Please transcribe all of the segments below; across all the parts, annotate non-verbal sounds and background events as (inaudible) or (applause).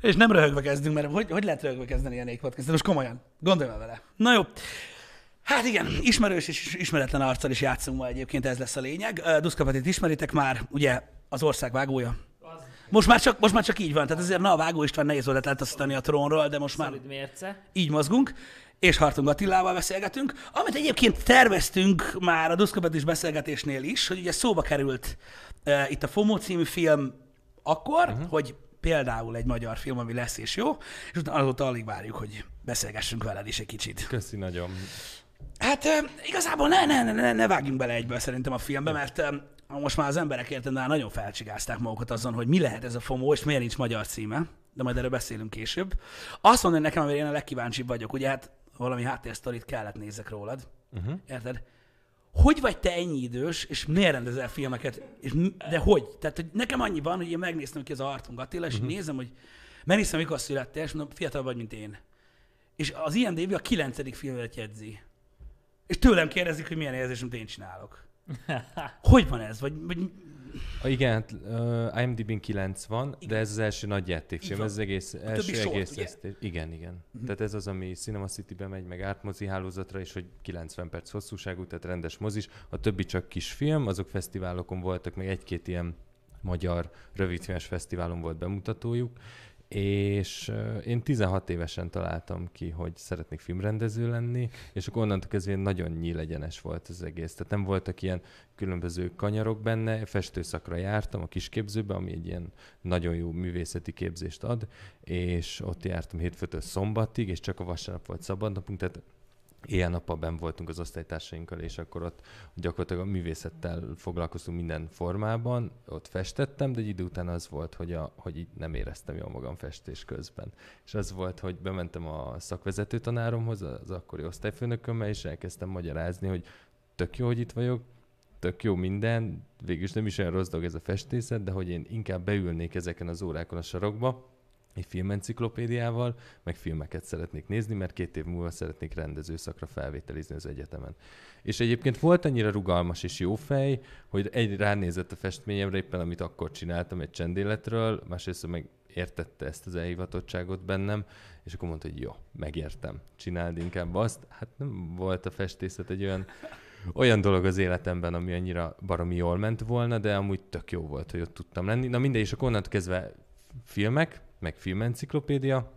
És nem röhögve kezdünk, mert hogy, hogy lehet röhögve kezdeni ilyen podcast Most komolyan, gondolj vele. Na jó. Hát igen, ismerős és ismeretlen arccal is játszunk ma egyébként, ez lesz a lényeg. Duszkapetit ismeritek már, ugye az ország vágója. Most már, csak, most már csak így van, tehát azért na a Vágó István nehéz volt letasztani a trónról, de most már így mozgunk, és Hartung Attilával beszélgetünk, amit egyébként terveztünk már a Duszkapetis beszélgetésnél is, hogy ugye szóba került uh, itt a FOMO című film akkor, uh-huh. hogy például egy magyar film, ami lesz és jó, és utána azóta alig várjuk, hogy beszélgessünk veled is egy kicsit. Köszi nagyon. Hát igazából ne, ne, ne, ne vágjunk bele egyből szerintem a filmbe, mert most már az emberek érted, de nagyon felcsigázták magukat azon, hogy mi lehet ez a FOMO, és miért nincs magyar címe, de majd erről beszélünk később. Azt mondom nekem, hogy én a legkíváncsibb vagyok, ugye hát valami háttérsztorit kellett nézek rólad, uh-huh. érted? Hogy vagy te ennyi idős, és miért rendezel filmeket, és, de hogy? Tehát hogy nekem annyi van, hogy én megnéztem ki az Artung Attila, és uh-huh. nézem, hogy megnézem, mikor születtél, és mondom, fiatal vagy, mint én. És az IMDb a kilencedik filmet jegyzi. És tőlem kérdezik, hogy milyen érzés, amit én csinálok. (laughs) Hogy van ez? Vagy, vagy... Igen, hát, uh, IMDb-n 9 van, igen. de ez az első nagy játékfilm, ez az egész, a első short, egész ugye? Ezt, igen, igen. Uh-huh. Tehát ez az, ami Cinema City-be megy, meg átmozi hálózatra, és hogy 90 perc hosszúságú, tehát rendes mozis. A többi csak kis film, azok fesztiválokon voltak, meg egy-két ilyen magyar rövidfilmes fesztiválon volt bemutatójuk, és én 16 évesen találtam ki, hogy szeretnék filmrendező lenni, és akkor onnantól kezdve nagyon nyílegyenes volt az egész. Tehát nem voltak ilyen különböző kanyarok benne, festőszakra jártam a kisképzőbe, ami egy ilyen nagyon jó művészeti képzést ad, és ott jártam hétfőtől szombatig, és csak a vasárnap volt szabad napunk, tehát éjjel-nappal ben voltunk az osztálytársainkkal, és akkor ott gyakorlatilag a művészettel foglalkoztunk minden formában, ott festettem, de egy idő után az volt, hogy, a, hogy így nem éreztem jól magam festés közben. És az volt, hogy bementem a szakvezető tanáromhoz, az akkori osztályfőnökömmel, és elkezdtem magyarázni, hogy tök jó, hogy itt vagyok, tök jó minden, végülis nem is olyan rossz dolog ez a festészet, de hogy én inkább beülnék ezeken az órákon a sarokba, egy filmenciklopédiával, meg filmeket szeretnék nézni, mert két év múlva szeretnék rendezőszakra felvételizni az egyetemen. És egyébként volt annyira rugalmas és jó fej, hogy egy ránézett a festményemre éppen, amit akkor csináltam egy csendéletről, másrészt meg értette ezt az elhivatottságot bennem, és akkor mondta, hogy jó, megértem, csináld inkább azt. Hát nem volt a festészet egy olyan olyan dolog az életemben, ami annyira baromi jól ment volna, de amúgy tök jó volt, hogy ott tudtam lenni. Na mindegy, és akkor onnantól kezdve filmek, meg filmenciklopédia.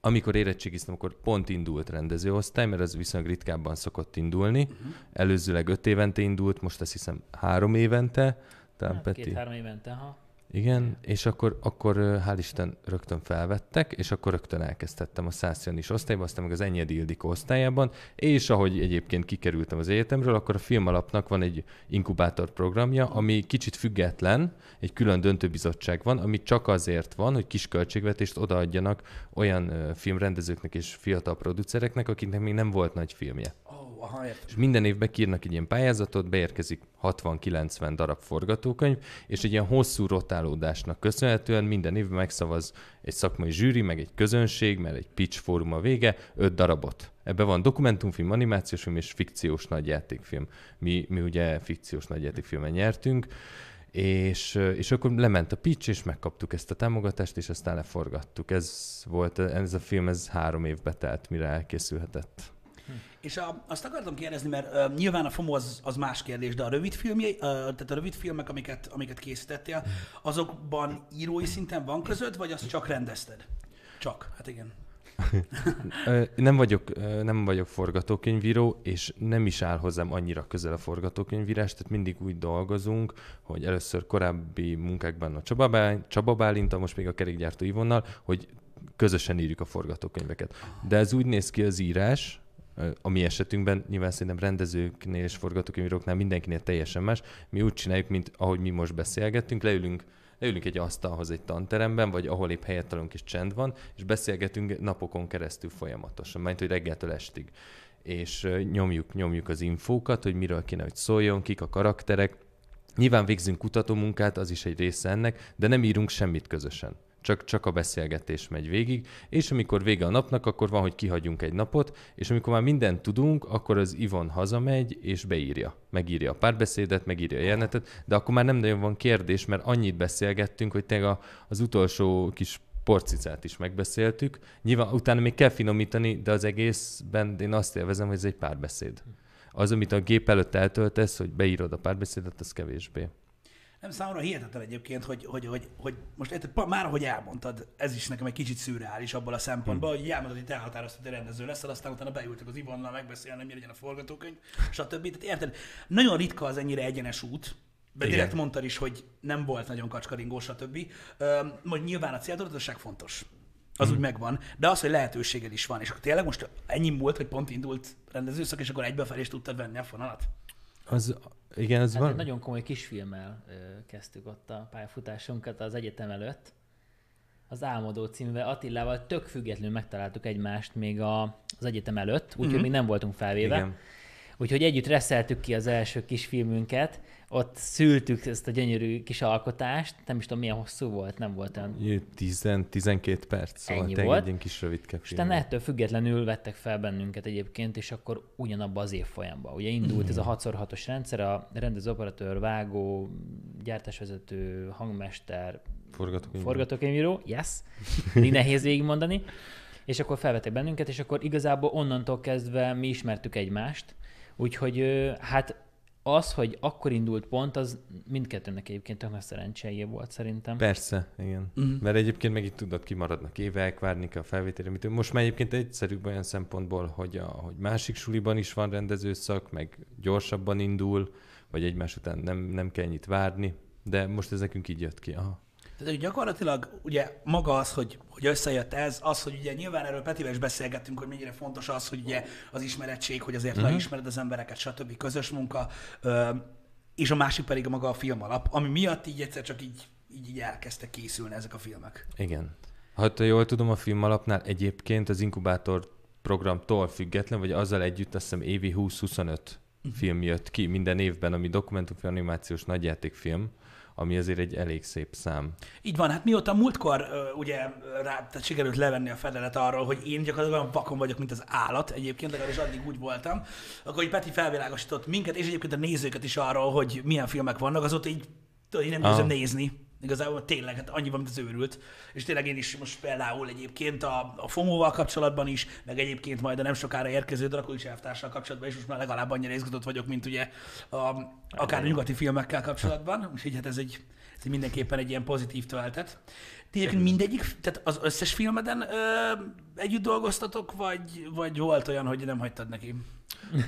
Amikor érettségiztem, akkor pont indult rendezőosztály, mert ez viszonylag ritkábban szokott indulni. Uh-huh. Előzőleg öt évente indult, most azt hiszem három évente. hát, Peti. Két-három évente, ha. Igen, és akkor, akkor hál' Isten rögtön felvettek, és akkor rögtön elkezdtettem a Janis osztályba, aztán meg az Enyedi Ildikó osztályában, és ahogy egyébként kikerültem az egyetemről, akkor a filmalapnak van egy inkubátor programja, ami kicsit független, egy külön döntőbizottság van, ami csak azért van, hogy kis költségvetést odaadjanak olyan filmrendezőknek és fiatal producereknek, akiknek még nem volt nagy filmje. Aha, És minden évben kírnak egy ilyen pályázatot, beérkezik 60-90 darab forgatókönyv, és egy ilyen hosszú rotálódásnak köszönhetően minden évben megszavaz egy szakmai zsűri, meg egy közönség, mert egy pitch fórum a vége, öt darabot. Ebben van dokumentumfilm, animációs film és fikciós nagyjátékfilm. Mi, mi ugye fikciós nagyjátékfilmen nyertünk, és, és akkor lement a pitch, és megkaptuk ezt a támogatást, és aztán leforgattuk. Ez volt, ez a film, ez három évbe telt, mire elkészülhetett. És a, azt akartam kérdezni, mert uh, nyilván a FOMO az, az más kérdés, de a rövid filmjei, uh, tehát a rövid filmek, amiket, amiket készítettél, azokban írói szinten van között, vagy azt csak rendezted? Csak, hát igen. nem vagyok, nem vagyok forgatókönyvíró, és nem is áll hozzám annyira közel a forgatókönyvírás, tehát mindig úgy dolgozunk, hogy először korábbi munkákban a Csaba, Bál, Csaba Bálinta, most még a kerékgyártó Ivonnal, hogy közösen írjuk a forgatókönyveket. De ez úgy néz ki az írás, a mi esetünkben nyilván szerintem rendezőknél és forgatókönyvíróknál mindenkinél teljesen más. Mi úgy csináljuk, mint ahogy mi most beszélgettünk, leülünk leülünk egy asztalhoz egy tanteremben, vagy ahol épp helyet találunk és csend van, és beszélgetünk napokon keresztül folyamatosan, majd hogy reggeltől estig. És nyomjuk, nyomjuk az infókat, hogy miről kéne, hogy szóljon, kik a karakterek. Nyilván végzünk kutatómunkát, az is egy része ennek, de nem írunk semmit közösen csak, csak a beszélgetés megy végig, és amikor vége a napnak, akkor van, hogy kihagyunk egy napot, és amikor már mindent tudunk, akkor az Ivon hazamegy, és beírja. Megírja a párbeszédet, megírja a jelenetet, de akkor már nem nagyon van kérdés, mert annyit beszélgettünk, hogy tényleg az utolsó kis porcicát is megbeszéltük. Nyilván utána még kell finomítani, de az egészben én azt élvezem, hogy ez egy párbeszéd. Az, amit a gép előtt eltöltesz, hogy beírod a párbeszédet, az kevésbé. Nem számomra hihetetlen egyébként, hogy, hogy, hogy, hogy most érted, már ahogy elmondtad, ez is nekem egy kicsit szürreális abból a szempontból, hmm. hogy elmondod, hogy te elhatároztad, hogy rendező leszel, aztán utána beültek az Ivannal megbeszélni, mi legyen a forgatókönyv, stb. Tehát érted, nagyon ritka az ennyire egyenes út, de Igen. direkt mondtad is, hogy nem volt nagyon kacskaringó, stb. Majd nyilván a céltudatosság fontos. Az mm. úgy megvan, de az, hogy lehetőséged is van, és akkor tényleg most ennyi múlt, hogy pont indult rendezőszak, és akkor egybefelé is tudtad venni a fonalat? Az, igen, ez hát van. Egy nagyon komoly kisfilmmel kezdtük ott a pályafutásunkat az egyetem előtt. Az Álmodó címvel Attilával tök függetlenül megtaláltuk egymást még a, az egyetem előtt, úgyhogy mm-hmm. még nem voltunk felvéve. Igen. Úgyhogy együtt reszeltük ki az első kisfilmünket, ott szültük ezt a gyönyörű kis alkotást, nem is tudom milyen hosszú volt, nem volt olyan... 10-12 perc, szóval Ennyi volt. egy ilyen kis rövidke És ettől függetlenül vettek fel bennünket egyébként, és akkor ugyanabban az évfolyamban. Ugye indult mm. ez a 6x6-os rendszer, a rendező operatőr, vágó, gyártásvezető, hangmester, forgatókönyvíró, forgatókönyvíró yes, így nehéz végigmondani. És akkor felvettek bennünket, és akkor igazából onnantól kezdve mi ismertük egymást, úgyhogy hát az, hogy akkor indult pont, az mindkettőnek egyébként tök szerencséje volt szerintem. Persze, igen. Uh-huh. Mert egyébként meg itt tudod, kimaradnak évek, várni kell a felvételre. Most már egyébként egyszerűbb olyan szempontból, hogy, a, hogy másik suliban is van rendezőszak, meg gyorsabban indul, vagy egymás után nem, nem kell ennyit várni, de most ez nekünk így jött ki. Aha. Tehát hogy gyakorlatilag ugye maga az, hogy, hogy összejött ez, az, hogy ugye nyilván erről Petivel is beszélgettünk, hogy mennyire fontos az, hogy ugye az ismerettség, hogy azért uh-huh. ismered az embereket, stb. közös munka, és a másik pedig a maga a film alap, ami miatt így egyszer csak így, így, így elkezdtek készülni ezek a filmek. Igen. Ha jól tudom, a film alapnál egyébként az inkubátor programtól független, vagy azzal együtt azt hiszem évi 20-25 uh-huh. film jött ki minden évben, ami dokumentumfilm animációs nagyjátékfilm ami azért egy elég szép szám. Így van, hát mióta múltkor uh, ugye rá, tehát sikerült levenni a fedelet arról, hogy én gyakorlatilag vakon vagyok, mint az állat, egyébként legalábbis addig úgy voltam, akkor hogy Peti felvilágosított minket, és egyébként a nézőket is arról, hogy milyen filmek vannak, azóta így, én nem győzöm nézni Igazából tényleg, hát annyi van, mint az őrült. És tényleg én is most például egyébként a, a FOMO-val kapcsolatban is, meg egyébként majd a nem sokára érkező Drakuli elvtársal kapcsolatban is most már legalább annyira izgatott vagyok, mint ugye a, akár a nyugati filmekkel kapcsolatban. Úgyhogy hát ez egy, ez mindenképpen egy ilyen pozitív töltet. Ti mindegyik, tehát az összes filmeden ö, együtt dolgoztatok, vagy, vagy volt olyan, hogy nem hagytad neki?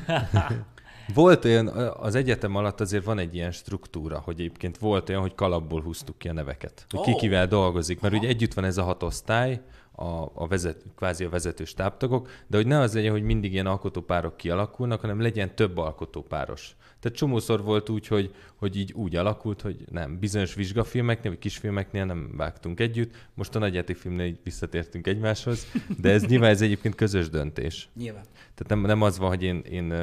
(laughs) Volt olyan, az egyetem alatt azért van egy ilyen struktúra, hogy egyébként volt olyan, hogy kalapból húztuk ki a neveket. Hogy oh. ki kivel dolgozik, mert Aha. ugye együtt van ez a hat osztály, a, a vezet, kvázi a vezető stábtagok, de hogy ne az legyen, hogy mindig ilyen alkotópárok kialakulnak, hanem legyen több alkotópáros. Tehát csomószor volt úgy, hogy, hogy így úgy alakult, hogy nem, bizonyos vizsgafilmeknél, vagy kisfilmeknél nem vágtunk együtt, most a nagyjátékfilmnél így visszatértünk egymáshoz, de ez (laughs) nyilván ez egyébként közös döntés. Nyilván. Tehát nem, nem az van, hogy én, én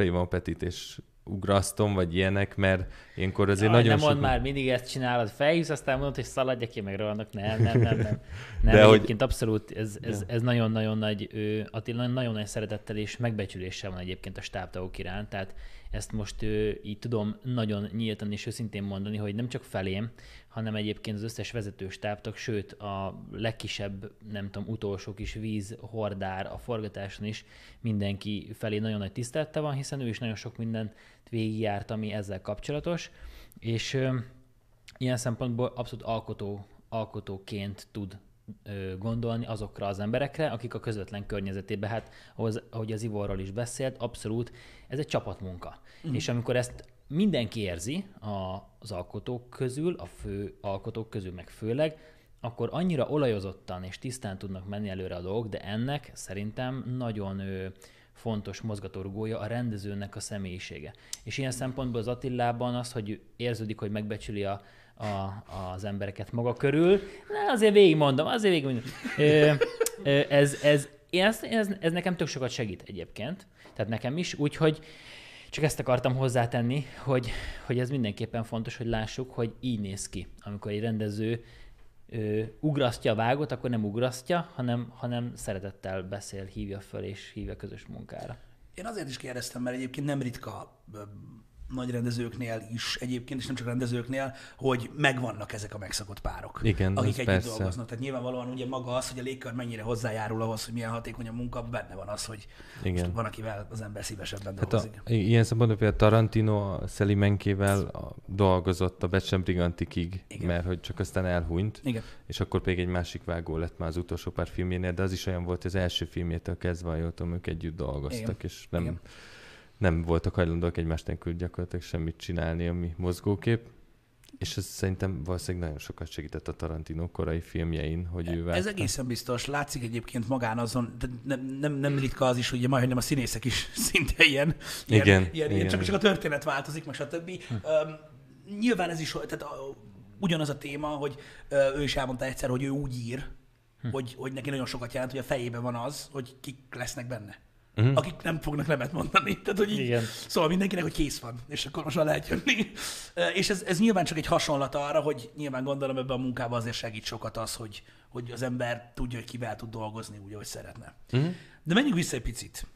felhívom a Petit, és ugrasztom, vagy ilyenek, mert ilyenkor azért Jaj, nagyon nem mond már, mindig ezt csinálod, felhívsz, aztán mondod, hogy szaladj ki, meg rohanok. Nem, nem, nem, nem. nem De egyébként hogy... abszolút, ez, ez, ez nagyon-nagyon nagy, ő, Attila nagyon nagy szeretettel és megbecsüléssel van egyébként a stábtagok iránt, tehát ezt most ő, így tudom nagyon nyíltan és őszintén mondani, hogy nem csak felém, hanem egyébként az összes vezető stábtag, sőt a legkisebb, nem tudom, utolsó kis víz, hordár a forgatáson is mindenki felé nagyon nagy tisztelete van, hiszen ő is nagyon sok mindent végigjárt, ami ezzel kapcsolatos, és ö, ilyen szempontból abszolút alkotó, alkotóként tud gondolni azokra az emberekre, akik a közvetlen környezetében, hát ahogy az Ivorról is beszélt, abszolút ez egy csapatmunka. Mm. És amikor ezt mindenki érzi a, az alkotók közül, a fő alkotók közül meg főleg, akkor annyira olajozottan és tisztán tudnak menni előre a dolgok, de ennek szerintem nagyon ő, fontos mozgatórugója a rendezőnek a személyisége. És ilyen szempontból az Attilában az, hogy érződik, hogy megbecsüli a, a, az embereket maga körül. Na, azért végigmondom, azért végigmondom. Ö, ö, ez, ez, ez, ez, ez nekem tök sokat segít egyébként, tehát nekem is, úgyhogy csak ezt akartam hozzátenni, hogy, hogy ez mindenképpen fontos, hogy lássuk, hogy így néz ki, amikor egy rendező ö, ugrasztja a vágot, akkor nem ugrasztja, hanem, hanem szeretettel beszél, hívja föl és hívja közös munkára. Én azért is kérdeztem, mert egyébként nem ritka nagy rendezőknél is egyébként, és nem csak rendezőknél, hogy megvannak ezek a megszokott párok, Igen, akik együtt persze. dolgoznak. Tehát nyilvánvalóan ugye maga az, hogy a légkör mennyire hozzájárul ahhoz, hogy milyen hatékony a munka, benne van az, hogy Igen. van, akivel az ember szívesebben Hát dolgozik. a, ilyen szempontból például Tarantino a Sally Menkével dolgozott a Becsem Brigantikig, Igen. mert hogy csak aztán elhunyt, Igen. és akkor még egy másik vágó lett már az utolsó pár filmjénél, de az is olyan volt, hogy az első filmjétől kezdve, jól ők együtt dolgoztak, Igen. és nem, Igen. Nem voltak hajlandóak egymást nélkül gyakorlatilag semmit csinálni, ami mozgókép. És ez szerintem valószínűleg nagyon sokat segített a Tarantino korai filmjein, hogy ő Ez vágta. egészen biztos. Látszik egyébként magán azon, de nem, nem, nem ritka az is, hogy majd nem a színészek is (laughs) szinte ilyen. ilyen, Igen, ilyen, ilyen igen, csak, csak a történet változik, meg stb. Um, nyilván ez is, tehát a, ugyanaz a téma, hogy ö, ő is elmondta egyszer, hogy ő úgy ír, hogy, hogy neki nagyon sokat jelent, hogy a fejében van az, hogy kik lesznek benne. Mhm. Akik nem fognak nemet mondani. Tehát, hogy így, Igen. Szóval mindenkinek, hogy kész van, és akkor most már lehet jönni. És ez, ez nyilván csak egy hasonlat arra, hogy nyilván gondolom ebben a munkában azért segít sokat az, hogy, hogy az ember tudja, hogy kivel tud dolgozni úgy, ahogy szeretne. Mhm. De menjünk vissza egy picit.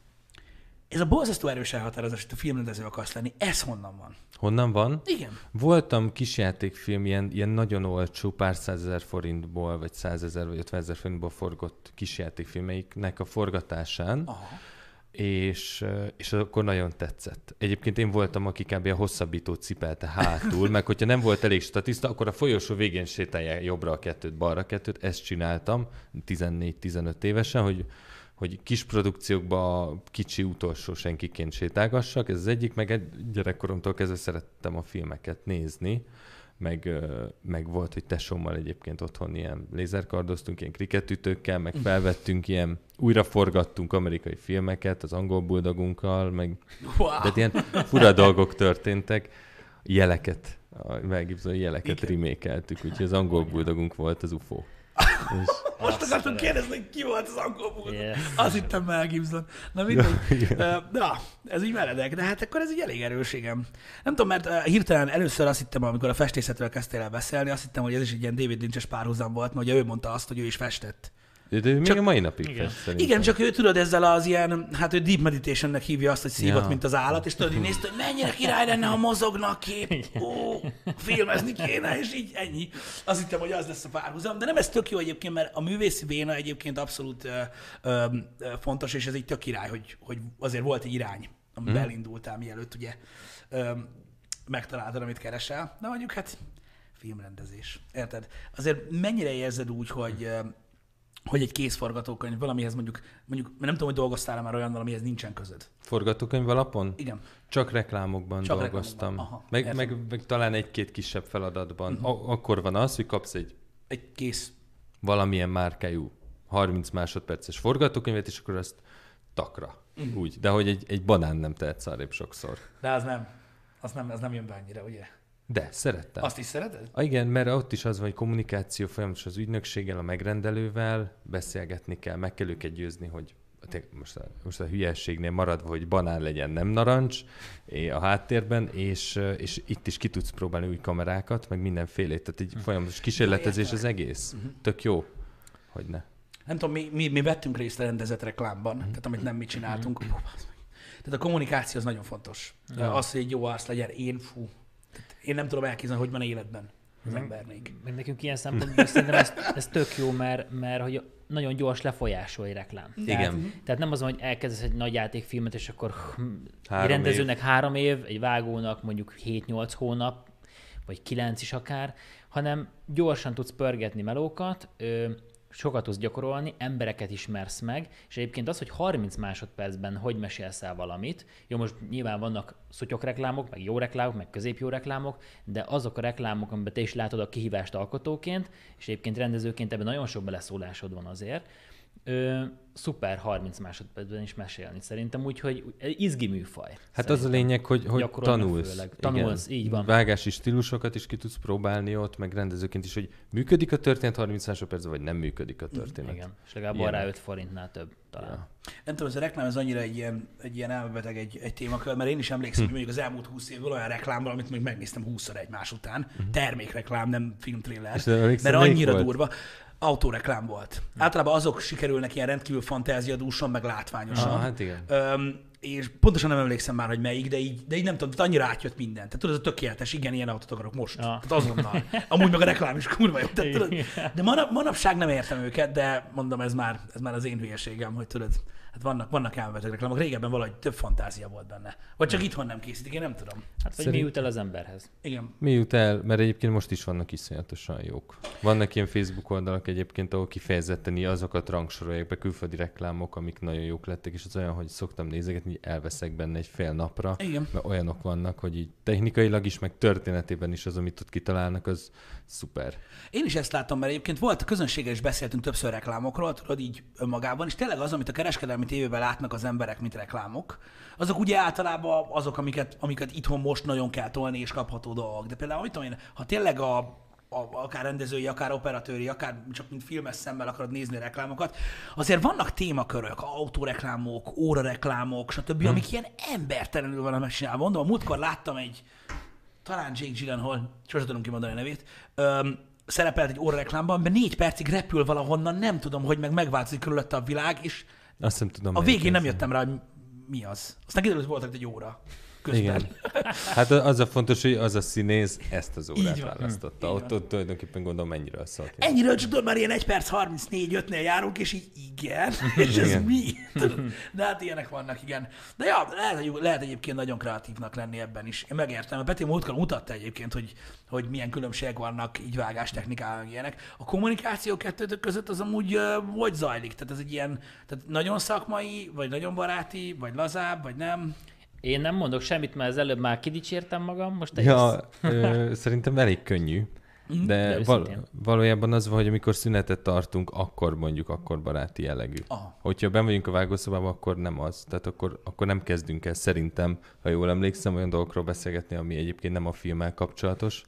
Ez a borzasztó erős elhatározás, hogy a filmrendező akarsz lenni, ez honnan van? Honnan van? Igen. Voltam kisjátékfilm, ilyen, ilyen nagyon olcsó, pár százezer forintból, vagy százezer, vagy ötvenezer forintból forgott kisjátékfilmeiknek a forgatásán, Aha. És, és akkor nagyon tetszett. Egyébként én voltam, aki kb. a hosszabbítót cipelte hátul, meg hogyha nem volt elég statiszta, akkor a folyosó végén sétálja jobbra a kettőt, balra a kettőt, ezt csináltam 14-15 évesen, hogy hogy kis produkciókba kicsi utolsó senkiként sétálgassak, ez az egyik, meg egy gyerekkoromtól kezdve szerettem a filmeket nézni, meg, meg volt, hogy tesómmal egyébként otthon ilyen lézerkardoztunk, ilyen kriketütőkkel, meg felvettünk ilyen, újra forgattunk amerikai filmeket az angol buldogunkkal, meg Wow. de ilyen fura dolgok történtek, jeleket, a Mel jeleket Igen. remékeltük, úgyhogy az angol buldogunk volt az UFO. És Most akartam kérdezni, hogy ki volt az angol bulldog. Yes. Azt hittem Mel Gibson. Na mindegy. (laughs) Na, ez így meredek, de hát akkor ez egy elég erőségem. Nem tudom, mert hirtelen először azt hittem, amikor a festészetről kezdtél el beszélni, azt hittem, hogy ez is egy ilyen David Lynch-es párhuzam volt, mert ugye ő mondta azt, hogy ő is festett. De, de még Csak- a mai napig Igen. fest szerintem. Igen, csak ő tudod ezzel az ilyen, hát ő deep meditationnek hívja azt, hogy szívott, Ja. mint az állat, és tudod, így nézte, hogy mennyire király lenne, ha mozogna a kép. Ó, filmezni kéne, és így ennyi. Azt hittem, hogy az lesz a párhuzam, de nem ez tök jó egyébként, mert a művészi véna egyébként abszolút ö, ö, ö, fontos, és ez egy tök király, hogy, hogy azért volt egy irány, amiben Mhm. elindultál, mielőtt ugye ö, megtaláltad, amit keresel. Na mondjuk hát filmrendezés. Érted? Azért mennyire érzed úgy, hogy hogy egy készforgatókönyv valamihez mondjuk, mondjuk nem tudom, hogy dolgoztál már olyan, amihez nincsen közöd. Forgatókönyv alapon? Igen. Csak reklámokban Csak dolgoztam. reklámokban, aha, meg, értem. meg, meg, talán egy-két kisebb feladatban. A- akkor van az, hogy kapsz egy Egy kész. valamilyen márkájú 30 másodperces forgatókönyvet, és akkor azt takra. Mhm. Úgy. De hogy egy, egy banán nem tehetsz arrébb sokszor. De az nem. Az nem, az nem jön be annyira, ugye? De, szerettem. Azt is szereted? Ah, igen, mert ott is az van, hogy kommunikáció folyamatos az ügynökséggel, a megrendelővel, beszélgetni kell, meg kell őket győzni, hogy most a, most a hülyességnél maradva, hogy banán legyen, nem narancs a háttérben, és, és itt is ki tudsz próbálni új kamerákat, meg mindenfélét. Tehát egy folyamatos kísérletezés az egész. Tök jó, hogy ne. Nem tudom, mi, mi, mi vettünk részt a rendezett reklámban, tehát amit nem mi csináltunk. Tehát a kommunikáció az nagyon fontos. Ja. Az, hogy egy jó arc legyen, én fú. Tehát én nem tudom elképzelni, hogy van életben az embernék. Meg nekünk ilyen szempontból szerintem ez, ez tök jó, mert, mert hogy nagyon gyors lefolyásol egy reklám. Igen. Tehát nem az, hogy elkezdesz egy nagy játékfilmet, és akkor hm, egy Három rendezőnek három év, egy vágónak mondjuk 7-8 hónap, vagy 9 is akár, hanem gyorsan tudsz pörgetni melókat, ö, sokat tudsz gyakorolni, embereket ismersz meg, és egyébként az, hogy 30 másodpercben hogy mesélsz el valamit, jó, most nyilván vannak szutyok reklámok, meg jó reklámok, meg középjó reklámok, de azok a reklámok, amiben te is látod a kihívást alkotóként, és egyébként rendezőként ebben nagyon sok beleszólásod van azért, ö, szuper 30 másodpercben is mesélni szerintem, úgyhogy izgi műfaj. Hát az a lényeg, hogy, hogy tanulsz. főleg. Tanulsz, így van. Vágási stílusokat is ki tudsz próbálni ott, meg rendezőként is, hogy működik a történet 30 másodpercben, vagy nem működik a történet. Igen, és legalább Ilyenek. arra 5 forintnál több talán. Ja. Nem tudom, ez a reklám ez annyira egy ilyen, egy ilyen elmebeteg egy, egy témakör, mert én is emlékszem, hogy mondjuk az elmúlt 20 évből olyan reklámban, amit még megnéztem 20-szor egymás után. Termékreklám, nem filmtrailer. Mert annyira volt? durva. Autóreklám volt. Általában azok sikerülnek ilyen rendkívül fantáziadúsan, meg látványosan. Ah, hát igen. Öm, és pontosan nem emlékszem már, hogy melyik, de így, de így nem tudom, tehát annyira átjött minden. Tehát tudod, ez a tökéletes, igen, ilyen autót akarok most. Ja. Tehát azonnal. Amúgy meg a reklám is kurva jó. Tehát, tudod, de manap, manapság nem értem őket, de mondom, ez már, ez már az én hülyeségem, hogy tudod, hát vannak, vannak elmebeteg reklámok. Régebben valahogy több fantázia volt benne. Vagy csak itthon nem készítik, én nem tudom. Hát vagy Szerint... mi jut el az emberhez. Igen. Mi jut el, mert egyébként most is vannak iszonyatosan jók. Vannak ilyen Facebook oldalak egyébként, ahol kifejezetten azokat rangsorolják be külföldi reklámok, amik nagyon jók lettek, és az olyan, hogy szoktam nézegetni, hogy elveszek benne egy fél napra, Igen. mert olyanok vannak, hogy így technikailag is, meg történetében is az, amit ott kitalálnak, az szuper. Én is ezt látom, mert egyébként volt a közönséggel is beszéltünk többször reklámokról, tudod így önmagában, és tényleg az, amit a kereskedelmi tévében látnak az emberek, mint reklámok, azok ugye általában azok, amiket, amiket itthon most nagyon kell tolni és kapható dolgok. De például, mit én, ha tényleg a, a, akár rendezői, akár operatőri, akár csak mint filmes szemmel akarod nézni a reklámokat, azért vannak témakörök, autóreklámok, órareklámok, stb., hmm. amik ilyen embertelenül vannak megcsinálva. Mondom, a múltkor láttam egy, talán Jake Gyllenhaal, sosem tudom kimondani a nevét, öm, szerepelt egy órareklámban, amiben négy percig repül valahonnan, nem tudom, hogy meg megváltozik körülötte a világ, és Azt nem tudom. a végén nem jöttem rá, hogy mi az. Aztán kiderült, hogy volt egy óra közben. Igen. (laughs) Hát az a fontos, hogy az a színész ezt az órát választotta. Ott, ott tulajdonképpen gondolom mennyire szólt. Ennyiről csak tudod, már ilyen 1 perc 34-5-nél járunk, és így igen, (laughs) (laughs) és ez igen. mi? De hát ilyenek vannak, igen. De ja, lehet, lehet egyébként nagyon kreatívnak lenni ebben is. Én megértem. A Peti múltkor mutatta egyébként, hogy, hogy milyen különbségek vannak így vágás technikában, ilyenek. A kommunikáció kettőtök között az amúgy uh, hogy zajlik? Tehát ez egy ilyen tehát nagyon szakmai, vagy nagyon baráti, vagy lazább, vagy nem? Én nem mondok semmit, mert az előbb már kidicsértem magam, most te ja, ö, (laughs) szerintem elég könnyű. Mhm. De, De val- valójában az van, hogy amikor szünetet tartunk, akkor mondjuk akkor baráti jellegű. Aha. Hogyha ben vagyunk a vágószobában, akkor nem az. Tehát akkor, akkor nem kezdünk el szerintem, ha jól emlékszem, olyan dolgokról beszélgetni, ami egyébként nem a filmmel kapcsolatos,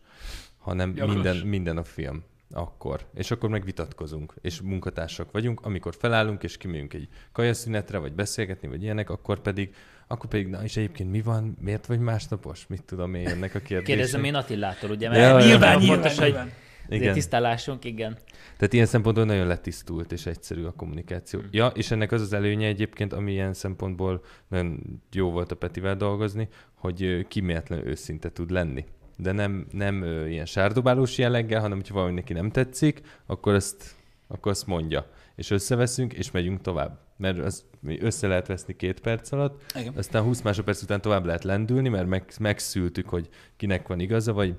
hanem minden, minden a film akkor. És akkor meg vitatkozunk, és munkatársak vagyunk. Amikor felállunk, és kimegyünk egy kajaszünetre, vagy beszélgetni, vagy ilyenek, akkor pedig akkor pedig, na és egyébként mi van, miért vagy másnapos? Mit tudom én ennek a kérdésnek? Kérdezem én Attillától, ugye? Mert ja, nyilván, nyilván, fontos, nyilván. hogy igen. tisztálásunk, igen. Tehát ilyen szempontból nagyon letisztult és egyszerű a kommunikáció. Hmm. Ja, és ennek az az előnye egyébként, ami ilyen szempontból nagyon jó volt a Petivel dolgozni, hogy kiméletlen őszinte tud lenni. De nem, nem ilyen sárdobálós jelleggel, hanem hogyha valami neki nem tetszik, akkor ezt, akkor azt mondja. És összeveszünk, és megyünk tovább mert az össze lehet veszni két perc alatt, Igen. aztán 20 másodperc után tovább lehet lendülni, mert meg, megszültük, hogy kinek van igaza, vagy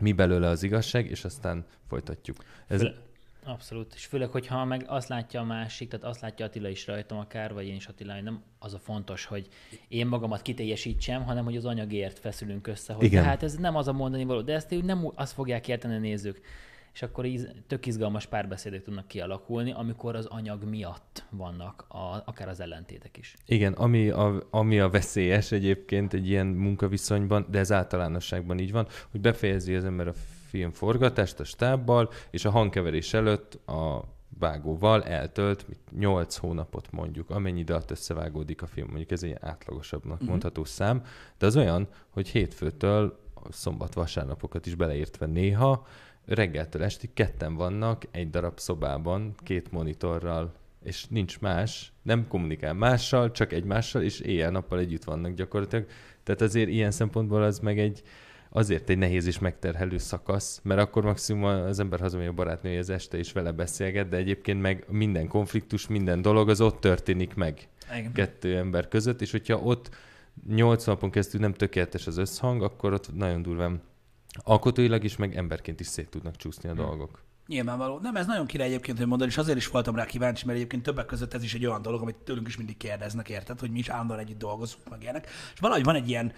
mi belőle az igazság, és aztán folytatjuk. Ez... Abszolút, és főleg, hogyha meg azt látja a másik, tehát azt látja Attila is rajtam akár, vagy én is Attila, hogy nem az a fontos, hogy én magamat kiteljesítsem, hanem hogy az anyagért feszülünk össze, hogy Igen. tehát ez nem az a mondani való, de ezt nem azt fogják érteni a nézők és akkor íz, tök izgalmas párbeszédek tudnak kialakulni, amikor az anyag miatt vannak a, akár az ellentétek is. Igen, ami a, ami a veszélyes egyébként egy ilyen munkaviszonyban, de ez általánosságban így van, hogy befejezi az ember a film forgatást a stábbal, és a hangkeverés előtt a vágóval eltölt 8 hónapot mondjuk, amennyi idő alatt összevágódik a film, mondjuk ez egy átlagosabbnak uh-huh. mondható szám, de az olyan, hogy hétfőtől szombat-vasárnapokat is beleértve néha, reggeltől estig ketten vannak egy darab szobában, két monitorral, és nincs más, nem kommunikál mással, csak egymással, és éjjel-nappal együtt vannak gyakorlatilag. Tehát azért ilyen szempontból az meg egy, azért egy nehéz és megterhelő szakasz, mert akkor maximum az ember hazamegy a barátnője este és vele beszélget, de egyébként meg minden konfliktus, minden dolog az ott történik meg Igen. kettő ember között, és hogyha ott 80 napon keresztül nem tökéletes az összhang, akkor ott nagyon durván alkotóilag is, meg emberként is szét tudnak csúszni a hmm. dolgok. Nyilvánvaló. Nem, ez nagyon király egyébként, hogy mondani, és azért is voltam rá kíváncsi, mert egyébként többek között ez is egy olyan dolog, amit tőlünk is mindig kérdeznek, érted, hogy mi is állandóan együtt dolgozunk, meg ilyenek. És valahogy van egy ilyen,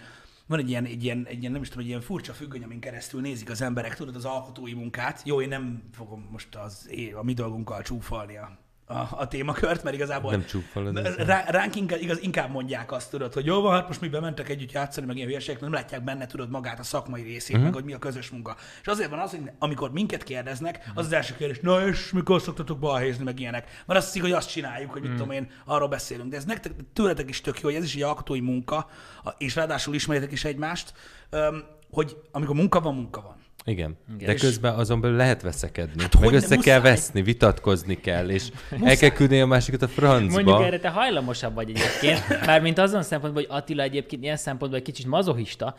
van egy ilyen, egy ilyen, egy ilyen, nem is tudom, egy ilyen furcsa függöny, amin keresztül nézik az emberek, tudod, az alkotói munkát. Jó, én nem fogom most az, a mi dolgunkkal csúfolni a a, a témakört, mert igazából nem csúfolod rá, ránk inkább, igaz, inkább mondják azt, tudod, hogy jó van, hát most mi bementek együtt játszani, meg ilyen hülyeségek, nem látják benne, tudod, magát a szakmai részét, uh-huh. meg hogy mi a közös munka. És azért van az, hogy amikor minket kérdeznek, az az első kérdés, na és mikor szoktatok balhézni, meg ilyenek. Mert azt hiszik, hogy azt csináljuk, hogy mit uh-huh. tudom én, arról beszélünk. De ez nektek tőletek is tök jó, hogy ez is egy alkotói munka, és ráadásul ismerjetek is egymást, hogy amikor munka van, munka van. Igen. Igen. De közben azon belül lehet veszekedni. Hát meg össze kell veszni, vitatkozni kell, és muszáj. (laughs) el kell küldeni a másikat a francba. Mondjuk erre te hajlamosabb vagy egyébként, (laughs) mármint azon szempontból, hogy Attila egyébként ilyen szempontból egy kicsit mazohista,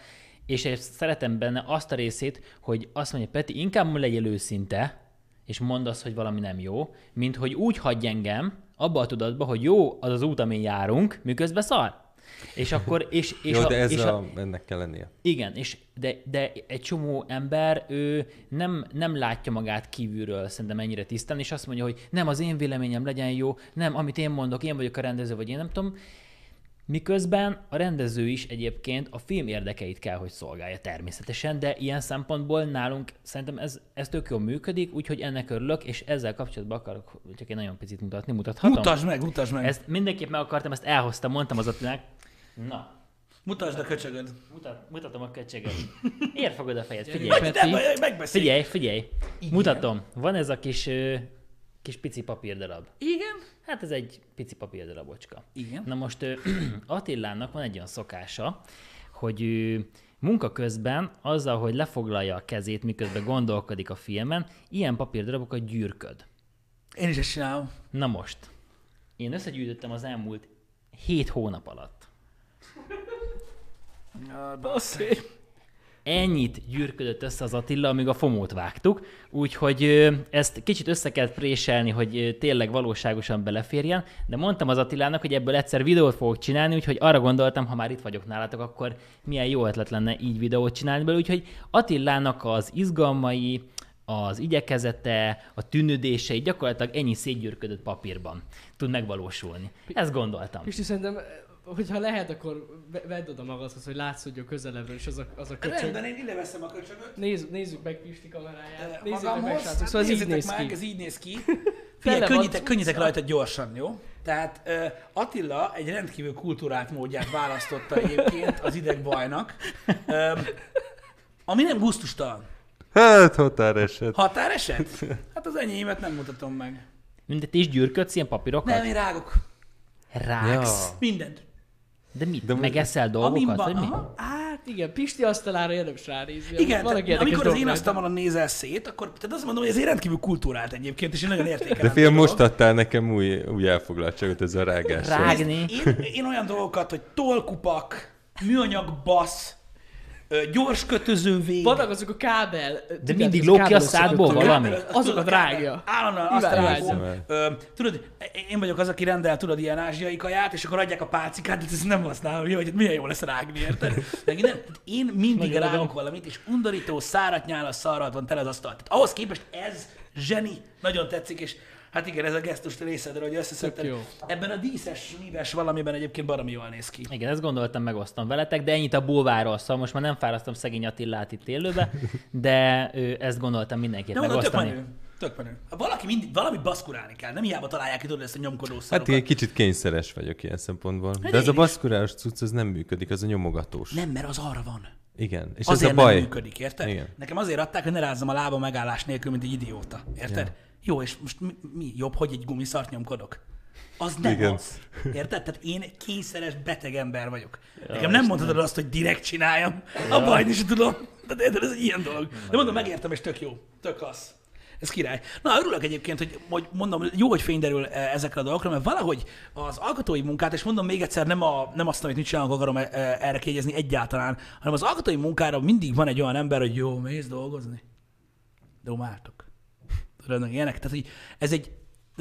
és szeretem benne azt a részét, hogy azt mondja, Peti, inkább legyél őszinte, és mondd azt, hogy valami nem jó, mint hogy úgy hagyj engem abba a tudatba, hogy jó az az út, amin járunk, miközben szar. És akkor... És, és Jó, a, de ez és a, a, ennek kell lennie. Igen, és de, de egy csomó ember, ő nem, nem látja magát kívülről szerintem ennyire tisztán, és azt mondja, hogy nem, az én véleményem legyen jó, nem, amit én mondok, én vagyok a rendező, vagy én nem tudom. Miközben a rendező is egyébként a film érdekeit kell, hogy szolgálja természetesen, de ilyen szempontból nálunk szerintem ez, ez tök jól működik, úgyhogy ennek örülök, és ezzel kapcsolatban akarok csak egy nagyon picit mutatni. Mutathatom? Mutasd meg, mutasd meg. Ezt mindenképp meg akartam, ezt elhoztam, mondtam az Attilának. Na. Mutasd a köcsögöd. Mutat, mutatom a köcsögöd. Ér fogod a fejed, figyelj. De, figyelj, figyelj. Igen. Mutatom. Van ez a kis, kis pici papírdarab. Igen? Hát ez egy pici papírdarabocska. Igen. Na most (clears throat) Attilának van egy olyan szokása, hogy ő munka közben azzal, hogy lefoglalja a kezét, miközben gondolkodik a filmen, ilyen papírdarabokat gyűrköd. Én is ezt csinálom. Na most. Én összegyűjtöttem az elmúlt hét hónap alatt. Basszi. Ennyit gyűrködött össze az Attila, amíg a fomót vágtuk, úgyhogy ezt kicsit össze kell préselni, hogy tényleg valóságosan beleférjen, de mondtam az Attilának, hogy ebből egyszer videót fogok csinálni, úgyhogy arra gondoltam, ha már itt vagyok nálatok, akkor milyen jó ötlet lenne így videót csinálni belőle, úgyhogy Attilának az izgalmai, az igyekezete, a tűnődései gyakorlatilag ennyi szétgyűrködött papírban tud megvalósulni. Ezt gondoltam. Pisti, szerintem hogyha lehet, akkor vedd oda magadhoz, hogy látszódjon közelebbről, és az a, az a köcsög. Rendben, én ide veszem a köcsögöt. Nézz, nézzük meg Pisti kameráját. Nézzük meg, meg srácok. Szóval ez így néz meg, ki. ez így néz ki. (laughs) Figyelj, könnyítek, könnyítek rajta gyorsan, jó? Tehát uh, Attila egy rendkívül kultúrált módját választotta egyébként az idegbajnak, um, ami nem gusztustalan. Hát, határeset. Határeset? (laughs) Hát az enyémet nem mutatom meg. Mindet is gyűrködsz ilyen papírokat? Nem, én rágok. Rágsz? Ja. Mindent. De mit? De Megeszel dolgokat, vagy mi? Hát igen, Pisti asztalára érdemes ránézni. Igen, tehát, amikor az én asztalon nézel szét, akkor tehát azt mondom, hogy ez rendkívül kultúrált egyébként, és én nagyon értékelem. De fél most adtál nekem új, új elfoglaltságot ez a rágás. Rágni. Én, én, olyan dolgokat, hogy tolkupak, műanyag basz, gyors vég. Vannak azok a kábel. De tudod, mindig lók ki a szádból valami. Azokat rágja. Állandóan azt rágom. Tudod, én vagyok az, aki rendel, tudod, ilyen ázsiai kaját, és akkor adják a pálcikát, de ez nem használom, hogy milyen jó lesz rágni, érted? nem, én mindig rágok valamit, és undorító, szárat nyálas szarrat van tele az asztal. Tehát ahhoz képest ez zseni, nagyon tetszik, és Hát igen, ez a gesztus részedről, hogy összeszedted. Ebben a díszes, míves valamiben egyébként baromi jól néz ki. Igen, ezt gondoltam, megosztom veletek, de ennyit a bulváról, szóval most már nem fárasztom szegény Attillát itt élőbe, de ő, ezt gondoltam mindenképp de megosztani. Tök Tök menő. Valaki mindig, valami baszkurálni kell. Nem hiába találják ki tudod ezt a nyomkodó hát szarokat. Hát én kicsit kényszeres vagyok ilyen szempontból. Hát De ez a baszkurálós cucc, az nem működik, az a nyomogatós. Nem, mert az arra van. Igen. És azért ez a baj. nem működik, érted? Igen. Nekem azért adták, hogy ne rázzam a lába megállás nélkül, mint egy idióta. Érted? Ja. Jó, és most mi, mi jobb, hogy egy gumiszart nyomkodok? Az nem Igen. az. Érted? Tehát én kényszeres beteg ember vagyok. Ja, Nekem nem mondhatod azt, hogy direkt csináljam. Ja. A bajni is tudom. De érted, ez egy ilyen dolog. De mondom, megértem, és tök jó. Tök az. Ez király. Na, örülök egyébként, hogy, hogy mondom, jó, hogy fény derül eh, ezekre a dolgokra, mert valahogy az alkotói munkát, és mondom még egyszer, nem, a, nem azt, amit mit csinálok, akarom eh, erre kiegyezni egyáltalán, hanem az alkotói munkára mindig van egy olyan ember, hogy jó, mész dolgozni. Domáltok tudod, ilyenek. Tehát, hogy ez egy,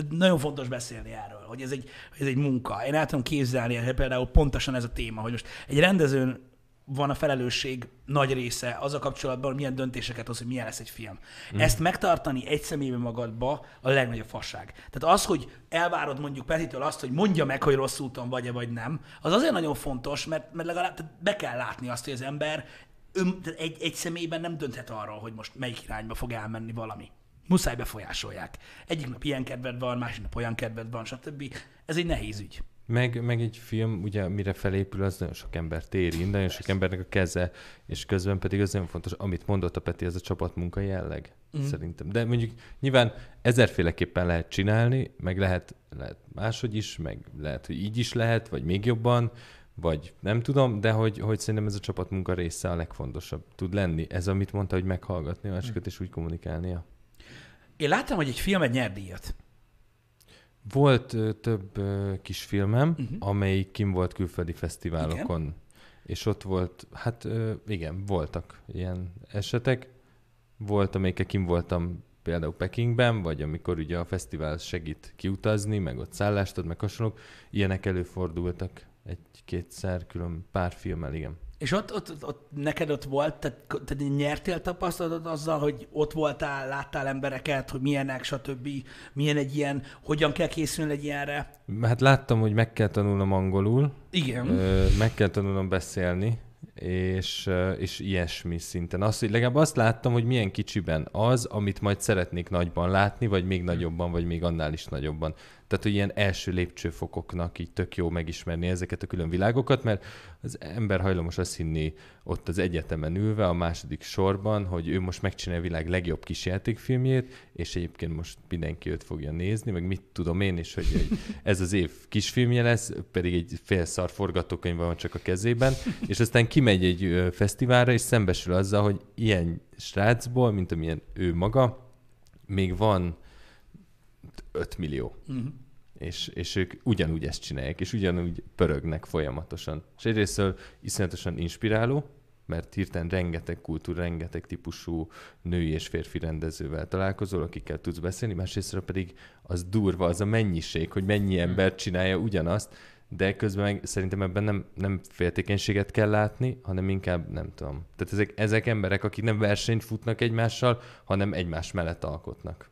nagyon fontos beszélni erről, hogy ez egy, ez egy munka. Én el tudom képzelni, például pontosan ez a téma, hogy most egy rendezőn van a felelősség nagy része az a kapcsolatban, hogy milyen döntéseket hoz, hogy milyen lesz egy film. Mm. Ezt megtartani egy személyben magadba a legnagyobb fasság. Tehát az, hogy elvárod mondjuk Petitől azt, hogy mondja meg, hogy rossz úton vagy-e vagy nem, az azért nagyon fontos, mert, mert legalább be kell látni azt, hogy az ember ön, egy, egy személyben nem dönthet arról, hogy most melyik irányba fog elmenni valami. Muszáj befolyásolják. Egyik nap ilyen kedved van, másik nap olyan kedved van, stb. Ez egy nehéz ügy. Meg, meg egy film, ugye mire felépül, az nagyon sok embert érint, nagyon sok embernek a keze, és közben pedig az nagyon fontos, amit mondott a Peti, ez a csapatmunka jelleg, mm. szerintem. De mondjuk nyilván ezerféleképpen lehet csinálni, meg lehet, lehet máshogy is, meg lehet, hogy így is lehet, vagy még jobban, vagy nem tudom, de hogy, hogy szerintem ez a csapatmunka része a legfontosabb tud lenni. Ez, amit mondta, hogy meghallgatni a másikat és úgy kommunikálnia. Én láttam, hogy egy film egy nyerdíjat. Volt ö, több ö, kis filmem, uh-huh. amelyik kim volt külföldi fesztiválokon. Igen? És ott volt, hát ö, igen, voltak ilyen esetek. Volt, amelyikkel kim voltam például Pekingben, vagy amikor ugye a fesztivál segít kiutazni, meg ott szállást ad, meg hasonlók, ilyenek előfordultak egy-kétszer külön pár filmmel, igen. És ott, ott, ott neked ott volt, tehát, tehát nyertél tapasztalatot azzal, hogy ott voltál, láttál embereket, hogy milyenek, stb. Milyen egy ilyen, hogyan kell készülni egy ilyenre? Hát láttam, hogy meg kell tanulnom angolul. Igen. Ö, meg kell tanulnom beszélni, és, és ilyesmi szinten. Azt, hogy legalább azt láttam, hogy milyen kicsiben az, amit majd szeretnék nagyban látni, vagy még nagyobban, vagy még annál is nagyobban. Tehát, hogy ilyen első lépcsőfokoknak így tök jó megismerni ezeket a külön világokat, mert az ember hajlamos azt hinni ott az egyetemen ülve, a második sorban, hogy ő most megcsinálja a világ legjobb kisjátékfilmjét, és egyébként most mindenki őt fogja nézni, meg mit tudom én, és hogy egy, (laughs) ez az év kisfilmje lesz, pedig egy félszar forgatókönyv van csak a kezében, és aztán kimegy egy fesztiválra, és szembesül azzal, hogy ilyen srácból, mint amilyen ő maga, még van 5 millió. Uh-huh. És, és ők ugyanúgy ezt csinálják, és ugyanúgy pörögnek folyamatosan. És egyrésztől iszonyatosan inspiráló, mert hirtelen rengeteg kultúra, rengeteg típusú női és férfi rendezővel találkozol, akikkel tudsz beszélni, másrésztről pedig az durva, az a mennyiség, hogy mennyi mhm. ember csinálja ugyanazt, de közben meg szerintem ebben nem, nem féltékenységet kell látni, hanem inkább nem tudom. Tehát ezek, ezek emberek, akik nem versenyt futnak egymással, hanem egymás mellett alkotnak.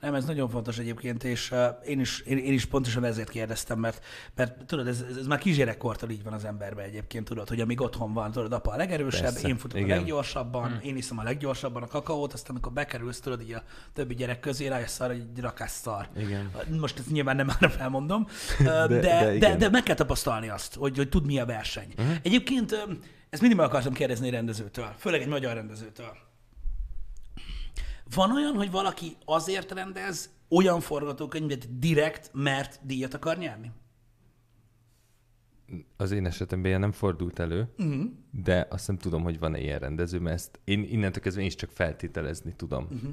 Nem, ez nagyon fontos egyébként, és uh, én, is, én, én is pontosan ezért kérdeztem, mert, mert tudod, ez, ez már kisgyerekkortól így van az emberben egyébként, tudod, hogy amíg otthon van, tudod, apa a legerősebb, Persze, én futok igen. a leggyorsabban, hmm. én iszom a leggyorsabban a kakaót, aztán amikor bekerülsz, tudod, így a többi gyerek közé rájössz arra, hogy rakás szar. Igen. Most ezt nyilván nem (laughs) már felmondom, de, de, de, de, de, meg kell tapasztalni azt, hogy, hogy tud mi a verseny. Uh-huh. Egyébként ezt mindig meg akartam kérdezni egy rendezőtől, főleg egy magyar rendezőtől van olyan, hogy valaki azért rendez olyan forgatókönyvet direkt, mert díjat akar nyerni? Az én esetemben ilyen nem fordult elő, uh-huh. de azt nem tudom, hogy van-e ilyen rendező, mert ezt én innentől kezdve én is csak feltételezni tudom. Uh-huh.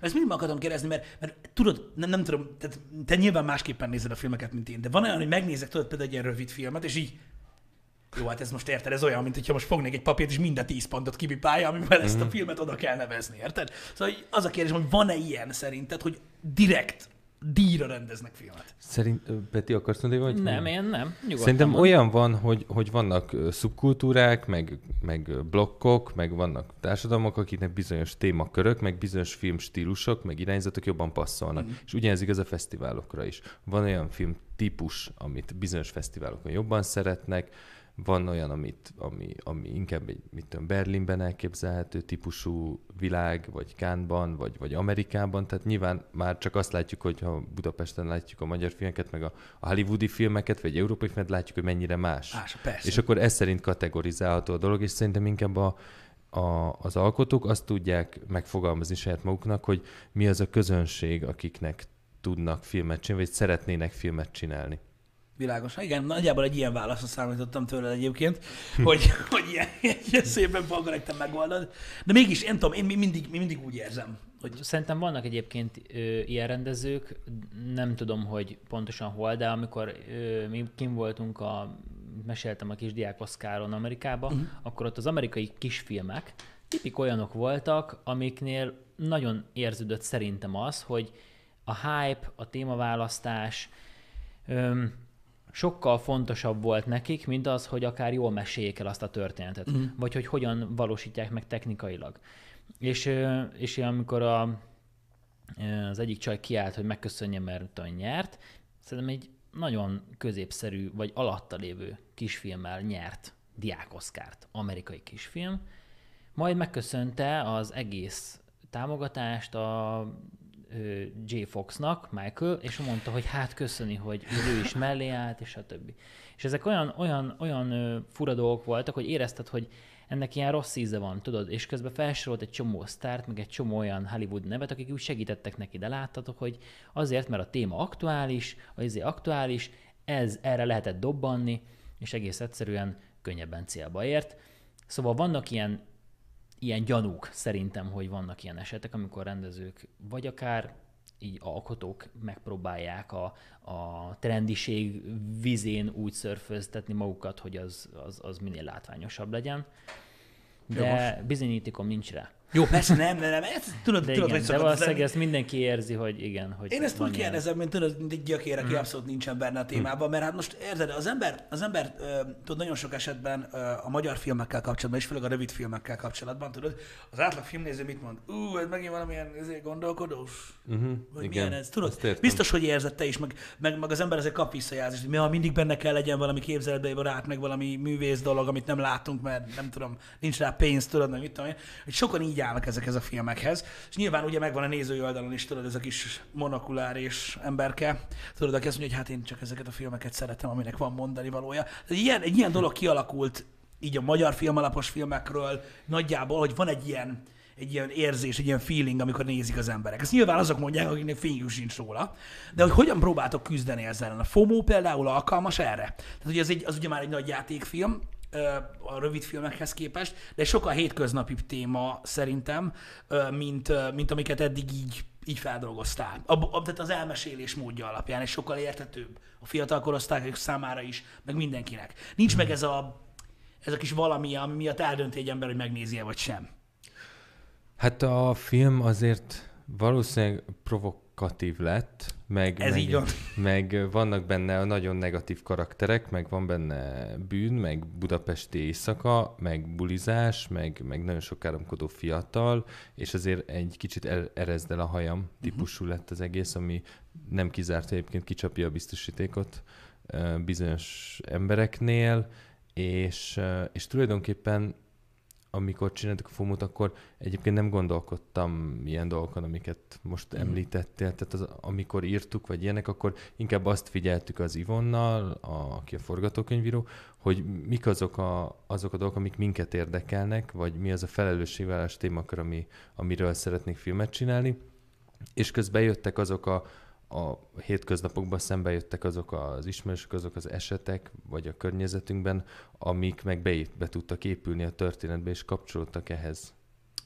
Ezt mindig akartam kérdezni, mert, mert tudod, nem, nem tudom, tehát te nyilván másképpen nézed a filmeket, mint én, de van olyan, hogy megnézek, tudod, például egy ilyen rövid filmet, és így jó, hát ez most érted, ez olyan, mint hogyha most fognék egy papírt, és minden 10 pontot kibipálja, amivel ezt a mhm. filmet oda kell nevezni, érted? Szóval az a kérdés, hogy van-e ilyen szerinted, hogy direkt díjra rendeznek filmet. Szerint, Peti, akarsz mondani, vagy? Nem, én nem. Nyugodtan Szerintem van. olyan van, hogy, hogy vannak szubkultúrák, meg, meg blokkok, meg vannak társadalmak, akiknek bizonyos témakörök, meg bizonyos filmstílusok, meg irányzatok jobban passzolnak. Mm. És ugyanez igaz a fesztiválokra is. Van olyan film típus, amit bizonyos fesztiválokon jobban szeretnek, van olyan, amit, ami, ami inkább egy, mit tudom, Berlinben elképzelhető típusú világ, vagy Kánban, vagy, vagy Amerikában, tehát nyilván már csak azt látjuk, hogy ha Budapesten látjuk a magyar filmeket, meg a, a hollywoodi filmeket, vagy európai filmet, látjuk, hogy mennyire más. Más, persze. És akkor ez szerint kategorizálható a dolog, és szerintem inkább a, a, az alkotók azt tudják megfogalmazni saját maguknak, hogy mi az a közönség, akiknek tudnak filmet csinálni, vagy szeretnének filmet csinálni. Világos. Igen, nagyjából egy ilyen válaszra számítottam tőle egyébként, hogy, (laughs) hogy ilyen, ilyen szépen te megoldod. De mégis, én tudom, én mindig, mindig úgy érzem, hogy... Szerintem vannak egyébként ö, ilyen rendezők, nem tudom, hogy pontosan hol, de amikor ö, mi kim voltunk a, meséltem a kisdiák Oszkáron Amerikába, uh-huh. akkor ott az amerikai kisfilmek tipik olyanok voltak, amiknél nagyon érződött szerintem az, hogy a hype, a témaválasztás, öm, sokkal fontosabb volt nekik, mint az, hogy akár jól meséljék el azt a történetet, uh-huh. vagy hogy hogyan valósítják meg technikailag. És, és amikor a, az egyik csaj kiállt, hogy megköszönje, mert a nyert, szerintem egy nagyon középszerű, vagy alatta lévő kisfilmmel nyert diákoszkárt, amerikai kisfilm, majd megköszönte az egész támogatást a J. Foxnak, Michael, és mondta, hogy hát köszöni, hogy ő is mellé állt, és a többi. És ezek olyan, olyan, olyan fura dolgok voltak, hogy érezted, hogy ennek ilyen rossz íze van, tudod, és közben felsorolt egy csomó sztárt, meg egy csomó olyan Hollywood nevet, akik úgy segítettek neki, de láttatok, hogy azért, mert a téma aktuális, az izé aktuális, ez erre lehetett dobbanni, és egész egyszerűen könnyebben célba ért. Szóval vannak ilyen, ilyen gyanúk szerintem, hogy vannak ilyen esetek, amikor rendezők vagy akár így alkotók megpróbálják a, a trendiség vizén úgy szörföztetni magukat, hogy az, az, az minél látványosabb legyen. De bizonyítékom nincs rá. Jó, persze nem, nem, nem. Ezt, tudod, de tudod, igen, de valószínűleg ezt mindenki érzi, hogy igen. Hogy Én ezt úgy kérdezem, mint tudod, egy gyakér, aki mm. abszolút nincsen benne a témában, mert hát most érzed, az ember, az ember tudod, nagyon sok esetben a magyar filmekkel kapcsolatban, és főleg a rövid filmekkel kapcsolatban, tudod, az átlag filmnéző mit mond? Ú, ez megint valamilyen ezért gondolkodós? Uh-huh, Vagy igen, milyen ez? Tudod, biztos, hogy érzed te is, meg, meg, meg az ember azért kap visszajelzést, hogy mindig benne kell legyen valami képzeletbe barát, meg valami művész dolog, amit nem látunk, mert nem tudom, nincs rá pénz, tudod, meg mit tudom én. Hogy sokan így állnak ezekhez a film filmekhez. És nyilván ugye megvan a nézői oldalon is, tudod, ez a kis monokuláris emberke, tudod, aki azt mondja, hogy hát én csak ezeket a filmeket szeretem, aminek van mondani valója. Egy ilyen, egy ilyen dolog kialakult így a magyar filmalapos filmekről nagyjából, hogy van egy ilyen, egy ilyen érzés, egy ilyen feeling, amikor nézik az emberek. Ezt nyilván azok mondják, akiknek fényük sincs róla. De hogy hogyan próbáltok küzdeni ezzel? A FOMO például alkalmas erre? Tehát ugye az, egy, az ugye már egy nagy játékfilm, a rövid filmekhez képest, de sokkal hétköznapi téma szerintem, mint, mint amiket eddig így, így feldolgoztál. A, a, tehát az elmesélés módja alapján, és sokkal értetőbb a fiatal korosztályok számára is, meg mindenkinek. Nincs meg ez a, ez a kis valami, ami miatt eldönti egy ember, hogy megnézi-e vagy sem. Hát a film azért valószínűleg provok provokatív lett, meg, Ez meg, így van. meg vannak benne nagyon negatív karakterek, meg van benne bűn, meg budapesti éjszaka, meg bulizás, meg, meg nagyon sok káromkodó fiatal, és azért egy kicsit erezd el a hajam mhm. típusú lett az egész, ami nem kizárt egyébként kicsapja a biztosítékot bizonyos embereknél, és, és tulajdonképpen amikor csináltuk a fomót, akkor egyébként nem gondolkodtam ilyen dolgokon, amiket most mm. említettél. Tehát az, amikor írtuk, vagy ilyenek, akkor inkább azt figyeltük az Ivonnal, a, aki a forgatókönyvíró, hogy mik azok a, azok a dolgok, amik minket érdekelnek, vagy mi az a felelősségvállás témakör, ami, amiről szeretnék filmet csinálni. És közben jöttek azok a, a hétköznapokban szembe jöttek azok az ismerősök, azok az esetek, vagy a környezetünkben, amik meg be, be tudtak épülni a történetbe, és kapcsolódtak ehhez.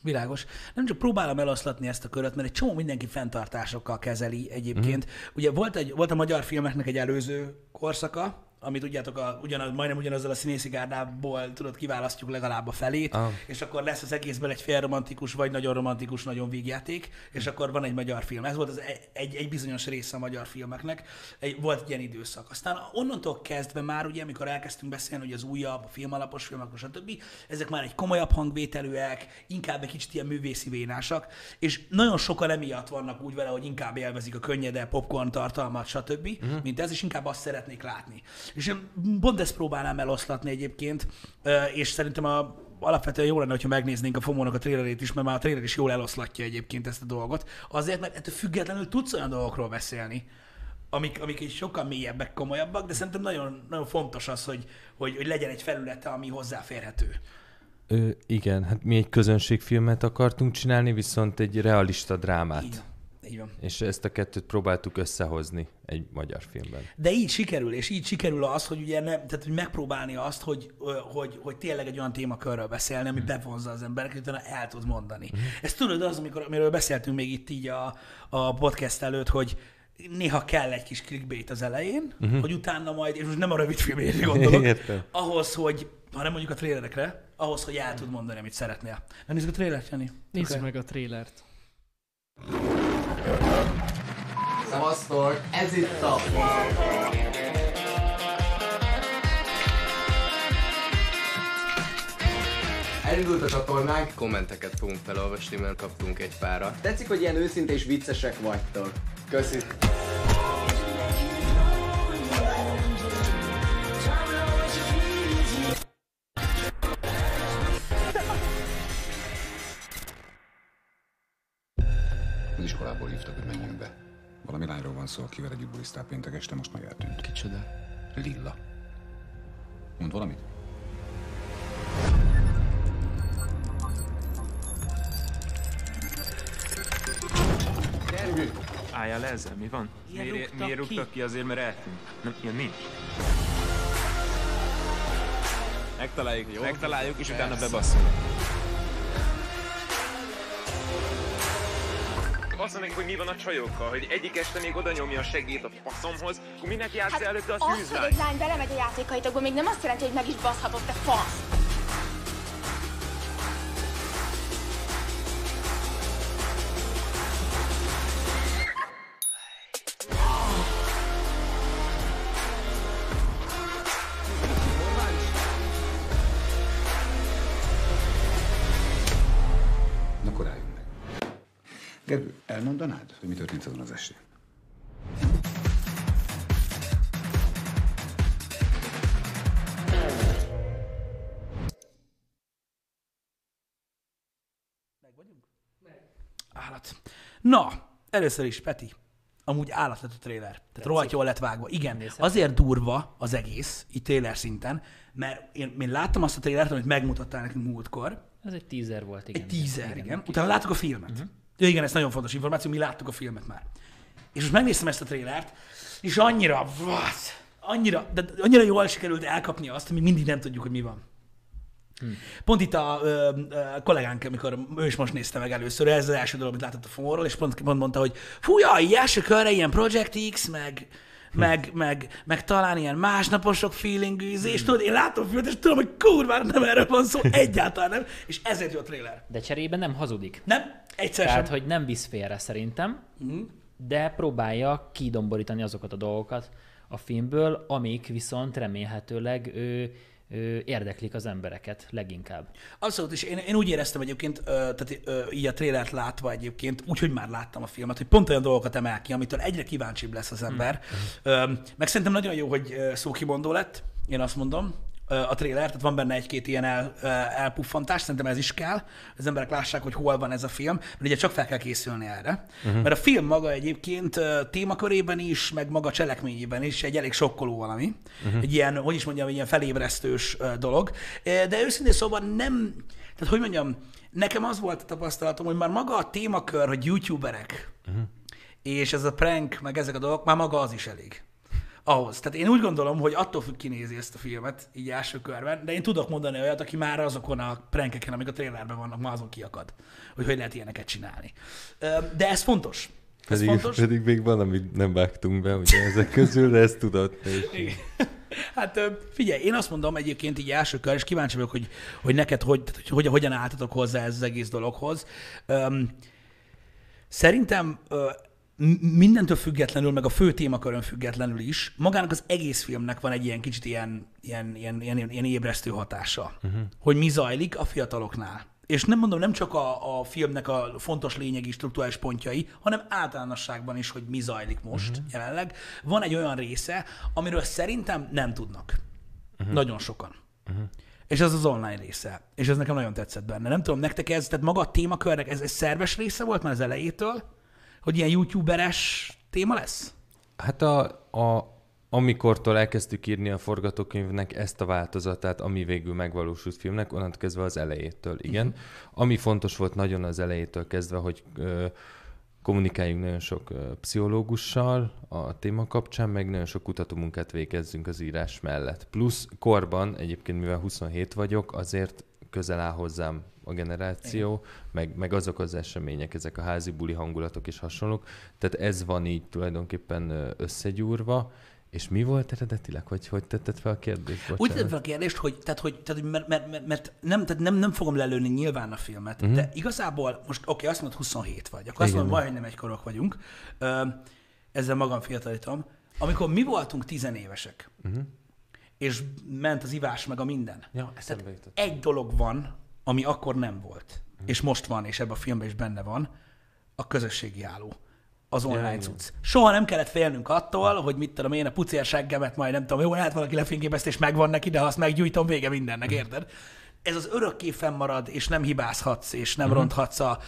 Világos. Nem csak próbálom eloszlatni ezt a köröt, mert egy csomó mindenki fenntartásokkal kezeli egyébként. Mm. Ugye volt, egy, volt a magyar filmeknek egy előző korszaka, amit tudjátok, a, ugyanaz, majdnem ugyanazzal a színészi gárdából tudod, kiválasztjuk legalább a felét, ah. és akkor lesz az egészben egy fél romantikus, vagy nagyon romantikus, nagyon vígjáték, és akkor van egy magyar film. Ez volt az egy, egy bizonyos része a magyar filmeknek. Egy, volt egy ilyen időszak. Aztán onnantól kezdve már, ugye, amikor elkezdtünk beszélni, hogy az újabb, a filmalapos filmek, stb., ezek már egy komolyabb hangvételűek, inkább egy kicsit ilyen művészi vénásak, és nagyon sokan emiatt vannak úgy vele, hogy inkább élvezik a könnyede, popcorn tartalmat, stb., uh-huh. mint ez, és inkább azt szeretnék látni. És én pont ezt próbálnám eloszlatni egyébként, és szerintem a, alapvetően jó lenne, hogyha megnéznénk a Fomónak a trailerét is, mert már a trailer is jól eloszlatja egyébként ezt a dolgot. Azért, mert ettől függetlenül tudsz olyan dolgokról beszélni, amik, amik is sokkal mélyebbek, komolyabbak, de szerintem nagyon, nagyon fontos az, hogy, hogy, hogy legyen egy felülete, ami hozzáférhető. Ö, igen, hát mi egy közönségfilmet akartunk csinálni, viszont egy realista drámát. Igen. Így van. És ezt a kettőt próbáltuk összehozni egy magyar filmben. De így sikerül, és így sikerül az, hogy ugye nem, tehát hogy megpróbálni azt, hogy, hogy, hogy tényleg egy olyan témakörről beszélni, ami mm. bevonza az embereket, utána el tud mondani. Mm. Ezt tudod az, amikor, amiről beszéltünk még itt így a, a podcast előtt, hogy néha kell egy kis clickbait az elején, uh-huh. hogy utána majd, és most nem a rövid filmére gondolok, (laughs) Értem. ahhoz, hogy, hanem mondjuk a trélerekre, ahhoz, hogy el tud mondani, amit szeretnél. Nézzük a trélert, Jani? Nézzük okay. meg a trélert. Szevasztok, ez itt a... Elindult a csatornánk, kommenteket fogunk felolvasni, mert kaptunk egy pára. Tetszik, hogy ilyen őszinte és viccesek vagytok. Köszi. Iskolából hívtak, hogy menjünk be. Valami lányról van szó, akivel együtt bulisztál péntek este, most meg eltűnt. Kicsoda? Lilla. Mond valamit? Gergő! Álljál le ezzel, mi van? Ilyen miért, rúgtak miért rúgtak ki? ki? Azért, mert eltűnt. Nem, ilyen nincs. Megtaláljuk, Jó, megtaláljuk, és utána bebasszunk. Azt mondják, hogy mi van a csajokkal, hogy egyik este még oda nyomja a segít a faszomhoz, akkor minek játsz hát előtte a tűzlány? Az, hogy egy lány belemegy a játékaitokba, még nem azt jelenti, hogy meg is baszhatott, te fasz! Elmondanád, hogy mi történt azon az estén? Meg vagyunk? Meg. Állat. Na, először is, Peti. Amúgy állat lett a trailer. Tehát Tetszik. rohadt jól lett vágva. Igen, Nézhet. azért durva az egész, itt trailer szinten, mert én, én láttam azt a trailert, amit megmutattál nekünk múltkor. Ez egy teaser volt, igen. Egy teaser, igen. igen. Utána láttuk a filmet. Uh-huh. Ja, igen, ez nagyon fontos információ, mi láttuk a filmet már. És most megnéztem ezt a trélert, és annyira, what, annyira, de annyira jól sikerült elkapni azt, hogy mi mindig nem tudjuk, hogy mi van. Hmm. Pont itt a, ö, kollégánk, amikor ő is most nézte meg először, ez az első dolog, amit látott a fomorról, és pont, pont mondta, hogy fú, jaj, első körre ilyen Project X, meg, meg, meg, meg talán ilyen másnaposok feelingűzés, tudod, én látom a filmet, és tudom, hogy kurva nem erről van szó, egyáltalán nem, és ezért jó a trailer. De cserében nem hazudik. Nem, egyszer Tehát, sem. hogy nem visz félre szerintem, uh-huh. de próbálja kidomborítani azokat a dolgokat a filmből, amik viszont remélhetőleg ő, érdeklik az embereket leginkább. Abszolút, és én, én úgy éreztem egyébként, tehát így a trélert látva egyébként, úgyhogy már láttam a filmet, hogy pont olyan dolgokat emel ki, amitől egyre kíváncsibb lesz az ember. Mm. Meg szerintem nagyon jó, hogy szókimondó lett, én azt mondom, a trailer, tehát van benne egy-két ilyen el, elpuffantás, szerintem ez is kell, az emberek lássák, hogy hol van ez a film, mert ugye csak fel kell készülni erre. Uh-huh. Mert a film maga egyébként témakörében is, meg maga cselekményében is egy elég sokkoló valami. Uh-huh. Egy ilyen, hogy is mondjam, egy ilyen felébresztős dolog. De őszintén szóval nem, tehát hogy mondjam, nekem az volt a tapasztalatom, hogy már maga a témakör, hogy youtuberek, uh-huh. és ez a prank, meg ezek a dolgok, már maga az is elég ahhoz. Tehát én úgy gondolom, hogy attól függ kinézi ezt a filmet, így első körben, de én tudok mondani olyat, aki már azokon a prankeken, amik a trailerben vannak, már azon kiakad, hogy hogy lehet ilyeneket csinálni. De ez fontos. Ez pedig, fontos. pedig még van, amit nem vágtunk be, ugye ezek közül, de ezt tudod. Hát figyelj, én azt mondom egyébként így első kör, és kíváncsi vagyok, hogy, hogy neked hogy, hogy, hogy hogyan álltatok hozzá ez az egész dologhoz. Szerintem mindentől függetlenül, meg a fő témakörön függetlenül is, magának az egész filmnek van egy ilyen kicsit ilyen, ilyen, ilyen, ilyen, ilyen ébresztő hatása, uh-huh. hogy mi zajlik a fiataloknál. És nem mondom, nem csak a, a filmnek a fontos lényegi struktúrális pontjai, hanem általánosságban is, hogy mi zajlik most uh-huh. jelenleg. Van egy olyan része, amiről szerintem nem tudnak. Uh-huh. Nagyon sokan. Uh-huh. És ez az online része. És ez nekem nagyon tetszett benne. Nem tudom, nektek ez, tehát maga a témakörnek, ez egy szerves része volt már az elejétől, hogy ilyen youtuberes téma lesz? Hát a, a, amikortól elkezdtük írni a forgatókönyvnek ezt a változatát, ami végül megvalósult filmnek, onnantól kezdve az elejétől, igen. Uh-huh. Ami fontos volt nagyon az elejétől kezdve, hogy ö, kommunikáljunk nagyon sok ö, pszichológussal a téma kapcsán, meg nagyon sok kutatómunkát végezzünk az írás mellett. Plusz korban, egyébként mivel 27 vagyok, azért közel áll hozzám a generáció, meg, meg azok az események, ezek a házi buli hangulatok és hasonlók. Tehát ez van így tulajdonképpen összegyúrva, és mi volt eredetileg, hogy hogy tetted fel a kérdést? Bocsánat. Úgy tetted fel a kérdést, hogy, tehát, hogy, tehát, hogy mert, mert, mert, nem, tehát nem, nem fogom lelőni nyilván a filmet, uh-huh. de igazából most oké, okay, azt mondod 27 vagy, akkor azt mondom, majd nem egy korok vagyunk, ezzel magam fiatalítom. Amikor mi voltunk tizenévesek, uh-huh. és ment az ivás meg a minden. Ja, tehát egy dolog van, ami akkor nem volt, mm. és most van, és ebben a filmben is benne van, a közösségi álló az online ja, cucc. Soha nem kellett félnünk attól, hogy mit tudom én, a pucérseggemet majd nem tudom, jó, lehet valaki lefényképezte, és megvan neki, de ha azt meggyújtom, vége mindennek, érted? Ez az örökké fennmarad, és nem hibázhatsz, és nem uh-huh. ronthatsz a,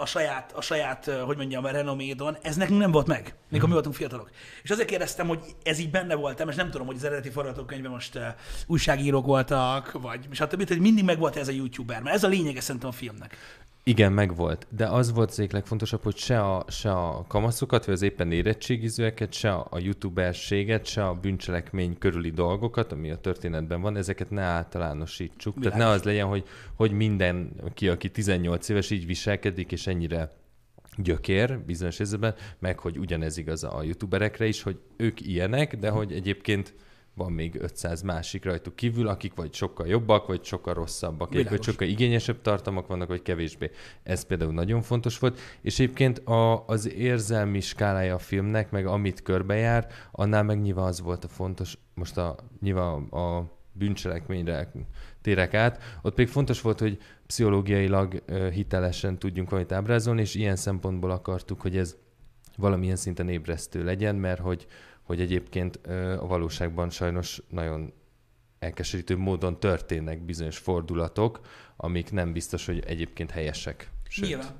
a, saját, a saját, hogy mondjam, a renomédon, ez nekünk nem volt meg, mikor uh-huh. mi voltunk fiatalok. És azért kérdeztem, hogy ez így benne voltam, és nem tudom, hogy az eredeti forgatókönyvben most uh, újságírók voltak, vagy stb. hogy mindig meg volt ez a youtuber, mert ez a lényege szerintem a filmnek. Igen, megvolt. De az volt az legfontosabb, hogy se a, se a kamaszokat, vagy az éppen érettségizőeket, se a youtuberséget, se a bűncselekmény körüli dolgokat, ami a történetben van, ezeket ne általánosítsuk. Világos. Tehát ne az legyen, hogy, hogy mindenki, aki 18 éves, így viselkedik, és ennyire gyökér bizonyos esetben, meg hogy ugyanez igaz a youtuberekre is, hogy ők ilyenek, de hogy egyébként van még 500 másik rajtuk kívül, akik vagy sokkal jobbak, vagy sokkal rosszabbak, Világos. vagy sokkal igényesebb tartalmak vannak, vagy kevésbé. Ez például nagyon fontos volt, és egyébként a, az érzelmi skálája a filmnek, meg amit körbejár, annál meg nyilván az volt a fontos, most a, nyilván a bűncselekményre térek át, ott még fontos volt, hogy pszichológiailag hitelesen tudjunk valamit ábrázolni, és ilyen szempontból akartuk, hogy ez valamilyen szinten ébresztő legyen, mert hogy hogy egyébként a valóságban sajnos nagyon elkeserítő módon történnek bizonyos fordulatok, amik nem biztos, hogy egyébként helyesek. Sőt. Nyilván.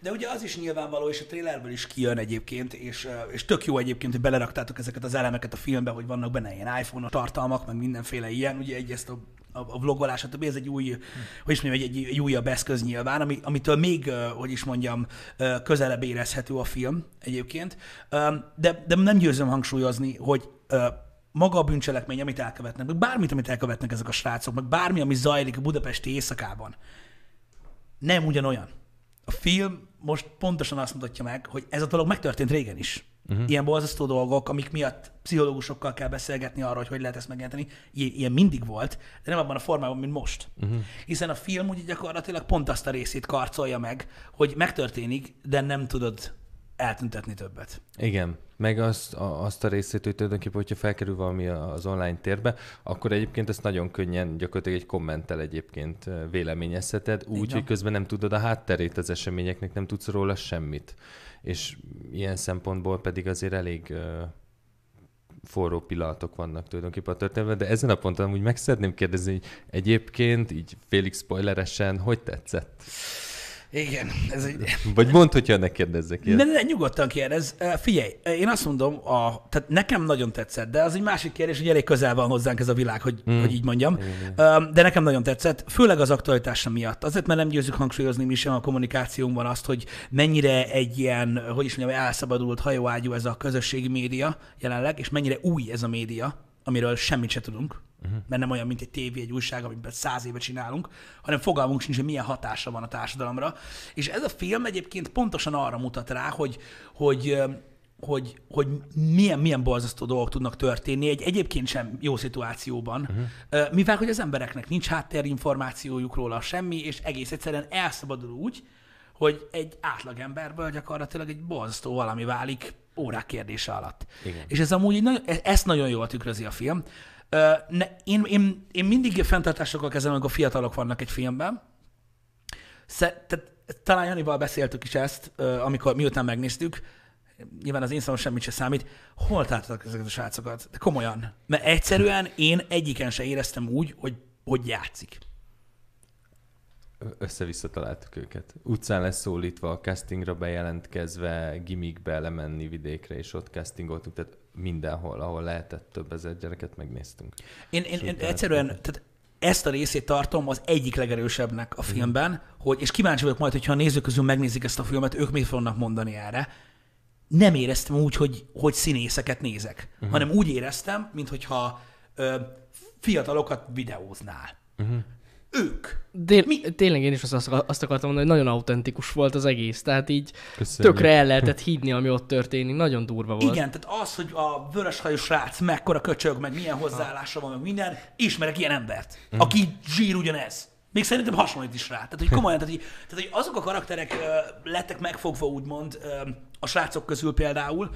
De ugye az is nyilvánvaló, és a trailerből is kijön egyébként, és, és tök jó egyébként, hogy beleraktátok ezeket az elemeket a filmbe, hogy vannak benne ilyen iPhone tartalmak, meg mindenféle ilyen, ugye egy ezt a a vlogolás, stb. Ez egy új, hm. hogy is mondjam, egy, egy, egy újabb eszköz nyilván, ami, amitől még, hogy is mondjam, közelebb érezhető a film egyébként. De, de nem győzöm hangsúlyozni, hogy maga a bűncselekmény, amit elkövetnek, meg bármit, amit elkövetnek ezek a srácok, meg bármi, ami zajlik a budapesti éjszakában, nem ugyanolyan. A film most pontosan azt mutatja meg, hogy ez a dolog megtörtént régen is. Uh-huh. Ilyen borzasztó dolgok, amik miatt pszichológusokkal kell beszélgetni arról, hogy hogy lehet ezt megjelenteni. Ilyen, ilyen mindig volt, de nem abban a formában, mint most. Uh-huh. Hiszen a film ugye gyakorlatilag pont azt a részét karcolja meg, hogy megtörténik, de nem tudod eltüntetni többet. Igen, meg azt a, azt a részét, hogy tulajdonképpen, hogyha felkerül valami az online térbe, akkor egyébként ezt nagyon könnyen gyakorlatilag egy kommenttel egyébként véleményezheted, úgy, hogy közben nem tudod a hátterét az eseményeknek, nem tudsz róla semmit és ilyen szempontból pedig azért elég uh, forró pillanatok vannak tulajdonképpen a történetben, de ezen a ponton úgy meg szeretném kérdezni, hogy egyébként így félig spoileresen, hogy tetszett? Igen. Ez egy... Vagy mondd, hogyha ne kérdezzek ilyet. Ne, ne, nyugodtan kérdez. Figyelj, én azt mondom, a, tehát nekem nagyon tetszett, de az egy másik kérdés, hogy elég közel van hozzánk ez a világ, hogy, hmm. hogy így mondjam. Hmm. De nekem nagyon tetszett, főleg az aktualitása miatt. Azért, mert nem győzzük hangsúlyozni mi sem a kommunikációnkban azt, hogy mennyire egy ilyen, hogy is mondjam, elszabadult hajóágyú ez a közösségi média jelenleg, és mennyire új ez a média, amiről semmit se tudunk uh-huh. mert nem olyan, mint egy tévé, egy újság, amit száz éve csinálunk, hanem fogalmunk sincs, hogy milyen hatása van a társadalomra. És ez a film egyébként pontosan arra mutat rá, hogy, hogy hogy, hogy milyen, milyen borzasztó dolgok tudnak történni egy egyébként sem jó szituációban, uh-huh. mivel hogy az embereknek nincs háttérinformációjuk róla semmi, és egész egyszerűen elszabadul úgy, hogy egy átlagemberből gyakorlatilag egy borzasztó valami válik órák kérdése alatt. Igen. És ez amúgy, e-, ezt nagyon jól tükrözi a film. Ne, én, én, én mindig fenntartásokkal kezelem, amikor fiatalok vannak egy filmben. Sze, tehát, talán Janival beszéltük is ezt, amikor miután megnéztük, nyilván az én szavam semmit se számít, hol találtak ezeket a srácokat? De komolyan. Mert egyszerűen én egyiken se éreztem úgy, hogy, hogy játszik. Össze-vissza találtuk őket. Utcán lesz szólítva, a castingra bejelentkezve, gimikbe lemenni vidékre, és ott castingoltunk. Tehát mindenhol, ahol lehetett több ezer gyereket megnéztünk. Én, én, én egyszerűen, tehát ezt a részét tartom az egyik legerősebbnek a mhm. filmben, mm. hogy, és kíváncsi vagyok majd, hogyha a nézők közül megnézik ezt a filmet, ők mit fognak mondani erre. Nem éreztem úgy, hogy, hogy színészeket nézek, uh-huh. hanem úgy éreztem, mintha fiatalokat videóznál. Uh-huh ők. De, Mi? Tényleg én is azt, azt akartam mondani, hogy nagyon autentikus volt az egész, tehát így Köszönjük. tökre el lehetett hívni, ami ott történik, nagyon durva volt. Igen, tehát az, hogy a vöröshajú srác mekkora köcsög, meg milyen hozzáállása van, meg minden, ismerek ilyen embert, mm. aki zsír ugyanez. Még szerintem hasonlít is rá. Tehát, hogy komolyan, tehát, hogy, tehát, hogy azok a karakterek uh, lettek megfogva, úgymond, uh, a srácok közül például,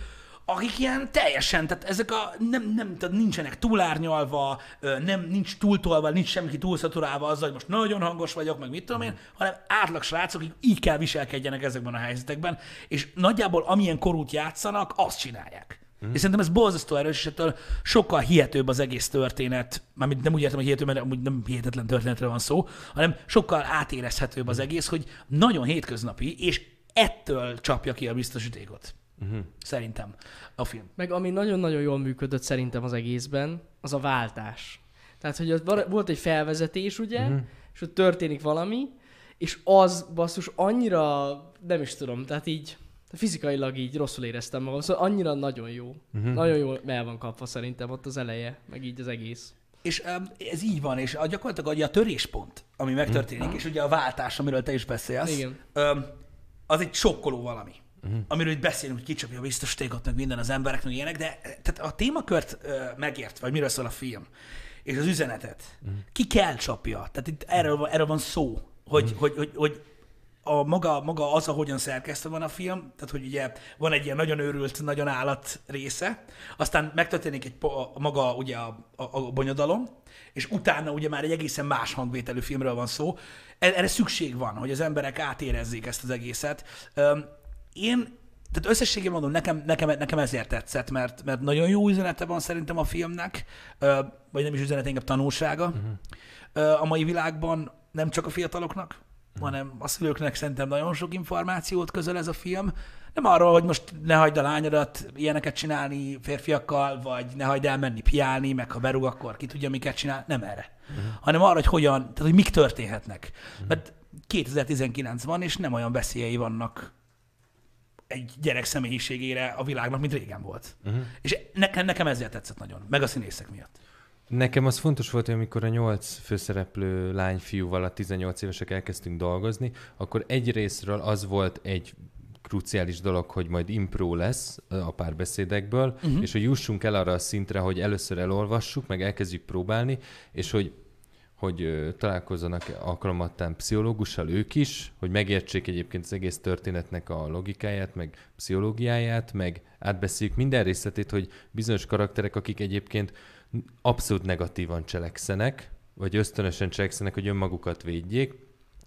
akik ilyen teljesen, tehát ezek a, nem, nem, tehát nincsenek túlárnyalva, nem, nincs túltolva, nincs semmi túlszaturálva azzal, hogy most nagyon hangos vagyok, meg mit tudom én, hanem átlag srácok, akik így kell viselkedjenek ezekben a helyzetekben, és nagyjából amilyen korút játszanak, azt csinálják. Mm. És szerintem ez borzasztó erős, és ettől sokkal hihetőbb az egész történet, mármint nem úgy értem, hogy hihető, mert amúgy nem hihetetlen történetről van szó, hanem sokkal átérezhetőbb az egész, hogy nagyon hétköznapi, és ettől csapja ki a biztosítékot. Uh-huh. Szerintem a film. Meg ami nagyon-nagyon jól működött szerintem az egészben, az a váltás. Tehát, hogy ott volt egy felvezetés, ugye, uh-huh. és ott történik valami, és az basszus annyira, nem is tudom, tehát így fizikailag így rosszul éreztem magam, szóval annyira nagyon jó. Uh-huh. Nagyon jól el van kapva szerintem ott az eleje, meg így az egész. És ez így van, és a, gyakorlatilag a töréspont, ami megtörténik, uh-huh. és ugye a váltás, amiről te is beszélsz, Igen. Az egy sokkoló valami. Uh-huh. Amiről itt beszélünk, hogy kicsapja a biztosítékot, meg minden az embereknek, ilyenek, de tehát a témakört uh, megért, vagy miről szól a film, és az üzenetet, uh-huh. ki kell csapja. Tehát itt erről, erről van szó, hogy, uh-huh. hogy, hogy, hogy a maga, maga az, ahogyan szerkesztve van a film, tehát hogy ugye van egy ilyen nagyon őrült, nagyon állat része, aztán megtörténik egy a, maga ugye a, a, a bonyodalom, és utána ugye már egy egészen más hangvételű filmről van szó. E, erre szükség van, hogy az emberek átérezzék ezt az egészet. Én tehát összességében mondom, nekem, nekem, nekem ezért tetszett, mert, mert nagyon jó üzenete van szerintem a filmnek, vagy nem is üzenete, inkább tanulsága uh-huh. a mai világban, nem csak a fiataloknak, hanem a szülőknek szerintem nagyon sok információt közöl ez a film. Nem arról, hogy most ne hagyd a lányodat ilyeneket csinálni férfiakkal, vagy ne hagyd el menni piálni, meg ha berúg, akkor ki tudja, miket csinál. Nem erre. Uh-huh. Hanem arra, hogy hogyan, tehát hogy mik történhetnek. Uh-huh. Mert 2019 van, és nem olyan veszélyei vannak egy gyerek személyiségére a világnak, mint régen volt. Uh-huh. És nekem, nekem ezért tetszett nagyon, meg a színészek miatt. Nekem az fontos volt, hogy amikor a nyolc főszereplő lányfiúval, a 18 évesek elkezdtünk dolgozni, akkor egy részről az volt egy kruciális dolog, hogy majd impro lesz a párbeszédekből, uh-huh. és hogy jussunk el arra a szintre, hogy először elolvassuk, meg elkezdjük próbálni, és hogy hogy találkozzanak alkalomattán pszichológussal ők is, hogy megértsék egyébként az egész történetnek a logikáját, meg pszichológiáját, meg átbeszéljük minden részletét, hogy bizonyos karakterek, akik egyébként abszolút negatívan cselekszenek, vagy ösztönösen cselekszenek, hogy önmagukat védjék,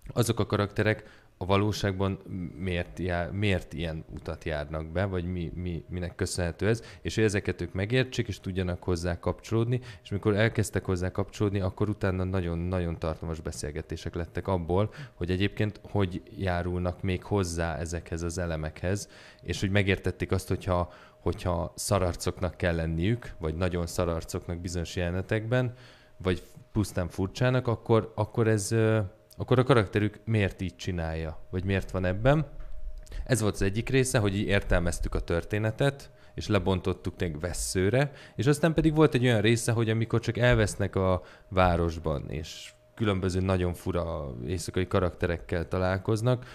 azok a karakterek a valóságban miért, jár, miért ilyen utat járnak be, vagy mi, mi, minek köszönhető ez, és hogy ezeket ők megértsék, és tudjanak hozzá kapcsolódni, és mikor elkezdtek hozzá kapcsolódni, akkor utána nagyon-nagyon tartalmas beszélgetések lettek abból, hogy egyébként hogy járulnak még hozzá ezekhez az elemekhez, és hogy megértették azt, hogyha hogyha szararcoknak kell lenniük, vagy nagyon szararcoknak bizonyos jelenetekben, vagy pusztán furcsának, akkor, akkor ez akkor a karakterük miért így csinálja, vagy miért van ebben. Ez volt az egyik része, hogy így értelmeztük a történetet, és lebontottuk még vesszőre, és aztán pedig volt egy olyan része, hogy amikor csak elvesznek a városban, és különböző nagyon fura éjszakai karakterekkel találkoznak,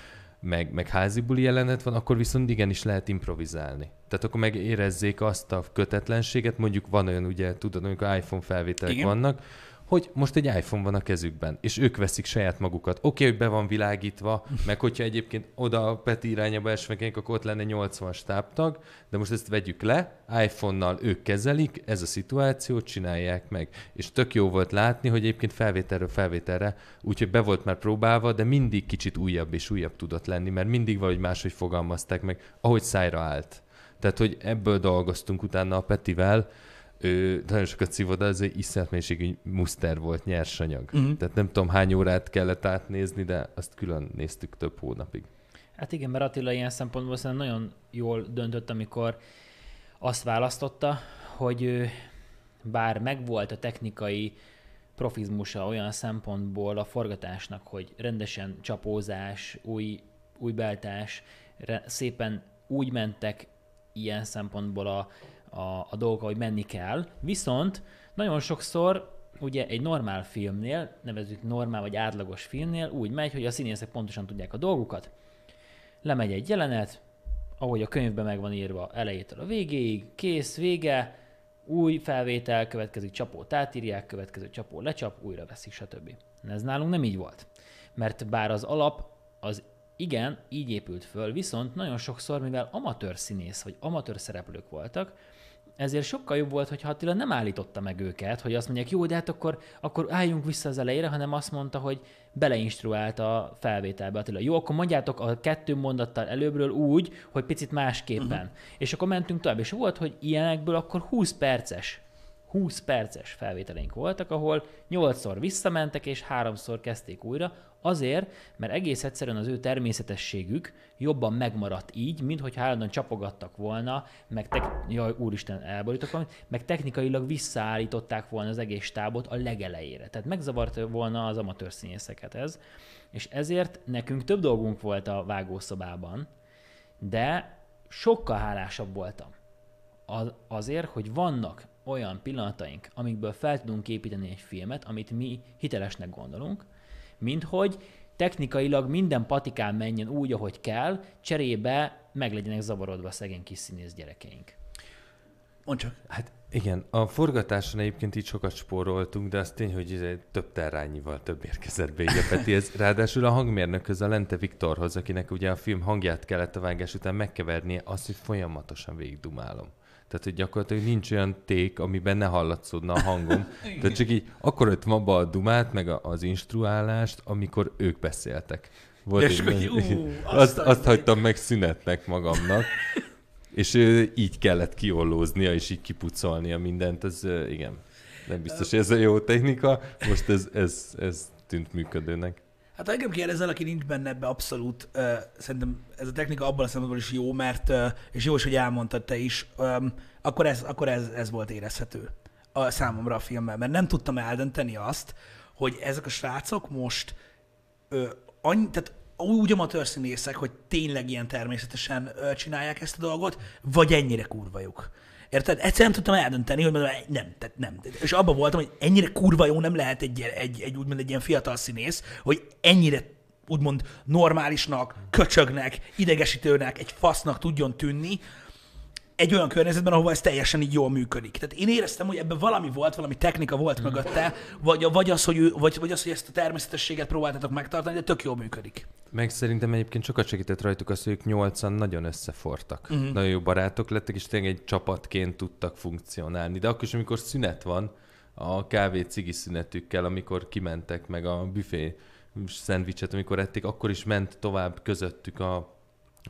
meg, meg házibuli jelenet van, akkor viszont igenis lehet improvizálni. Tehát akkor megérezzék azt a kötetlenséget, mondjuk van olyan, ugye tudod, amikor iPhone felvételek Igen. vannak, hogy most egy iPhone van a kezükben, és ők veszik saját magukat. Oké, okay, hogy be van világítva, meg hogyha egyébként oda a Peti irányába esmekénk, akkor ott lenne 80 stábtag, de most ezt vegyük le, iPhone-nal ők kezelik, ez a szituáció, csinálják meg. És tök jó volt látni, hogy egyébként felvételről felvételre, úgyhogy be volt már próbálva, de mindig kicsit újabb és újabb tudott lenni, mert mindig valahogy máshogy fogalmazták meg, ahogy szájra állt. Tehát, hogy ebből dolgoztunk utána a Petivel, ő nagyon sokat szívod, ez egy iszonyat mélységű muszter volt, nyersanyag. Uh-huh. Tehát nem tudom, hány órát kellett átnézni, de azt külön néztük több hónapig. Hát igen, mert Attila ilyen szempontból szerintem nagyon jól döntött, amikor azt választotta, hogy bár megvolt a technikai profizmusa olyan szempontból a forgatásnak, hogy rendesen csapózás, új, új beltás, szépen úgy mentek ilyen szempontból a, a, a dolga, hogy menni kell. Viszont nagyon sokszor ugye egy normál filmnél, nevezzük normál vagy átlagos filmnél úgy megy, hogy a színészek pontosan tudják a dolgukat. Lemegy egy jelenet, ahogy a könyvben meg van írva elejétől a végéig, kész, vége, új felvétel, következik csapó átírják, következő csapó lecsap, újra veszik, stb. Ez nálunk nem így volt. Mert bár az alap az igen, így épült föl, viszont nagyon sokszor, mivel amatőr színész vagy amatőr szereplők voltak, ezért sokkal jobb volt, hogyha Attila nem állította meg őket, hogy azt mondják, jó, de hát akkor, akkor álljunk vissza az elejére, hanem azt mondta, hogy beleinstruált a felvételbe Attila. Jó, akkor mondjátok a kettő mondattal előbbről úgy, hogy picit másképpen. Uh-huh. És akkor mentünk tovább. És volt, hogy ilyenekből akkor 20 perces 20 perces felvételeink voltak, ahol 8-szor visszamentek és 3-szor kezdték újra, azért, mert egész egyszerűen az ő természetességük jobban megmaradt így, mint hogy állandóan csapogattak volna, meg tek- jaj, úristen, elborítok valamit, meg technikailag visszaállították volna az egész stábot a legelejére. Tehát megzavart volna az amatőr színészeket ez, és ezért nekünk több dolgunk volt a vágószobában, de sokkal hálásabb voltam azért, hogy vannak olyan pillanataink, amikből fel tudunk építeni egy filmet, amit mi hitelesnek gondolunk, mint hogy technikailag minden patikán menjen úgy, ahogy kell, cserébe meg legyenek zavarodva a szegény kis színész gyerekeink. Mondd csak. Hát igen, a forgatáson egyébként így sokat spóroltunk, de az tény, hogy izé több terrányival több érkezett be így a Petihez. Ráadásul a hangmérnökhöz, a Lente Viktorhoz, akinek ugye a film hangját kellett a vágás után megkevernie, azt, hogy folyamatosan végigdumálom. Tehát, hogy gyakorlatilag nincs olyan ték, amiben ne hallatszódna a hangom. (laughs) Tehát csak így akkor öt abba a dumát, meg az instruálást, amikor ők beszéltek. Volt és egy, ú, (laughs) azt, azt hagytam meg szünetnek magamnak. És így kellett kiollóznia, és így kipucolnia mindent. Ez igen, nem biztos, hogy ez a jó technika. Most ez, ez, ez tűnt működőnek. Hát engem kérdezel, aki nincs benne ebbe abszolút, uh, szerintem ez a technika abban a szempontból is jó, mert, uh, és jó is, hogy elmondtad te is, um, akkor, ez, akkor ez, ez volt érezhető a számomra a filmben, mert nem tudtam eldönteni azt, hogy ezek a srácok most uh, annyi, tehát úgy amatőr színészek, hogy tényleg ilyen természetesen uh, csinálják ezt a dolgot, vagy ennyire kurvajuk. Érted? Egyszerűen nem tudtam eldönteni, hogy nem, tehát nem. És abban voltam, hogy ennyire kurva jó nem lehet egy, egy, egy úgymond egy ilyen fiatal színész, hogy ennyire úgymond normálisnak, köcsögnek, idegesítőnek, egy fasznak tudjon tűnni, egy olyan környezetben, ahol ez teljesen így jól működik. Tehát én éreztem, hogy ebben valami volt, valami technika volt mm. mögötte, vagy, vagy, az, hogy ő, vagy, vagy az, hogy ezt a természetességet próbáltatok megtartani, de tök jól működik. Meg szerintem egyébként sokat segített rajtuk az, hogy ők nyolcan nagyon összefortak. Mm-hmm. Nagyon jó barátok lettek, és tényleg egy csapatként tudtak funkcionálni. De akkor is, amikor szünet van, a kávé cigi szünetükkel, amikor kimentek, meg a büfé szendvicset, amikor ették, akkor is ment tovább közöttük a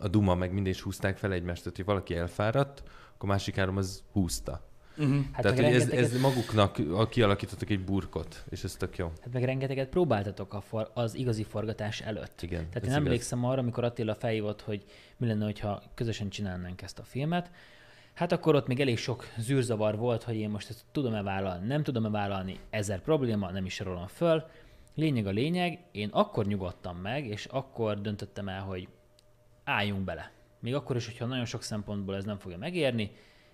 a Duma meg mindig is húzták fel egymást, tehát hogy valaki elfáradt, akkor másik három az húzta. Uh-huh. Hát Tehát, hogy ez, ez maguknak kialakítottak egy burkot, és ez tök jó. Hát meg rengeteget próbáltatok a for, az igazi forgatás előtt. Igen, Tehát én emlékszem arra, amikor Attila felhívott, hogy mi lenne, hogyha közösen csinálnánk ezt a filmet, Hát akkor ott még elég sok zűrzavar volt, hogy én most ezt tudom-e vállalni, nem tudom-e vállalni, ezer probléma, nem is sorolom föl. Lényeg a lényeg, én akkor nyugodtam meg, és akkor döntöttem el, hogy álljunk bele. Még akkor is, hogyha nagyon sok szempontból ez nem fogja megérni,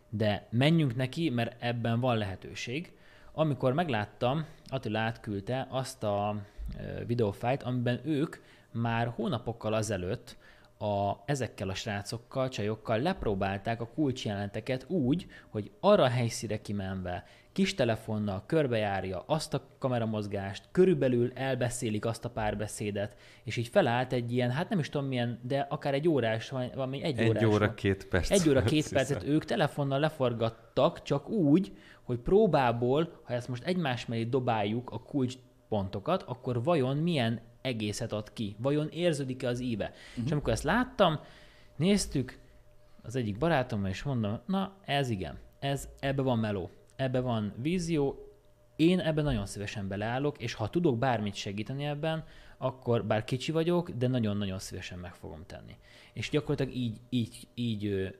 de menjünk neki, mert ebben van lehetőség. Amikor megláttam, Attila átküldte azt a videófájt, amiben ők már hónapokkal azelőtt a, ezekkel a srácokkal, csajokkal lepróbálták a kulcsjelenteket úgy, hogy arra a helyszíre kimenve, kis telefonnal körbejárja azt a kameramozgást, körülbelül elbeszélik azt a párbeszédet, és így felállt egy ilyen, hát nem is tudom milyen, de akár egy órás, valami egy, egy órás. Egy óra, két perc. Egy óra, két percet ők telefonnal leforgattak, csak úgy, hogy próbából, ha ezt most egymás mellé dobáljuk a kulcspontokat, akkor vajon milyen egészet ad ki? Vajon érződik-e az íve? Uh-huh. És amikor ezt láttam, néztük, az egyik barátommal, és mondom, na ez igen, ez, ebbe van meló ebbe van vízió, én ebben nagyon szívesen beleállok, és ha tudok bármit segíteni ebben, akkor bár kicsi vagyok, de nagyon-nagyon szívesen meg fogom tenni. És gyakorlatilag így, így, így,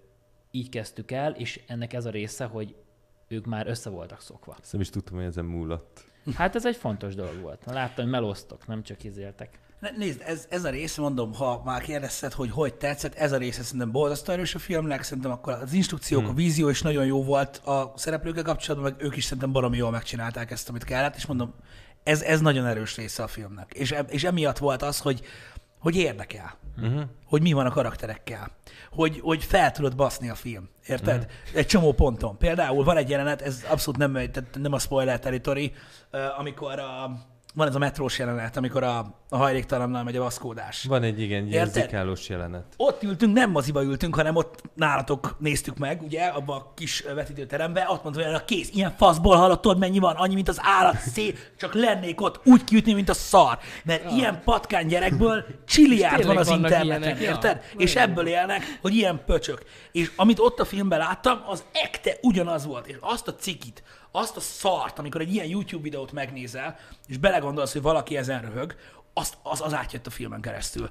így kezdtük el, és ennek ez a része, hogy ők már össze voltak szokva. Ezt nem is tudtam, hogy ezen múlott. Hát ez egy fontos dolog volt. Láttam, hogy melóztok, nem csak izéltek. Nézd, ez, ez a rész, mondom, ha már kérdezted, hogy hogy tetszett, ez a része szerintem borzasztó erős a filmnek, szerintem akkor az instrukciók, hmm. a vízió is nagyon jó volt a szereplőkkel kapcsolatban, meg ők is szerintem baromi jól megcsinálták ezt, amit kellett, és mondom, ez, ez nagyon erős része a filmnek. És, és emiatt volt az, hogy, hogy érdekel. Uh-huh. Hogy mi van a karakterekkel. Hogy, hogy fel tudod baszni a film. Érted? Uh-huh. Egy csomó ponton. Például van egy jelenet, ez abszolút nem, tehát nem a spoiler territory, amikor a, van ez a metrós jelenet, amikor a, a hajléktalannal megy a vaszkódás. Van egy igen, egy érzékálós jelenet. Ott ültünk, nem moziba ültünk, hanem ott nálatok néztük meg, ugye, abba a kis vetítőterembe, ott mondta, hogy a kész, ilyen faszból hallottad, mennyi van, annyi, mint az állat, szép, csak lennék ott úgy kiütni, mint a szar. Mert ja. ilyen patkány gyerekből csiliárd van az interneten, ilyenek, érted? Ja. És ebből élnek, hogy ilyen pöcsök. És amit ott a filmben láttam, az ekte ugyanaz volt. És azt a cikit, azt a szart, amikor egy ilyen YouTube videót megnézel, és belegondolsz, hogy valaki ezen röhög, azt, az, az átjött a filmen keresztül.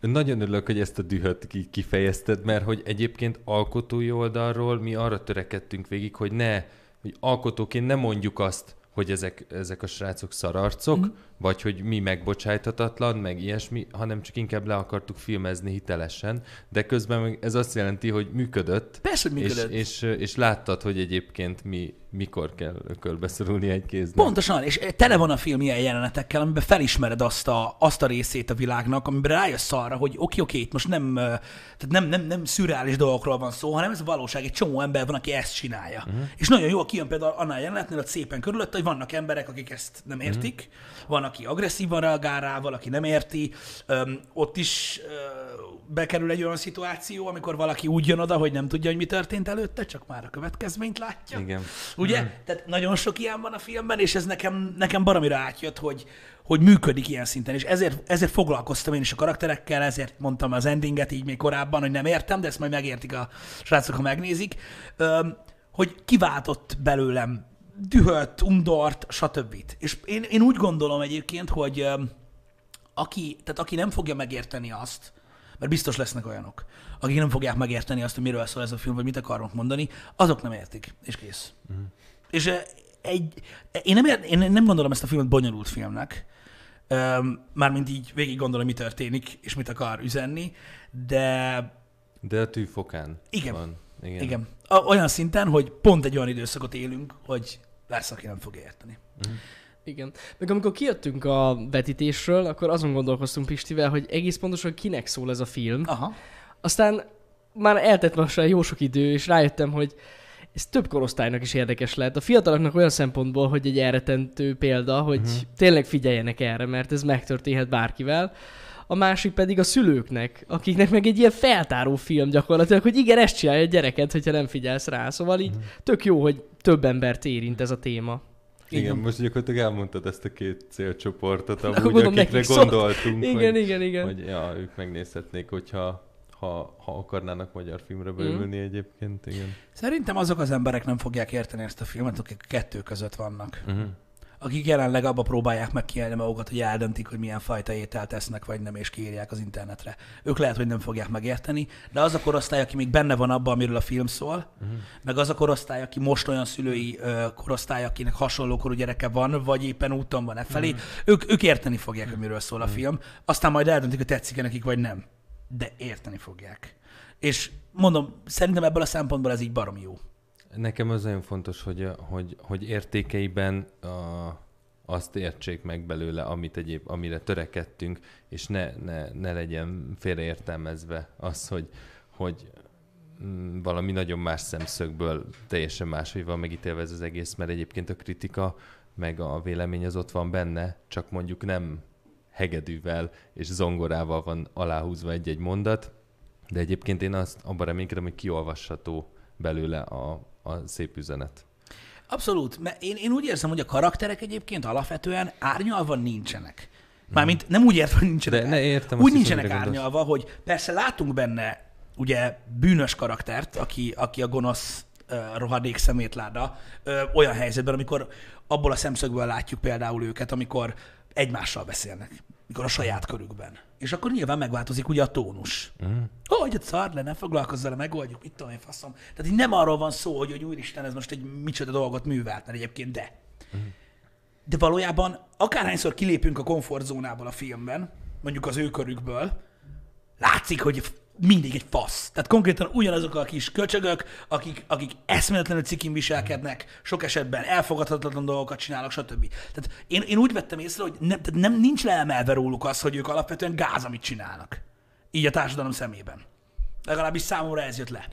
Nagyon örülök, hogy ezt a dühöt kifejezted, mert hogy egyébként alkotói oldalról mi arra törekedtünk végig, hogy ne, hogy alkotóként ne mondjuk azt, hogy ezek, ezek a srácok szararcok, mm. Vagy hogy mi megbocsájthatatlan, meg ilyesmi, hanem csak inkább le akartuk filmezni hitelesen, de közben meg ez azt jelenti, hogy működött. Persze, hogy működött. És, és, és láttad, hogy egyébként mi, mikor kell ökölbeszorulni egy kéznek. Pontosan, és tele van a film ilyen jelenetekkel, amiben felismered azt a, azt a részét a világnak, amiben rájössz arra, hogy oké, oké, itt most nem, tehát nem, nem, nem szürreális dolgokról van szó, hanem ez a valóság, egy csomó ember van, aki ezt csinálja. Uh-huh. És nagyon jó, kijön például annál jelenetnél, hogy szépen körülött, hogy vannak emberek, akik ezt nem értik, uh-huh. van, aki agresszívan reagál rá, valaki nem érti, Öm, ott is bekerül egy olyan szituáció, amikor valaki úgy jön oda, hogy nem tudja, hogy mi történt előtte, csak már a következményt látja. Igen. Ugye? Mm. Tehát nagyon sok ilyen van a filmben, és ez nekem, nekem baromira átjött, hogy, hogy működik ilyen szinten, és ezért, ezért foglalkoztam én is a karakterekkel, ezért mondtam az endinget így még korábban, hogy nem értem, de ezt majd megértik a srácok, ha megnézik, hogy kiváltott belőlem dühöt, undort, stb. És én, én úgy gondolom egyébként, hogy aki, tehát aki nem fogja megérteni azt, mert biztos lesznek olyanok, akik nem fogják megérteni azt, hogy miről szól ez a film, vagy mit akarunk mondani, azok nem értik, és kész. Uh-huh. És egy, én, nem, ér, én nem gondolom ezt a filmet bonyolult filmnek, mármint így végig gondolom, mi történik, és mit akar üzenni, de... De a tűfokán igen, van. Igen. Igen. Olyan szinten, hogy pont egy olyan időszakot élünk, hogy lesz, aki nem fog érteni. Uh-huh. Igen. Meg amikor kijöttünk a vetítésről, akkor azon gondolkoztunk Pistivel, hogy egész pontosan kinek szól ez a film. Aha. Aztán már eltett lassan jó sok idő, és rájöttem, hogy ez több korosztálynak is érdekes lehet. A fiataloknak olyan szempontból, hogy egy elretentő példa, hogy uh-huh. tényleg figyeljenek erre, mert ez megtörténhet bárkivel. A másik pedig a szülőknek, akiknek meg egy ilyen feltáró film gyakorlatilag, hogy igen, ezt csinálja a gyereket, hogyha nem figyelsz rá. Szóval így uh-huh. tök jó, hogy több embert érint ez a téma. Igen, igen, most gyakorlatilag elmondtad ezt a két célcsoportot, amúgy, akikre nekik gondoltunk, szó... igen, hogy, igen, igen. hogy ja, ők megnézhetnék, hogyha ha, ha akarnának magyar filmre beülni mm. egyébként, igen. Szerintem azok az emberek nem fogják érteni ezt a filmet, akik a kettő között vannak. Uh-huh akik jelenleg abba próbálják meg kielni magukat, hogy eldöntik, hogy milyen fajta ételt esznek, vagy nem, és kiírják az internetre. Ők lehet, hogy nem fogják megérteni, de az a korosztály, aki még benne van abban, amiről a film szól, uh-huh. meg az a korosztály, aki most olyan szülői korosztály, akinek hasonló korú gyereke van, vagy éppen úton van e felé, uh-huh. ők, ők érteni fogják, hogy miről szól a uh-huh. film. Aztán majd eldöntik, hogy tetszik nekik, vagy nem. De érteni fogják. És mondom, szerintem ebből a szempontból ez így barom jó. Nekem az nagyon fontos, hogy, hogy, hogy értékeiben a, azt értsék meg belőle, amit egyéb, amire törekedtünk, és ne, ne, ne legyen félreértelmezve az, hogy, hogy mm, valami nagyon más szemszögből teljesen máshogy van megítélve ez az egész, mert egyébként a kritika meg a vélemény az ott van benne, csak mondjuk nem hegedűvel és zongorával van aláhúzva egy-egy mondat, de egyébként én azt abban reménykedem, hogy kiolvasható belőle a, a szép üzenet. Abszolút. Mert én, én úgy érzem, hogy a karakterek egyébként alapvetően árnyalva nincsenek. Mármint nem úgy értem, hogy nincsenek. De ne értem úgy nincsenek árnyalva, hogy persze látunk benne ugye bűnös karaktert, aki, aki a gonosz uh, rohadék szemétláda uh, olyan helyzetben, amikor abból a szemszögből látjuk például őket, amikor egymással beszélnek mikor a saját körükben. És akkor nyilván megváltozik ugye a tónus. Uh-huh. Hogy egy szar le, ne foglalkozz vele, megoldjuk, mit tudom én, faszom. Tehát így nem arról van szó, hogy, hogy úristen, ez most egy micsoda dolgot művelt, mert egyébként de. Uh-huh. De valójában akárhányszor kilépünk a komfortzónából a filmben, mondjuk az ő körükből, látszik, hogy mindig egy fasz. Tehát konkrétan ugyanazok a kis köcsögök, akik, akik eszméletlenül cikin viselkednek, sok esetben elfogadhatatlan dolgokat csinálnak, stb. Tehát én, én úgy vettem észre, hogy nem, tehát nem, nincs leemelve róluk az, hogy ők alapvetően gáz, amit csinálnak. Így a társadalom szemében. Legalábbis számomra ez jött le.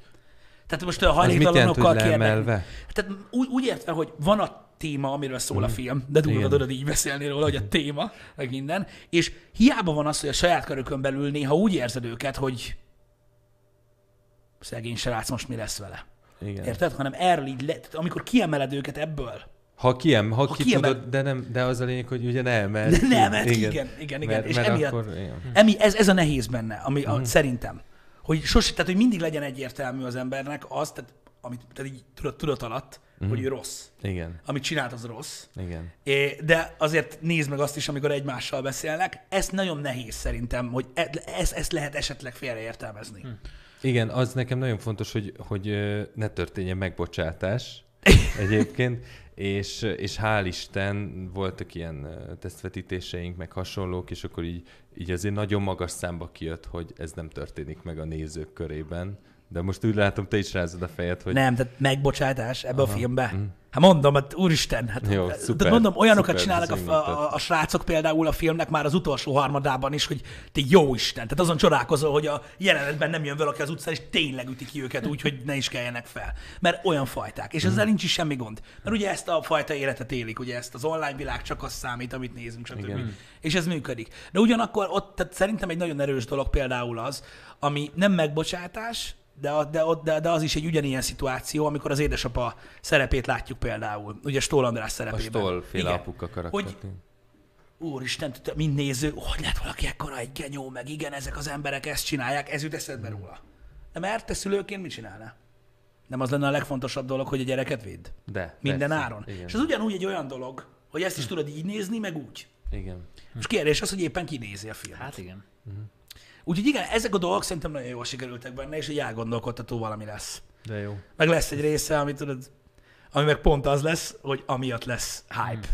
Tehát most a hajléktalanokkal kérnek. Tehát úgy, úgy értve, hogy van a téma, amiről szól mm. a mhm. film, de durva tudod így beszélni róla, hogy a téma, meg minden, és hiába van az, hogy a saját körökön belül néha úgy érzed őket, hogy szegény srác, most mi lesz vele. Igen. Érted? Hanem erről így, le, amikor kiemeled őket ebből, ha, kiem, ha, ha ki kiemel... tudod, de, nem, de az a lényeg, hogy ugye nem, mert... Nem, mert igen, igen, igen. igen. Mert, és mert emiatt, akkor, igen. Emi, ez, ez a nehéz benne, ami a, szerintem. Hogy sose, tehát, hogy mindig legyen egyértelmű az embernek az, tehát, amit tehát így tudat, tudat alatt, uh-huh. hogy ő rossz. Igen. Amit csinált, az rossz. Igen. É, de azért nézd meg azt is, amikor egymással beszélnek. Ez nagyon nehéz szerintem, hogy e, ezt, ezt lehet esetleg félreértelmezni. Hm. Igen, az nekem nagyon fontos, hogy, hogy ne történjen megbocsátás (laughs) egyébként, és, és hál' Isten voltak ilyen tesztvetítéseink, meg hasonlók, és akkor így, így azért nagyon magas számba kijött, hogy ez nem történik meg a nézők körében. De most úgy látom, te is rázod a fejed, hogy... Nem, tehát megbocsátás ebbe Aha. a filmbe. Mm. Hát mondom, hát úristen, hát Jó, szuper, mondom, olyanokat szuper, csinálnak a, a, a, srácok például a filmnek már az utolsó harmadában is, hogy te jó Isten, tehát azon csodálkozol, hogy a jelenetben nem jön valaki az utcán, és tényleg ütik ki őket úgy, hogy ne is keljenek fel. Mert olyan fajták, és ezzel mm. nincs is semmi gond. Mert ugye ezt a fajta életet élik, ugye ezt az online világ csak az számít, amit nézünk, stb. Igen. És ez működik. De ugyanakkor ott tehát szerintem egy nagyon erős dolog például az, ami nem megbocsátás, de, de, de, de az is egy ugyanilyen szituáció, amikor az édesapa szerepét látjuk például, ugye Stól András szerepében. A Stól féle apuka karakter. Hogy, úristen, mind néző, hogy lehet valaki ekkora egy genyó, meg igen, ezek az emberek ezt csinálják, ez jut eszedbe róla. De mert te szülőként mit csinálna? Nem az lenne a legfontosabb dolog, hogy a gyereket védd? De. Minden persze, áron. Igen. És ez ugyanúgy egy olyan dolog, hogy ezt is tudod így nézni, meg úgy. Igen. És kérdés az, hogy éppen kinézi a filmet. Hát igen. Uh-huh. Úgyhogy igen, ezek a dolgok szerintem nagyon jól sikerültek benne, és egy elgondolkodtató valami lesz. De jó. Meg lesz egy része, ami tudod, ami meg pont az lesz, hogy amiatt lesz hype.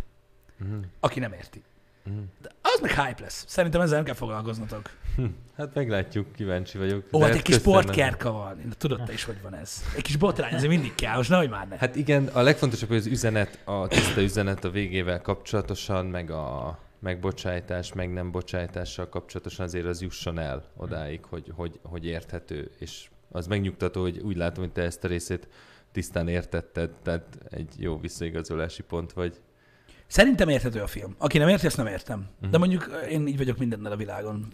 Mm. Aki nem érti. Mm. De az meg hype lesz. Szerintem ezzel nem kell foglalkoznatok. Hm. Hát meglátjuk, kíváncsi vagyok. Ó, hát egy kis sportkerka van. Tudod te is, hogy van ez. Egy kis botrány, ez mindig kell, most nehogy már ne. Hát igen, a legfontosabb, hogy az üzenet, a tiszta üzenet a végével kapcsolatosan, meg a megbocsájtás, meg nem bocsájtással kapcsolatosan azért az jusson el odáig, hogy, hogy, hogy érthető, és az megnyugtató, hogy úgy látom, hogy te ezt a részét tisztán értetted, tehát egy jó visszaigazolási pont vagy. Szerintem érthető a film. Aki nem érti, ezt nem értem. Uh-huh. De mondjuk én így vagyok mindennel a világon,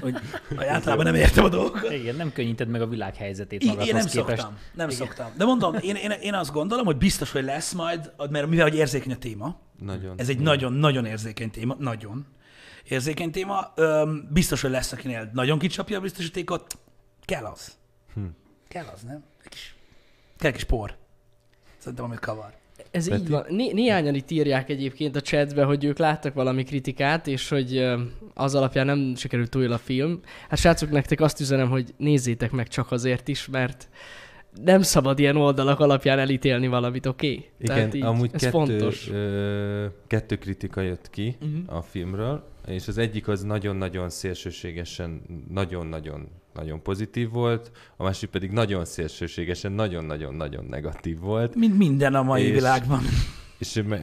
hogy, hogy (laughs) általában nem értem a dolgokat. Igen, nem könnyíted meg a világ helyzetét magadhoz Én nem képest. szoktam, nem Igen. szoktam. De mondom, én, én, én azt gondolom, hogy biztos, hogy lesz majd, mert mivel hogy érzékeny a téma, nagyon. Ez egy nagyon-nagyon érzékeny téma, nagyon érzékeny téma. Öm, biztos, hogy lesz, akinél nagyon kicsapja a biztosítékot. Kell az. Hm. Kell az, nem? Egy kis, kell egy kis por. Szerintem, amit kavar. Ez Peti? így van. Né- néhányan itt írják egyébként a chatbe, hogy ők láttak valami kritikát, és hogy az alapján nem sikerült túl a film. Hát srácok, nektek azt üzenem, hogy nézzétek meg csak azért is, mert nem szabad ilyen oldalak alapján elítélni valamit, oké? Okay? Igen, Tehát így, amúgy ez kettő, fontos. Ö, kettő kritika jött ki uh-huh. a filmről, és az egyik az nagyon-nagyon szélsőségesen, nagyon-nagyon nagyon pozitív volt, a másik pedig nagyon szélsőségesen, nagyon-nagyon-nagyon negatív volt. Mint minden a mai és, világban. És me,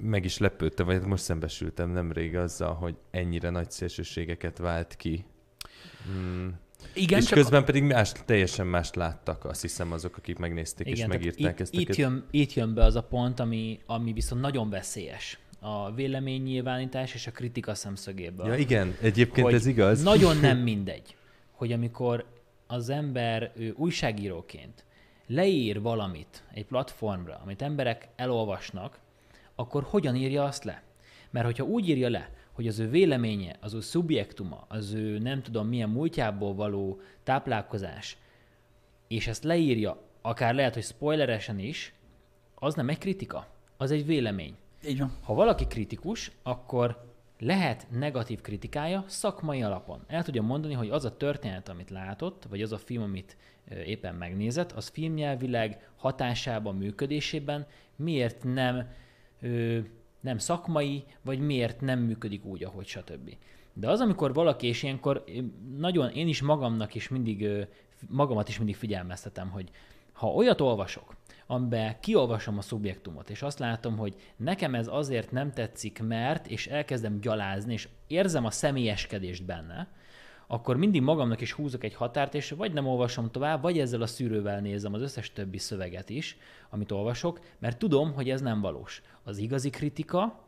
meg is lepődtem, vagy hát most szembesültem nemrég azzal, hogy ennyire nagy szélsőségeket vált ki. Hmm igen, és közben a... pedig más, teljesen mást láttak, azt hiszem azok, akik megnézték Igen, és megírták itt, ezt. Itt jön, itt jön be az a pont, ami, ami viszont nagyon veszélyes a véleménynyilvánítás és a kritika szemszögéből. Ja igen, egyébként ez igaz. Nagyon nem (laughs) mindegy, hogy amikor az ember ő újságíróként leír valamit egy platformra, amit emberek elolvasnak, akkor hogyan írja azt le? Mert hogyha úgy írja le, hogy az ő véleménye, az ő szubjektuma, az ő nem tudom milyen múltjából való táplálkozás, és ezt leírja, akár lehet, hogy spoileresen is, az nem egy kritika, az egy vélemény. Így van. Ha valaki kritikus, akkor lehet negatív kritikája szakmai alapon. El tudja mondani, hogy az a történet, amit látott, vagy az a film, amit éppen megnézett, az filmnyelvileg hatásában, működésében miért nem ö, nem szakmai, vagy miért nem működik úgy, ahogy stb. De az, amikor valaki, és ilyenkor nagyon, én is magamnak is mindig, magamat is mindig figyelmeztetem, hogy ha olyat olvasok, amiben kiolvasom a szubjektumot, és azt látom, hogy nekem ez azért nem tetszik, mert, és elkezdem gyalázni, és érzem a személyeskedést benne, akkor mindig magamnak is húzok egy határt, és vagy nem olvasom tovább, vagy ezzel a szűrővel nézem az összes többi szöveget is, amit olvasok, mert tudom, hogy ez nem valós. Az igazi kritika,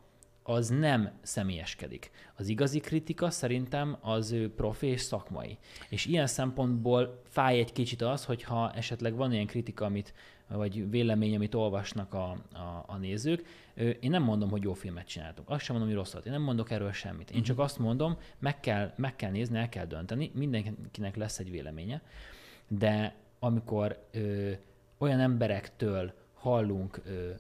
az nem személyeskedik. Az igazi kritika szerintem az ő profi és szakmai. És ilyen szempontból fáj egy kicsit az, hogyha esetleg van ilyen kritika, amit, vagy vélemény, amit olvasnak a, a, a nézők. Én nem mondom, hogy jó filmet csináltunk. Azt sem mondom, hogy rosszat. Én nem mondok erről semmit. Én csak mhm. azt mondom, meg kell, meg kell nézni, el kell dönteni. Mindenkinek lesz egy véleménye. De amikor ö, olyan emberektől hallunk ö,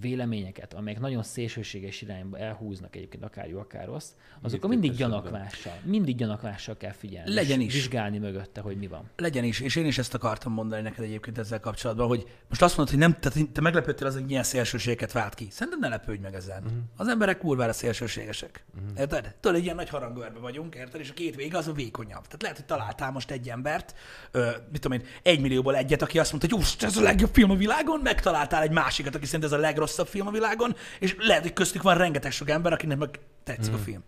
véleményeket, amelyek nagyon szélsőséges irányba elhúznak egyébként akár jó, akár rossz, azokkal mindig gyanakvással, mindig gyanakvással kell figyelni. Legyen is. Vizsgálni mögötte, hogy mi van. Legyen is, és én is ezt akartam mondani neked egyébként ezzel kapcsolatban, hogy most azt mondod, hogy nem, tehát te meglepődtél az, hogy milyen szélsőségeket vált ki. Szerintem ne lepődj meg ezen. Uh-huh. Az emberek kurvára szélsőségesek. Uh-huh. Érted? Tudod, egy ilyen nagy harangörbe vagyunk, érted? És a két vége az a vékonyabb. Tehát lehet, hogy találtál most egy embert, ö, mit tudom én, egy millióból egyet, aki azt mondta, hogy ez a legjobb film a világon, megtaláltál egy másikat, aki szerint ez a leg legrosszabb film a világon, és lehet, hogy köztük van rengeteg sok ember, akinek meg tetszik mm. a film.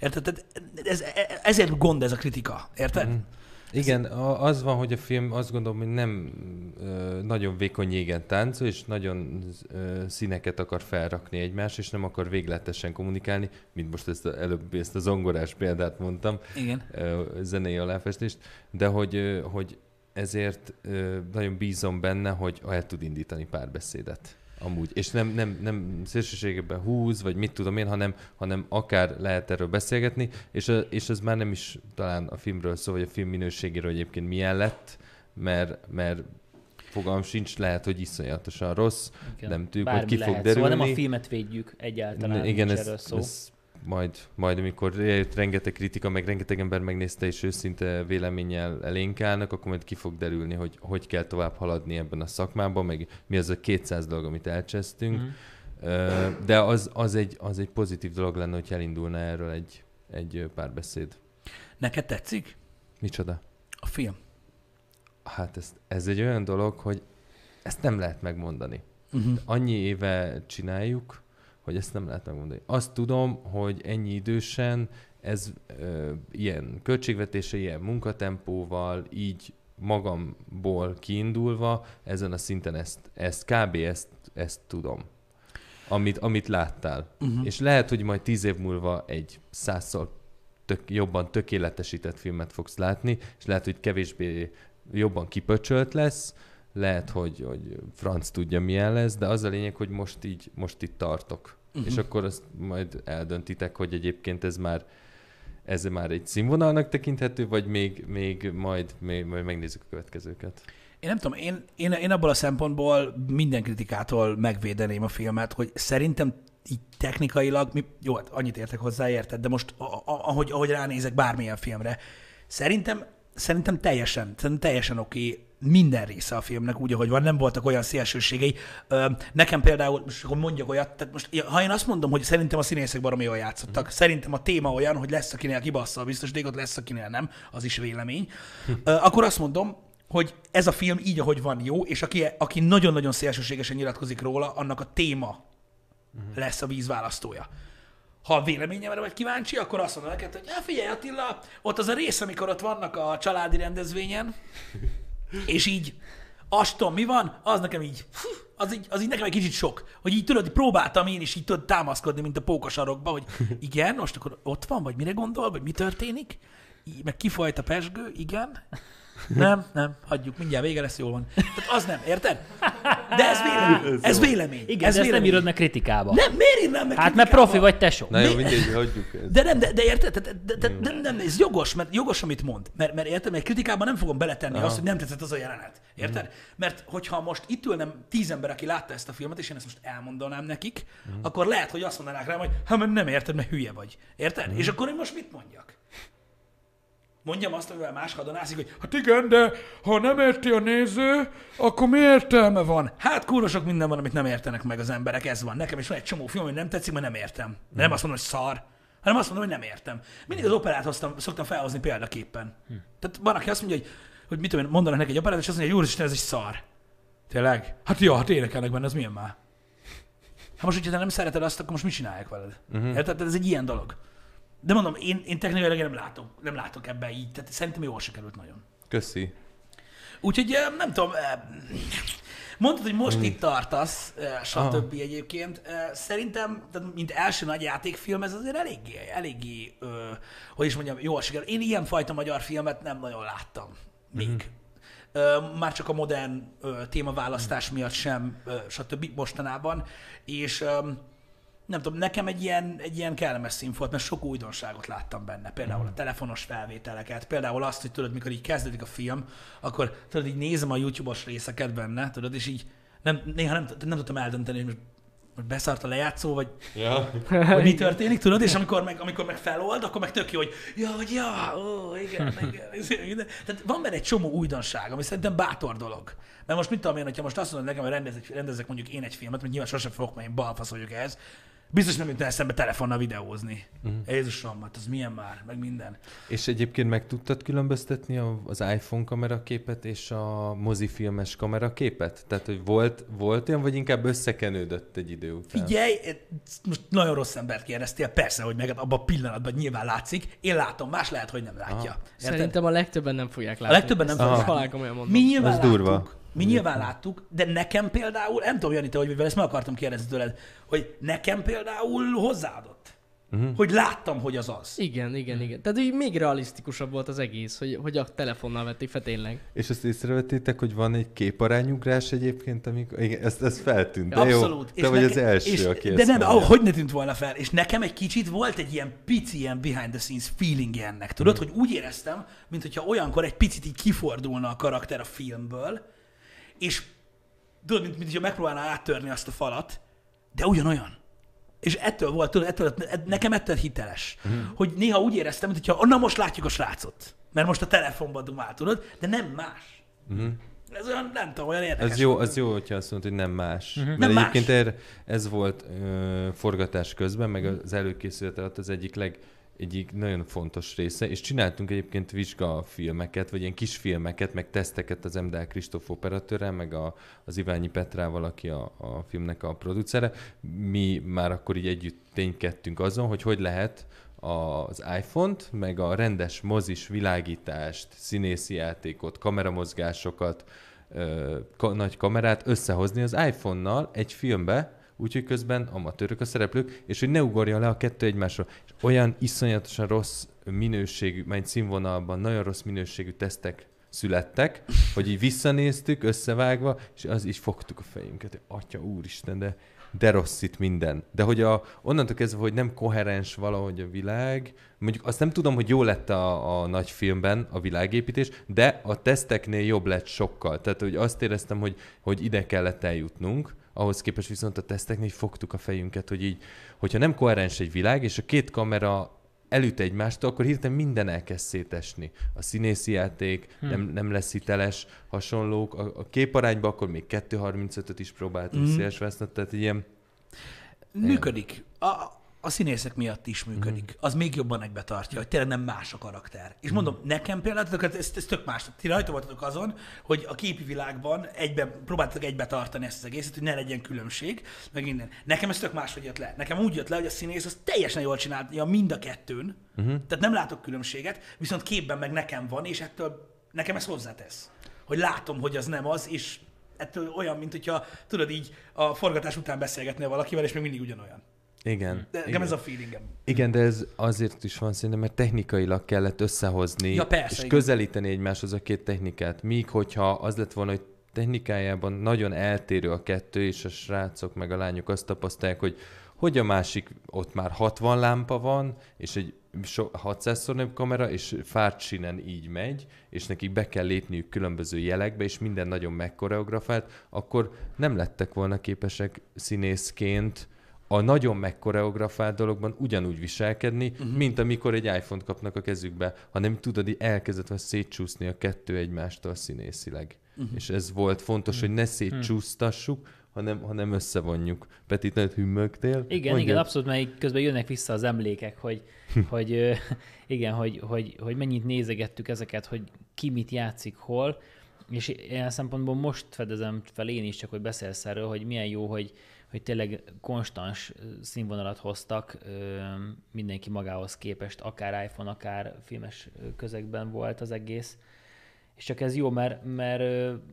Érted? Ez, ezért gond ez a kritika. Érted? Mm. Igen, az van, hogy a film azt gondolom, hogy nem ö, nagyon vékony jégen táncol, és nagyon ö, színeket akar felrakni egymás, és nem akar végletesen kommunikálni, mint most ezt a, előbb ezt a zongorás példát mondtam, Igen. Ö, zenei aláfestést, de hogy, ö, hogy ezért ö, nagyon bízom benne, hogy el tud indítani párbeszédet. Amúgy. És nem, nem, nem szélsőségében húz, vagy mit tudom én, hanem, hanem akár lehet erről beszélgetni, és, a, és ez már nem is talán a filmről szól, vagy a film minőségéről egyébként milyen lett, mert, mert fogalm sincs, lehet, hogy iszonyatosan rossz, Igen. nem tudjuk, hogy ki lehet. fog derülni. Szóval nem a filmet védjük egyáltalán, Igen, ez, szó. Ez, majd, majd amikor jött rengeteg kritika, meg rengeteg ember megnézte, és őszinte véleménnyel elénk állnak, akkor majd ki fog derülni, hogy hogy kell tovább haladni ebben a szakmában, meg mi az a 200 dolog, amit elcsesztünk. Mm. De az, az, egy, az egy pozitív dolog lenne, hogy elindulna erről egy, egy párbeszéd. Neked tetszik? Micsoda? A film. Hát ez, ez egy olyan dolog, hogy ezt nem lehet megmondani. Uh-huh. Annyi éve csináljuk, hogy ezt nem lehet megmondani. Azt tudom, hogy ennyi idősen ez ö, ilyen költségvetése, ilyen munkatempóval, így magamból kiindulva, ezen a szinten ezt, ezt kb. ezt, ezt tudom. Amit, amit láttál. Uh-huh. És lehet, hogy majd tíz év múlva egy százszor tök, jobban tökéletesített filmet fogsz látni, és lehet, hogy kevésbé jobban kipöcsölt lesz, lehet, hogy, hogy franc tudja milyen lesz, de az a lényeg, hogy most így, most itt tartok. Uh-huh. És akkor azt majd eldöntitek, hogy egyébként ez már ez már egy színvonalnak tekinthető, vagy még, még majd, még, majd megnézzük a következőket? Én nem tudom, én, én, én abból a szempontból minden kritikától megvédeném a filmet, hogy szerintem így technikailag, mi, jó, hát annyit értek hozzá, érted, de most a, a, ahogy, ahogy ránézek bármilyen filmre, szerintem, szerintem teljesen, szerintem teljesen oké minden része a filmnek úgy, ahogy van, nem voltak olyan szélsőségei. Nekem például, most akkor mondjak olyat, tehát most, ha én azt mondom, hogy szerintem a színészek baromi jól játszottak, mm. szerintem a téma olyan, hogy lesz, akinél kibassza a biztosítékot, lesz, akinél nem, az is vélemény, hm. akkor azt mondom, hogy ez a film így, ahogy van jó, és aki, aki nagyon-nagyon szélsőségesen nyilatkozik róla, annak a téma uh-huh. lesz a vízválasztója. Ha a véleményemre vagy kíváncsi, akkor azt mondom neked, hogy hát figyelj Attila, ott az a rész, amikor ott vannak a családi rendezvényen, és így, azt mi van, az nekem így, az így, az így nekem egy kicsit sok. Hogy így tudod, próbáltam én is így tudod támaszkodni, mint a pókosarokba, hogy igen, most akkor ott van, vagy mire gondol, vagy mi történik, így, meg kifajt a pesgő, igen, nem, nem, hagyjuk, mindjárt vége lesz, jól van. Tehát az nem, érted? De ez vélemény. Ez vélemény. Igen, ez de vélemény. nem írod meg kritikába. Nem, miért írnám meg Hát mert profi vagy tesó. Na jó, mindegy, hagyjuk ezt. De nem, de, de érted? De, de, de, de, nem, ez jogos, mert jogos, amit mond. Mert, mert érted, mert kritikában nem fogom beletenni Aha. azt, hogy nem tetszett az a jelenet. Érted? Mm. Mert hogyha most itt ülnem tíz ember, aki látta ezt a filmet, és én ezt most elmondanám nekik, mm. akkor lehet, hogy azt mondanák rám, hogy hát nem érted, mert hülye vagy. Érted? Mm. És akkor én most mit mondjak? Mondjam azt, amivel más hadonászik, hogy hát igen, de ha nem érti a néző, akkor mi értelme van? Hát kurva sok minden van, amit nem értenek meg az emberek, ez van. Nekem is van egy csomó film, hogy nem tetszik, mert nem értem. De nem azt mondom, hogy szar, hanem azt mondom, hogy nem értem. Mindig az operát hoztam, szoktam felhozni példaképpen. Hm. Tehát van, aki azt mondja, hogy, hogy mit tudom én, mondanak neki egy operát, és azt mondja, hogy úristen, ez egy szar. Tényleg? Hát jó, hát énekelnek benne, az milyen már? Hát most, hogyha te nem szereted azt, akkor most mit csinálják veled? Uh-huh. Érted? Ez egy ilyen dolog. De mondom, én, én technikailag nem látok, nem látok ebben így, tehát szerintem jól sikerült nagyon. Köszi. Úgyhogy eh, nem tudom, eh, mondtad, hogy most itt tartasz, eh, stb. egyébként. Eh, Szerintem, tehát mint első nagy játékfilm, ez azért eléggé, eléggé, hogy is mondjam, jól sikerült. Én ilyen fajta magyar filmet nem nagyon láttam még. Ö, Már csak a modern témaválasztás miatt sem, stb. mostanában. És nem tudom, nekem egy ilyen, egy ilyen kellemes szín volt, mert sok újdonságot láttam benne. Például a telefonos felvételeket, például azt, hogy tudod, mikor így kezdődik a film, akkor tudod, így nézem a YouTube-os részeket benne, tudod, és így nem, néha nem, nem tudtam eldönteni, hogy most, most beszart a lejátszó, vagy, Ja. hogy mi történik, tudod, és amikor meg, amikor meg felold, akkor meg tök jó, hogy ja, hogy ja, ó, igen, igen, igen. Tehát van benne egy csomó újdonság, ami szerintem bátor dolog. Mert most mit tudom én, hogyha most azt mondod nekem, hogy rendezek, rendezek mondjuk én egy filmet, mert nyilván sosem fogok, mert én balfasz vagyok ehhez, biztos nem jutna eszembe telefonnal videózni. Uh-huh. Jézusom, hát az milyen már, meg minden. És egyébként meg tudtad különböztetni a- az iPhone kameraképet és a mozifilmes kameraképet? Tehát, hogy volt, volt olyan, vagy inkább összekenődött egy idő után? Figyelj, most nagyon rossz embert kérdeztél, persze, hogy meg abban a pillanatban nyilván látszik. Én látom, más lehet, hogy nem látja. Érted? Szerintem a legtöbben nem fogják A látni. legtöbben nem fogják látni. Mi nyilván Az láttuk, durva. Mi nyilván láttuk, de nekem például, nem tudom, Jani, te hogy mivel ezt meg akartam kérdezni tőled, hogy nekem például hozzáadott. Uh-huh. Hogy láttam, hogy az az. Igen, igen, igen. Tehát így még realisztikusabb volt az egész, hogy, hogy a telefonnal vették fel tényleg. És azt észrevettétek, hogy van egy képarányugrás egyébként, amikor... Igen, ezt, ez feltűnt. De Abszolút. jó, te vagy az első, és, aki De ezt nem, mondja. ah, hogy ne tűnt volna fel. És nekem egy kicsit volt egy ilyen pici, ilyen behind the scenes feeling ennek. Tudod, Mm. hogy úgy éreztem, mint hogyha olyankor egy picit így kifordulna a karakter a filmből, és tudod, mint, mint hogyha megpróbálná áttörni azt a falat, de ugyanolyan. És ettől volt, tudod, ettől, nekem ettől hiteles. Mm. Hogy néha úgy éreztem, mint hogyha na most látjuk a srácot. Mert most a telefonban dumál, tudod, de nem más. Mm. Ez olyan, nem tudom, olyan érdekes. Ez jó, az jó, hogyha azt mondod, hogy nem más. Uh-huh. Mert Nem más. egyébként erre, ez volt ö, forgatás közben, meg az előkészület alatt az egyik leg, egyik nagyon fontos része, és csináltunk egyébként vizsgafilmeket, vagy ilyen kis filmeket, meg teszteket az MDL Kristóf operatőrrel, meg a, az Iványi Petrával, aki a, a filmnek a producere. Mi már akkor így együtt ténykedtünk azon, hogy hogy lehet az iPhone-t, meg a rendes mozis világítást, színészi játékot, kameramozgásokat, ö, ka- nagy kamerát összehozni az iPhone-nal egy filmbe, úgyhogy közben amatőrök a szereplők, és hogy ne ugorjon le a kettő egymásról. És olyan iszonyatosan rossz minőségű, majd színvonalban nagyon rossz minőségű tesztek születtek, hogy így visszanéztük összevágva, és az így fogtuk a fejünket, hogy atya úristen, de, de rossz itt minden. De hogy a, onnantól kezdve, hogy nem koherens valahogy a világ, mondjuk azt nem tudom, hogy jó lett a, a nagy filmben a világépítés, de a teszteknél jobb lett sokkal. Tehát, hogy azt éreztem, hogy, hogy ide kellett eljutnunk, ahhoz képest viszont a teszteknél fogtuk a fejünket, hogy így, hogyha nem koherens egy világ, és a két kamera elüt egymástól, akkor hirtelen minden elkezd szétesni. A színészi játék Hm. nem, nem lesz hiteles, hasonlók. A, a képarányban akkor még 2.35-öt is próbáltunk Mhm. mm. széles vásznat, tehát ilyen Működik. A, a színészek miatt is működik. Mhm. Az még jobban megbetartja, hogy tényleg nem más a karakter. És mondom, nekem például, ez, ez tök más. Ti rajta voltatok azon, hogy a képi világban egyben, próbáltatok egybe tartani ezt az egészet, hogy ne legyen különbség, meg minden. Nekem ez tök máshogy jött le. Nekem úgy jött le, hogy a színész az teljesen jól csinálja mind a kettőn, uh-huh. tehát nem látok különbséget, viszont képben meg nekem van, és ettől nekem ez hozzátesz. Hogy látom, hogy az nem az, és ettől olyan, mint hogyha tudod így a forgatás után beszélgetnél valakivel, és még mindig ugyanolyan. Igen. De nekem ez a feelingem. Igen, de ez azért is van szerintem, mert technikailag kellett összehozni, Ja, persze, és igen. közelíteni egymáshoz a két technikát. Míg hogyha az lett volna, hogy technikájában nagyon eltérő a kettő, és a srácok meg a lányok azt tapasztalják, hogy hogy a másik, ott már 60 lámpa van, és egy so- 600-szor nagyobb kamera, és fárcsinen így megy, és nekik be kell lépniük különböző jelekbe, és minden nagyon megkoreografált, akkor nem lettek volna képesek színészként a nagyon megkoreografált dologban ugyanúgy viselkedni, uh-huh. mint amikor egy iPhone-t kapnak a kezükbe, hanem tudod, így elkezdett vagy szétcsúszni a kettő egymástól színészileg. Uh-huh. És ez volt fontos, hogy ne szétcsúsztassuk, hanem, hanem összevonjuk. Peti, te hümmögtél? Igen, Mondjad. igen, abszolút, mert közben jönnek vissza az emlékek, hogy, hogy ö, (laughs) igen, hogy, hogy, hogy mennyit nézegettük ezeket, hogy ki mit játszik hol, és ilyen szempontból most fedezem fel én is, csak hogy beszélsz erről, hogy milyen jó, hogy, hogy tényleg konstans színvonalat hoztak, mindenki magához képest, akár iPhone, akár filmes közegben volt az egész. És csak ez jó, mert, mert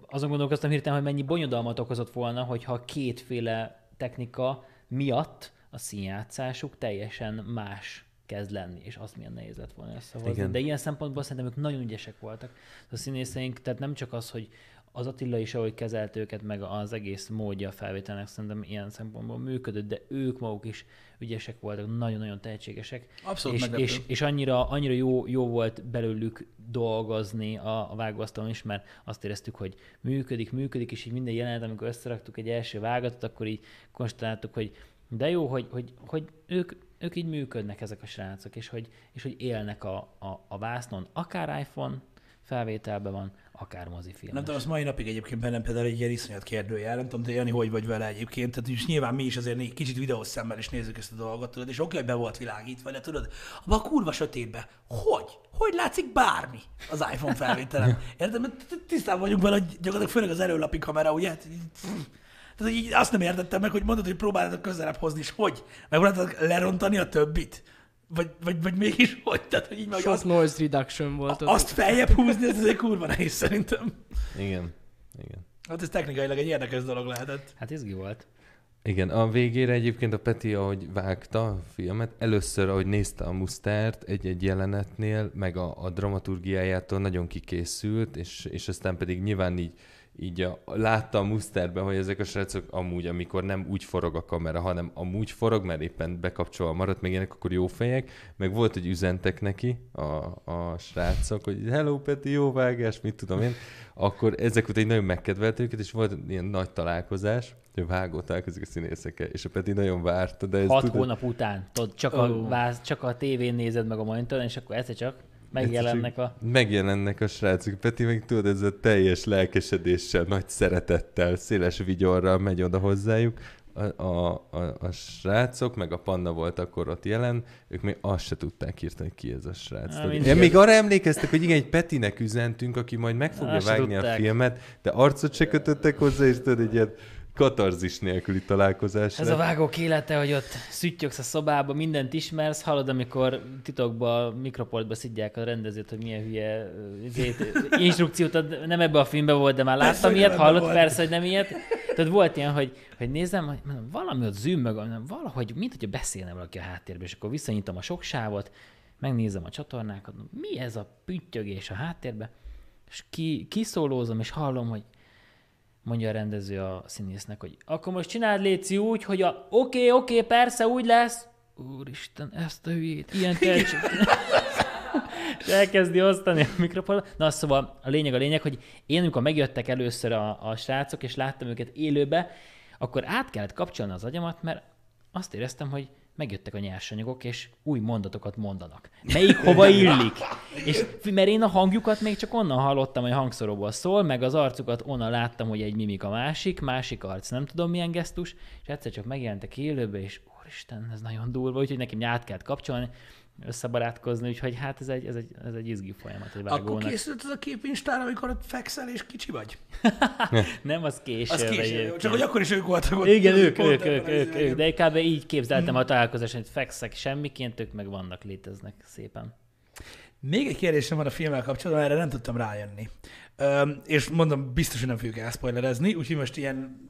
azon gondolkoztam hirtelen, hogy mennyi bonyodalmat okozott volna, hogyha kétféle technika miatt a színjátszásuk teljesen más kezd lenni, és azt milyen nehéz lett volna összehozni. De ilyen szempontból szerintem ők nagyon ügyesek voltak. A színészeink, tehát nem csak az, hogy az Attila is, ahogy kezelt őket, meg az egész módja a felvételnek szerintem ilyen szempontból működött, de ők maguk is ügyesek voltak, nagyon-nagyon tehetségesek. Abszolút és, és, és, annyira, annyira jó, jó volt belőlük dolgozni a, a vágóasztalon is, mert azt éreztük, hogy működik, működik, és így minden jelenet, amikor összeraktuk egy első vágatot, akkor így konstatáltuk, hogy de jó, hogy, hogy, hogy ők, ők így működnek ezek a srácok, és hogy, és hogy élnek a, a, a vásznon, akár iPhone felvételben van, akár mozifilm. Nem tudom, az mai napig egyébként bennem például egy ilyen iszonyat kérdőjel, nem tudom, te Jani, hogy vagy vele egyébként, tehát is nyilván mi is azért egy kicsit videós szemmel is nézzük ezt a dolgot, tudod, és oké, hogy be volt világítva, de tudod, abban a kurva sötétbe, hogy? Hogy látszik bármi az iPhone felvételen? Érted? Mert tisztában vagyunk vele, hogy gyakorlatilag főleg az előlapi kamera, ugye? Tehát így azt nem értettem meg, hogy mondod, hogy próbálod közelebb hozni, és hogy? Megpróbáltad lerontani a többit? Vagy, vagy, vagy mégis hogy? Tehát, hogy így meg Sok azt, noise reduction volt. Azt feljebb húzni, ez egy kurva nehéz szerintem. Igen. Igen. Hát ez technikailag egy érdekes dolog lehetett. Hát izgi volt. Igen, a végére egyébként a Peti, ahogy vágta a filmet, először, ahogy nézte a Mustert egy-egy jelenetnél, meg a, a dramaturgiájától nagyon kikészült, és, és aztán pedig nyilván így így a, látta a muszterben, hogy ezek a srácok amúgy, amikor nem úgy forog a kamera, hanem amúgy forog, mert éppen bekapcsolva maradt, meg ilyenek, akkor jó fejek, meg volt, hogy üzentek neki a, a srácok, hogy hello Peti, jó vágás, mit tudom én, akkor ezek után nagyon megkedvelt őket, és volt ilyen nagy találkozás, hogy vágó találkozik a színészekkel, és a Peti nagyon várta, de ez Hat tudod... hónap után, tudod, csak, oh. a, váz, csak a tévén nézed meg a monitoron, és akkor egyszer csak Megjelennek a... Megjelennek a srácok. Peti meg tudod, ez a teljes lelkesedéssel, nagy szeretettel, széles vigyorral megy oda hozzájuk. A, a, a, a srácok, meg a Panna volt akkor ott jelen, ők még azt se tudták írtani, hogy ki ez a srác. Á, Én még arra emlékeztek, hogy igen, egy Petinek üzentünk, aki majd meg fogja vágni a filmet, de arcot se kötöttek hozzá, és tudod, egy ilyen katarzis nélküli találkozás. Ez a vágók élete, hogy ott szüttyöksz a szobába, mindent ismersz, hallod, amikor titokba mikroportba szidják a rendezőt, hogy milyen hülye zét, (laughs) instrukciót ad, nem ebbe a filmbe volt, de már láttam ilyet, hallott volt. persze, hogy nem ilyet. Tehát volt ilyen, hogy, hogy nézem, hogy mondom, valami ott zümmög, mondom, valahogy, mint hogyha beszélne valaki a háttérben, és akkor visszanyitom a sok sávot, megnézem a csatornákat, mi ez a püttyögés a háttérben, és ki, kiszólózom, és hallom, hogy mondja a rendező a színésznek, hogy akkor most csináld Léci úgy, hogy a oké, okay, oké, okay, persze, úgy lesz. Úristen, ezt a hülyét, ilyen tehetség. és elkezdi osztani a mikrofonot. Na, szóval a lényeg a lényeg, hogy én, amikor megjöttek először a, a srácok, és láttam őket élőbe, akkor át kellett kapcsolni az agyamat, mert azt éreztem, hogy megjöttek a nyersanyagok, és új mondatokat mondanak. Melyik hova illik? és mert én a hangjukat még csak onnan hallottam, hogy hangszoróból szól, meg az arcukat onnan láttam, hogy egy mimik a másik, másik arc, nem tudom milyen gesztus, és egyszer csak megjelentek élőbe, és úristen, ez nagyon durva, úgyhogy nekem át kellett kapcsolni, összebarátkozni, úgyhogy hát ez egy, ez egy, ez egy izgi folyamat egy vágónak. Akkor készült az a kép Instára, amikor fekszel és kicsi vagy? (laughs) nem, az később. Az később, csak hogy akkor is ők voltak ott. Igen, ők, ők, ők, ők, ők, de kb. így képzeltem a találkozást, hogy fekszek semmiként, ők meg vannak, léteznek szépen. Még egy kérdésem van a filmmel kapcsolatban, erre nem tudtam rájönni. Üm, és mondom, biztos, hogy nem fogjuk elszpoilerezni, úgyhogy most ilyen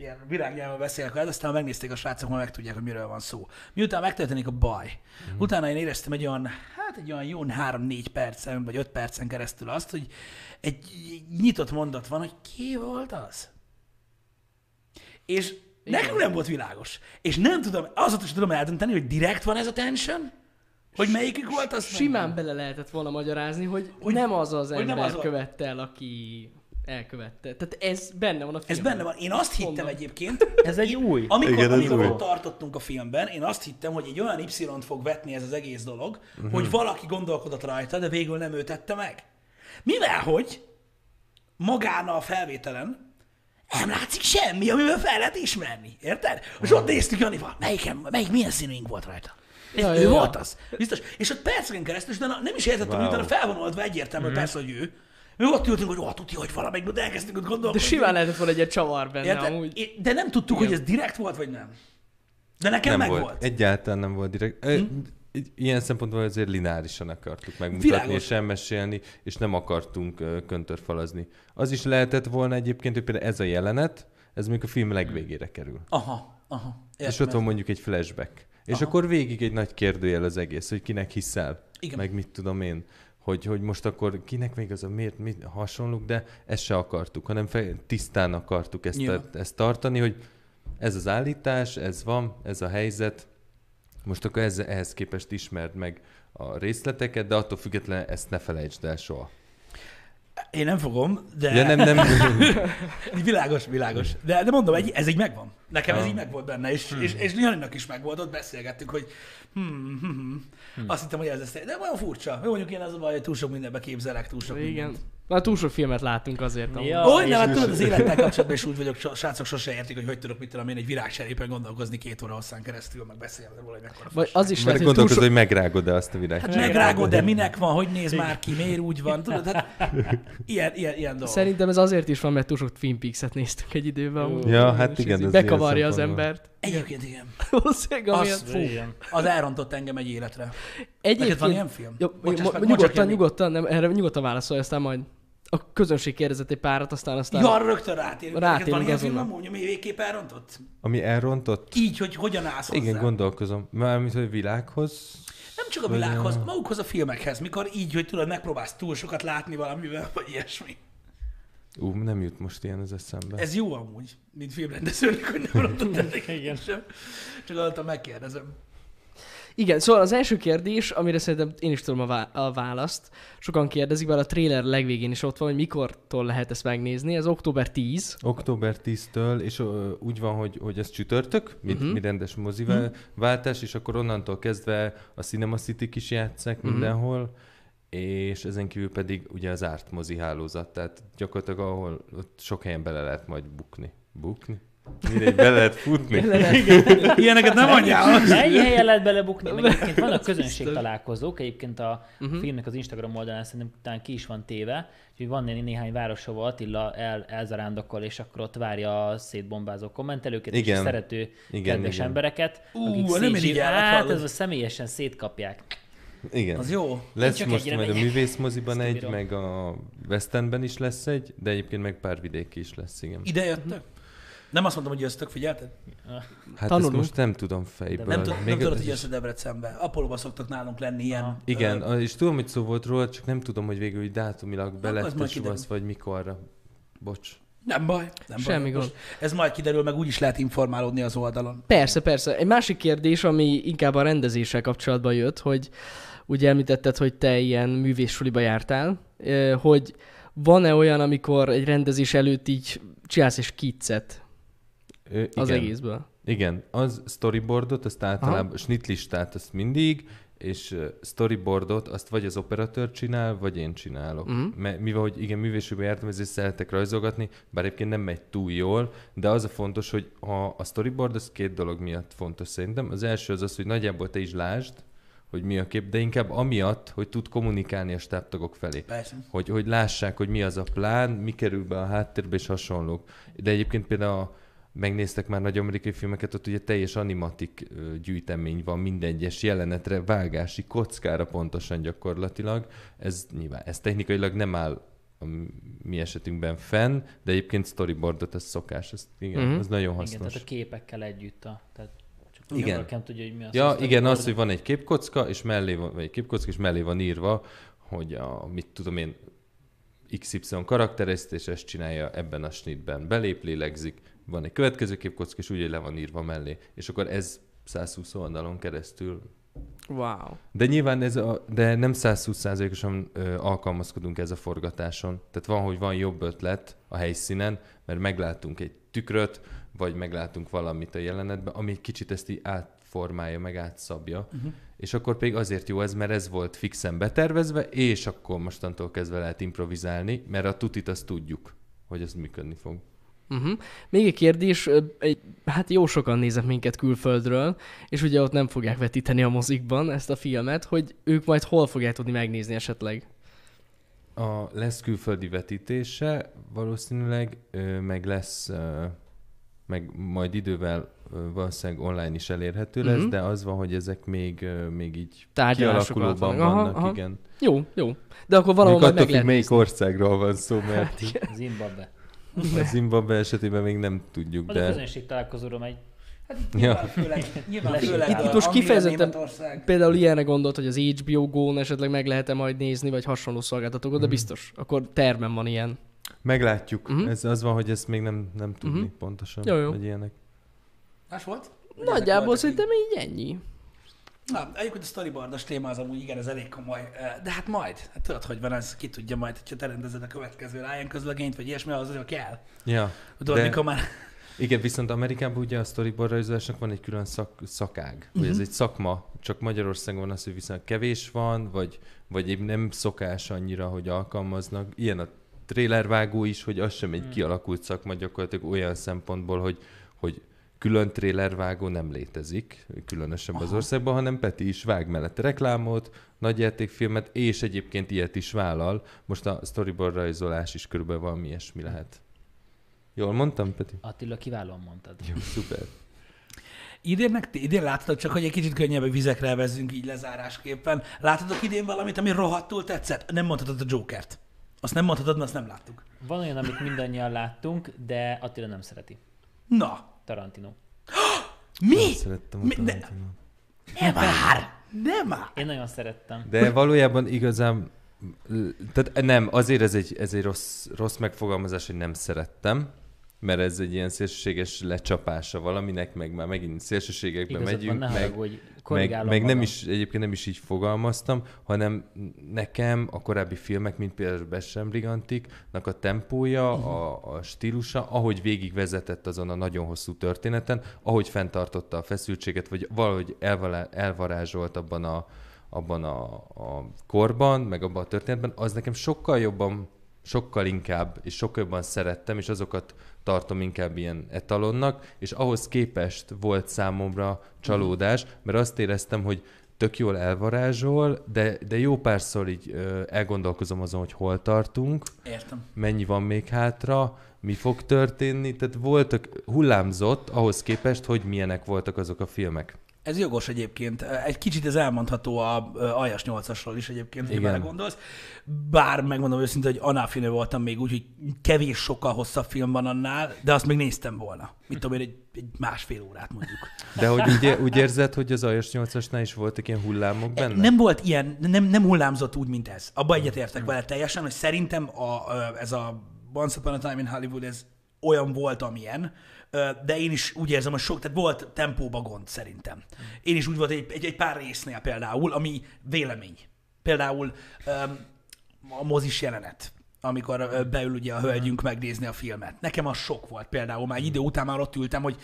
ilyen virágnyelven beszélek el, aztán megnézték a srácok, majd megtudják, hogy miről van szó. Miután megtörténik a baj, mm. utána én éreztem egy olyan, hát egy olyan jó 3-4 percen, vagy 5 percen keresztül azt, hogy egy nyitott mondat van, hogy ki volt az? És Igen. nekem nem volt világos. És nem tudom, azot is tudom eldönteni, hogy direkt van ez a tension, hogy melyikük volt az? Simán bele lehetett volna magyarázni, hogy, hogy nem az az ember nem az a... követte el, aki elkövette. Tehát ez benne van a filmben. Ez benne van. Én azt hittem Mondom. egyébként. (laughs) ez egy új. Amikor, Igen, amikor új. ott tartottunk a filmben, én azt hittem, hogy egy olyan Y-t fog vetni ez az egész dolog, uh-huh. hogy valaki gondolkodott rajta, de végül nem ő tette meg. Mivel, hogy magán a felvételen nem látszik semmi, amivel fel lehet ismerni. Érted? Most ott néztük Janival, melyik, melyik milyen színünk volt rajta. Ja, ő ja, volt az. Biztos. És ott perceken keresztül, de nem is értettem, wow. hogy utána felvonulva egyértelmű, mm. persze, hogy ő Mi ott ültünk, hogy ó, tudja, hogy valamelyik, de elkezdtünk ott De gondolkozni. simán lehetett volna egy csavar benne Érted? amúgy. De nem tudtuk, hogy ez direkt volt, vagy nem. De nekem nem meg volt. volt. Egyáltalán nem volt direkt. Hm? Ilyen szempontból azért lineárisan akartuk megmutatni Világos. és elmesélni, és nem akartunk köntörfalazni. Az is lehetett volna egyébként, hogy például ez a jelenet, ez mondjuk a film legvégére kerül. Aha, aha. Értem, és ott van mondjuk egy flashback. És Aha. akkor végig egy nagy kérdőjel az egész, hogy kinek hiszel, Igen. meg mit tudom én. Hogy, hogy most akkor kinek még az a miért, mit hasonlók, de ezt se akartuk, hanem fe, tisztán akartuk ezt, Nyilván. a, ezt tartani, hogy ez az állítás, ez van, ez a helyzet, most akkor ez, ehhez képest ismerd meg a részleteket, de attól függetlenül ezt ne felejtsd el soha. Én nem fogom, de... Ja, nem, nem. (laughs) Világos, világos. De, de mondom, egy, ez így megvan. Nekem ez így megvolt benne, és, Hmm. és, és Janinak is megvolt, ott beszélgettük, hogy hmm, hmm, hmm. azt hittem, hogy ez lesz. De olyan furcsa. Jó, mondjuk én az a baj, hogy túl sok mindenbe képzelek, túl sok Igen. mindent. Már túl sok filmet látunk azért. Ja. Olyan, és- hát tudod, az élettel kapcsolatban is úgy vagyok, so- srácok sose értik, hogy hogy tudok mit tudom én egy virágcserépen gondolkozni két óra hosszán keresztül, meg beszélni róla, hogy mekkora Vagy az is Mert lehet, hogy sok... hogy megrágod-e azt a virág. Hát megrágod, de minek van, hogy néz már ki, miért úgy van, tudod, hát ilyen, ilyen, ilyen dolgok. Szerintem ez azért is van, mert túl sok Twin Peaks-et néztünk egy időben. Ja, hát igen, ez Bekavarja az embert. Egyébként igen. (laughs) Valószínűleg Az, amiatt. fú, Igen. az elrontott engem egy életre. Neked Egyébként... van ilyen film? Ja, Bocsáss mo- meg, nyugodtan, nyugodtan, nem, erre nyugodtan válaszolj, aztán majd a közönség kérdezett egy párat, aztán aztán... Ja, rögtön rátérünk. Rátérünk van ilyen film amúgy, ami végképp elrontott? Ami elrontott? Így, hogy hogyan állsz hozzá. Igen, gondolkozom. Mármint, hogy világhoz. Nem csak a világhoz, a- magukhoz a filmekhez, mikor így, hogy tudod, megpróbálsz túl sokat látni valamivel, vagy ilyesmi. Ú, nem jut most ilyen az eszembe. Ez jó amúgy, mint filmrendezőnek, hogy nem rontott ennek Igen. sem. Csak alatt megkérdezem. Igen, szóval az első kérdés, amire szerintem én is tudom a, vá- a választ, sokan kérdezik, mert a trailer legvégén is ott van, hogy mikortól lehet ezt megnézni, ez október 10. Október 10-től, és ö, úgy van, hogy, hogy ez csütörtök, mi, Mhm. uh-huh. mi rendes mozivel váltás, és akkor onnantól kezdve a Cinema city is játszák Mhm. mindenhol, és ezen kívül pedig ugye az árt mozi hálózat, tehát gyakorlatilag ahol ott sok helyen bele lehet majd bukni. Bukni? Mindegy, be lehet futni. Ilyeneket nem mondjál. Ennyi helyen lehet belebukni, meg egyébként vannak közönség találkozók, egyébként a uh-huh. filmnek az Instagram oldalán szerintem talán ki is van téve, úgyhogy van né- néhány város, ahol Attila el, elzarándokol, és akkor ott várja a szétbombázó kommentelőket, és Igen. a szerető, Igen, kedves igen. embereket, Ú, akik nem szétzsír- Hát, ez személyesen szétkapják. Igen. Az jó. Lesz csak most majd a művészmoziban Ezt egy, bírom. meg a West Endben is lesz egy, de egyébként meg pár vidéki is lesz, igen. Ide jöttök? Nem azt mondtam, hogy jöttök, figyelted? Hát Tanulunk. ezt most nem tudom fejből. Nem, tud, nem tudod, hogy jössz a Debrecenbe. Apolóba szoktak nálunk lenni ilyen. Aha. Igen, ö, és tudom, hogy szó volt róla, csak nem tudom, hogy végül hogy dátumilag be lett vagy mikorra. Bocs. Nem baj. Nem Semmi baj. gond. Ez majd kiderül, meg úgy is lehet informálódni az oldalon. Persze, persze. Egy másik kérdés, ami inkább a rendezéssel kapcsolatban jött, hogy ugye említetted, hogy te ilyen művészsuliba jártál, hogy van-e olyan, amikor egy rendezés előtt így csinálsz egy skiccet Ö, az igen. egészből? Igen, az storyboardot, azt általában, snitlistát azt mindig, és storyboardot azt vagy az operatőr csinál, vagy én csinálok. Mhm. Uh-huh. Mert mivel, hogy igen, művésőbe jártam, ezért szeretek rajzolgatni, bár egyébként nem megy túl jól, de az a fontos, hogy ha a storyboard, az két dolog miatt fontos szerintem. Az első az az, hogy nagyjából te is lásd, hogy mi a kép, de inkább amiatt, hogy tud kommunikálni a stábtagok felé. Persze. hogy, hogy lássák, hogy mi az a plán, mi kerül be a háttérbe, és hasonlók. De egyébként például a, megnéztek már nagy amerikai filmeket, ott ugye teljes animatik gyűjtemény van minden egyes jelenetre, vágási kockára pontosan gyakorlatilag. Ez nyilván, ez technikailag nem áll a mi esetünkben fenn, de egyébként storyboardot ez szokás, ez, igen, Mhm. uh-huh. ez nagyon Igen, hasznos. tehát a képekkel együtt. A, tehát Igen. nem tudja, hogy mi az. Ja, igen, az, hogy van egy képkocka, és mellé van, vagy egy képkocka, és mellé van írva, hogy a, mit tudom én, XY karakter ezt, és ezt csinálja ebben a snitben. Belép, lélegzik, van egy következő képkocka, és úgy le van írva mellé. És akkor ez 120 oldalon keresztül. Wow. De nyilván ez a, de nem 120%-osan ö, alkalmazkodunk ez a forgatáson. Tehát van, hogy van jobb ötlet a helyszínen, mert meglátunk egy tükröt, vagy meglátunk valamit a jelenetben, ami egy kicsit ezt így átformálja, meg átszabja. Uh-huh. És akkor pedig azért jó ez, mert ez volt fixen betervezve, és akkor mostantól kezdve lehet improvizálni, mert a tutit azt tudjuk, hogy ez működni fog. Uh-huh. Még egy kérdés, egy, hát jó sokan néznek minket külföldről, és ugye ott nem fogják vetíteni a mozikban ezt a filmet, hogy ők majd hol fogják tudni megnézni esetleg. A, lesz külföldi vetítése, valószínűleg, ö, meg lesz, ö, meg majd idővel valószínűleg online is elérhető lesz, Mhm. de az van, hogy ezek még, még így kialakulóban vannak. Aha, vannak, aha. igen. Jó, jó. De akkor valahol majd meg lehet melyik nézni. országról van szó, mert Zimbabwe. a Zimbabwe esetében még nem tudjuk, Az a de... közönség találkozóra megy. Hát itt Ja. nyilván főleg, (laughs) nyilván Itt- főleg itt a most kifejezetten-. Például ilyenre gondolt, hogy az HBO Go-n esetleg meg lehet-e majd nézni, vagy hasonló szolgáltatókon, Mhm. de biztos. Akkor termen van ilyen. Meglátjuk. Mhm. Ez az van, hogy ezt még nem, nem tudni Mhm. pontosan, Jó, jó. hogy ilyenek. Más volt? Nagyjából szerintem így ennyi. Na, egyébként a storyboardos téma az amúgy igen, ez elég komoly. eh, De hát majd, hát tudod, hogy van ez, ki tudja majd, hogyha te rendezed a következő Ryan közlegényt, vagy ilyesmi, az azért kell. Ja, Tudod, De- mikor már... igen, viszont Amerikában ugye a storyboard rajzolásnak van egy külön szak, szakág, hogy ez Mhm. egy szakma, csak Magyarországon van az, hogy viszont kevés van, vagy, vagy épp nem szokás annyira, hogy alkalmaznak. Ilyen a trailervágó is, hogy az sem egy Hmm. kialakult szakma gyakorlatilag olyan szempontból, hogy, hogy külön trailervágó nem létezik, különösebb az Aha. országban, hanem Peti is vág mellette reklámot, nagyjátékfilmet, és egyébként ilyet is vállal. Most a storyboard rajzolás is körülbelül valami ilyesmi lehet. Jól mondtam, Peti? Attila, kiválóan mondtad. Jó, szuper. Idén, meg, idén láttad csak, hogy egy kicsit könnyebb vizekre vezzünk így lezárásképpen. Láttatok idén valamit, ami rohadtul tetszett? Nem mondhatod a Jokert. Azt nem mondhatod, mert azt nem láttuk. Van olyan, amit mindannyian láttunk, de Attila nem szereti. Na, Tarantino. (gasps) mi? Nem szerettem a Mi- ne-. Nem már! Nem már! Én nagyon szerettem. De valójában igazán, tehát nem, azért ez egy, ez egy rossz, rossz megfogalmazás, hogy nem szerettem, mert ez egy ilyen szélsőséges lecsapása valaminek, meg már megint szélsőségekbe Igazad van, megyünk, ne meg, haragudj, meg, meg nem is, egyébként nem is így fogalmaztam, hanem nekem a korábbi filmek, mint például Bessem Brigantiknak a tempója, Mhm. a, a stílusa, ahogy végigvezetett azon a nagyon hosszú történeten, ahogy fenntartotta a feszültséget, vagy valahogy elvalá- elvarázsolt abban a, abban a, a korban, meg abban a történetben, az nekem sokkal jobban, sokkal inkább, és sokkal jobban szerettem, és azokat tartom inkább ilyen etalonnak, és ahhoz képest volt számomra csalódás, mert azt éreztem, hogy tök jól elvarázsol, de, de jó párszor így ö, elgondolkozom azon, hogy hol tartunk, Értem. mennyi van még hátra, mi fog történni, tehát voltak, hullámzott ahhoz képest, hogy milyenek voltak azok a filmek. Ez jogos egyébként. Egy kicsit ez elmondható a Aljas 8-asról is egyébként, hogy Igen. belegondolsz. Bár megmondom őszintén, hogy Anáfinő voltam még úgy, hogy kevés sokkal hosszabb film van annál, de azt még néztem volna. Mit tudom én, egy, egy másfél órát mondjuk. De hogy úgy, úgy érzed, hogy az Ajas 8-asnál is voltak ilyen hullámok benne? Nem volt ilyen, nem, nem hullámzott úgy, mint ez. Abba egyetértek vele teljesen, hogy szerintem a, ez a Once Upon a Time in Hollywood, ez olyan volt, amilyen, de én is úgy érzem, hogy sok, tehát volt tempóba gond szerintem. Én is úgy volt egy, egy, egy pár résznél például, ami vélemény. Például a mozis jelenet, amikor beül ugye a hölgyünk megnézni a filmet. Nekem az sok volt például, már idő után már ott ültem, hogy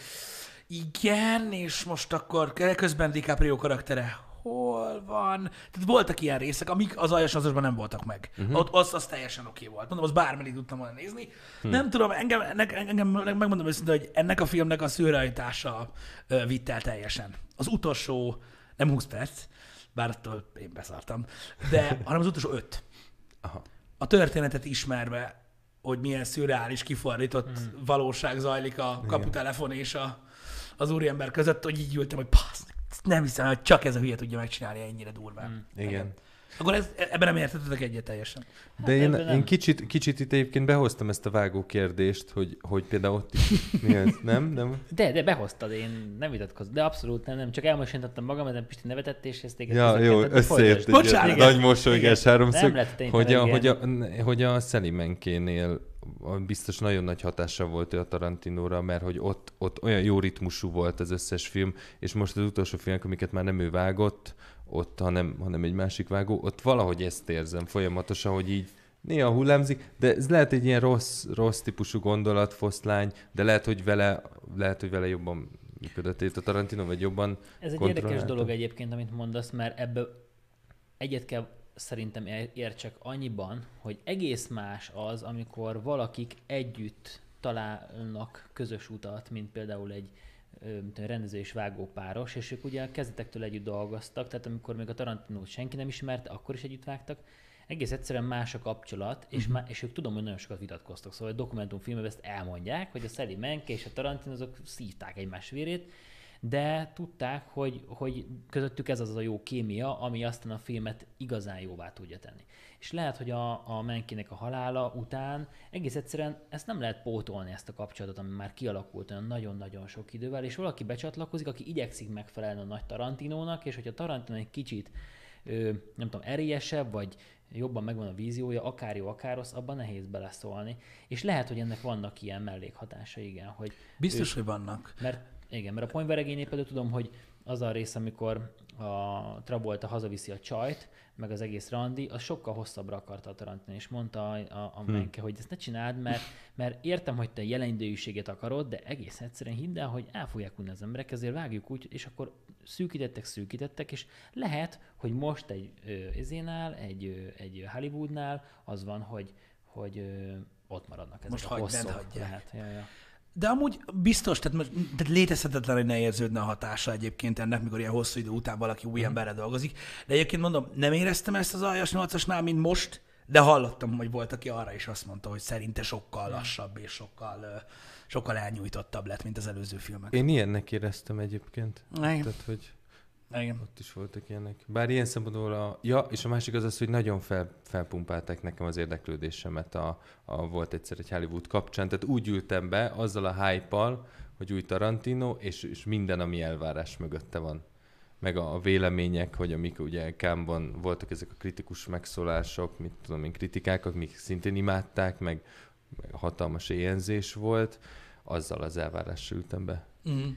igen, és most akkor közben DiCaprio karaktere hol van? Tehát voltak ilyen részek, amik az aljas azosban nem voltak meg. Uh-huh. Ott az, az teljesen oké volt. Mondom, az bármelyik tudtam volna nézni. Hmm. Nem tudom, engem, engem, engem megmondom őszintén, hogy ennek a filmnek a szőrehajtása vitt el teljesen. Az utolsó, nem 20 perc, bár attól én beszartam, de (laughs) hanem az utolsó öt. Aha. A történetet ismerve, hogy milyen szürreális, kifordított hmm. valóság zajlik a kaputelefon és a, az úriember között, hogy így ültem, hogy passz, nem hiszem, hogy csak ez a hülye tudja megcsinálni ennyire durván. Hmm. Igen. Akkor ez, ebben nem értetetek egyet teljesen. De én, ebben nem. én kicsit, kicsit itt egyébként behoztam ezt a vágó kérdést, hogy, hogy például ott is, mi ez? (laughs) Nem? Nem? De, de behoztad, én nem vitatkozom. De abszolút nem, nem. Csak elmosolyítottam magam, mert Pisti nevetett, és ezt téged Ja, jó, összeért egy nagy mosolygás háromszög, hogy a, hogy, a, hogy a Szelimenkénél biztos nagyon nagy hatása volt ő a Tarantinóra, mert hogy ott, ott olyan jó ritmusú volt az összes film, és most az utolsó filmek, amiket már nem ő vágott, ott, hanem, hanem egy másik vágó, ott valahogy ezt érzem folyamatosan, hogy így néha hullámzik, de ez lehet egy ilyen rossz, rossz típusú gondolat, foszlány, de lehet, hogy vele, lehet, hogy vele jobban működött itt a Tarantino, vagy jobban Ez egy érdekes dolog egyébként, amit mondasz, mert ebből egyet kell szerintem ér- értsek annyiban, hogy egész más az, amikor valakik együtt találnak közös utat, mint például egy egy rendező és vágó páros, és ők ugye a kezdetektől együtt dolgoztak, tehát amikor még a Tarantinót senki nem ismerte, akkor is együtt vágtak. egész egyszerűen más a kapcsolat, és, uh-huh. má, és ők tudom, hogy nagyon sokat vitatkoztak. Szóval a dokumentumfilmben ezt elmondják, hogy a Sally Menke és a Tarantino azok szívták egymás vérét, de tudták, hogy, hogy közöttük ez az a jó kémia, ami aztán a filmet igazán jóvá tudja tenni. És lehet, hogy a, a Menkinek a halála után egész egyszerűen ezt nem lehet pótolni, ezt a kapcsolatot, ami már kialakult olyan nagyon-nagyon sok idővel, és valaki becsatlakozik, aki igyekszik megfelelni a nagy Tarantinónak, és hogyha Tarantino egy kicsit nem tudom, erélyesebb, vagy jobban megvan a víziója, akár jó, akár rossz, abban nehéz beleszólni. És lehet, hogy ennek vannak ilyen mellékhatása, igen. Hogy Biztos, ő, hogy vannak. Mert igen, mert a ponyveregénynél például tudom, hogy az a rész, amikor a Travolta hazaviszi a csajt, meg az egész randi, az sokkal hosszabbra akarta a Tarantino, és mondta a, a, a hmm. Menke, hogy ezt ne csináld, mert, mert értem, hogy te jelenidőjűséget akarod, de egész egyszerűen hidd el, hogy el fogják unni az emberek, ezért vágjuk úgy, és akkor szűkítettek, szűkítettek, és lehet, hogy most egy ezénál, egy, egy Hollywoodnál az van, hogy, hogy ö, ott maradnak ezek most a hosszok. hagyják. Lehet, ja, ja. De amúgy biztos, tehát, most, tehát létezhetetlen, hogy ne érződne a hatása egyébként ennek, mikor ilyen hosszú idő után valaki új mm. emberre dolgozik. De egyébként mondom, nem éreztem ezt az aljas 8-asnál, mint most, de hallottam, hogy volt, aki arra is azt mondta, hogy szerinte sokkal lassabb és sokkal, sokkal elnyújtottabb lett, mint az előző filmek. Én ilyennek éreztem egyébként. Igen. Tehát, hogy Igen. ott is voltak ilyenek. Bár ilyen szempontból a... Ja, és a másik az az, hogy nagyon fel, felpumpálták nekem az érdeklődésemet a, a, volt egyszer egy Hollywood kapcsán. Tehát úgy ültem be azzal a hype hogy új Tarantino, és, és minden, ami elvárás mögötte van meg a, a vélemények, hogy amik ugye Kámban voltak ezek a kritikus megszólások, mit tudom én, kritikák, amik szintén imádták, meg, meg hatalmas éjenzés volt, azzal az elvárással ültem be. Mm.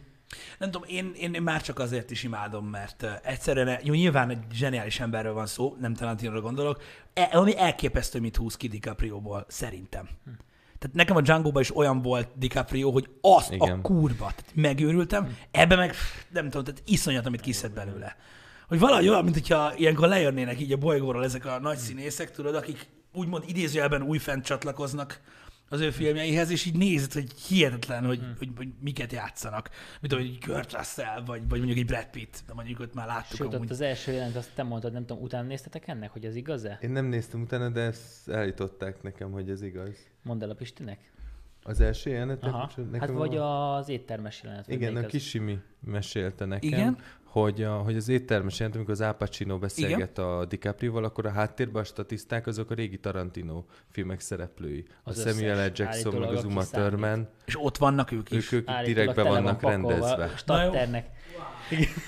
Nem tudom, én, én már csak azért is imádom, mert egyszerűen, jó, nyilván egy zseniális emberről van szó, nem Tarantinóra gondolok, e, ami elképesztő, mit húz ki DiCaprio-ból, szerintem. Hm. Tehát nekem a django is olyan volt DiCaprio, hogy az Igen. a kurva, tehát megőrültem, hm. ebbe meg nem tudom, tehát iszonyat, amit kiszed belőle. Hogy valahogy olyan, mint hogyha ilyenkor lejönnének így a bolygóról ezek a nagy színészek, tudod, akik úgymond idézőjelben újfent csatlakoznak az ő filmjeihez, és így nézed, hogy hihetetlen, hogy, hmm. hogy, hogy miket játszanak. Mint hogy egy Kurt Russell, vagy, vagy mondjuk egy Brad Pitt, de mondjuk ott már láttuk. Sőt, amúgy. ott az első jelent, azt te mondtad, nem tudom, utána néztetek ennek, hogy ez igaz-e? Én nem néztem utána, de ezt elították nekem, hogy ez igaz. Mondd el a Pistinek. Az első jelenet? Aha. Nekem hát vagy a... az éttermes jelenet. Igen, a Kisimi mesélte nekem, Igen? Hogy, a, hogy az éttermes jelent, amikor az Al Pacino beszélget Igen? a DiCaprio-val, akkor a háttérben a statiszták azok a régi Tarantino filmek szereplői. Az a Samuel L. Jackson, meg az Uma Thurman. És ott vannak ők is. Ők, ők direktbe vannak rendezve. Starternek.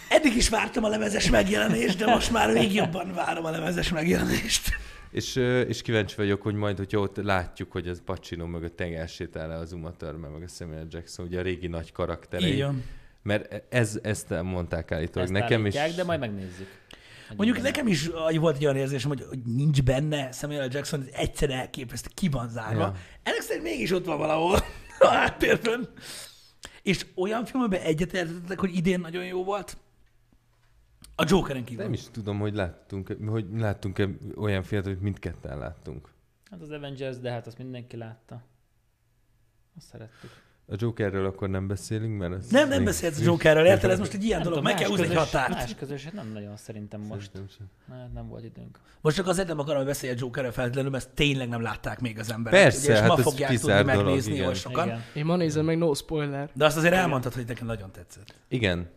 Eddig is vártam a lemezes megjelenést, de most már még jobban várom a lemezes megjelenést. És, és kíváncsi vagyok, hogy majd, hogyha ott látjuk, hogy az Pacino mögött elsétál az Uma Thurman, meg a Samuel Jackson, ugye a régi nagy karakterei. Igen. Mert ez, ezt mondták állítólag Ezt nekem is. de majd megnézzük. Mondjuk benne. nekem is volt egy olyan érzésem, hogy, hogy nincs benne Samuel. Jackson, ez egyszer elképesztő, ki van zárva. Ja. Ennek szerint mégis ott van valahol (laughs) a háttérben. És olyan filmben egyetértettek, hogy idén nagyon jó volt? A Jokeren kívül. Nem is tudom, hogy láttunk, hogy láttunk-e olyan filmet, hogy mindketten láttunk. Hát az Avengers, de hát azt mindenki látta. Azt szerettük. A Jokerről akkor nem beszélünk, mert ez Nem, nem beszélsz a Jokerről, érted? Ez most egy ilyen dolog, meg kell húzni egy határt. Más közös, nem nagyon szerintem most. Nem, nem volt időnk. Most csak azért nem akarom, hogy beszélj a Jokerről feltétlenül, mert tényleg nem látták még az emberek. Persze, ugye, és hát ma ez fogják tudni megnézni dolog, sokan. Igen. Én ma nézem meg, no spoiler. De azt azért elmondtad, hogy nekem nagyon tetszett. Igen,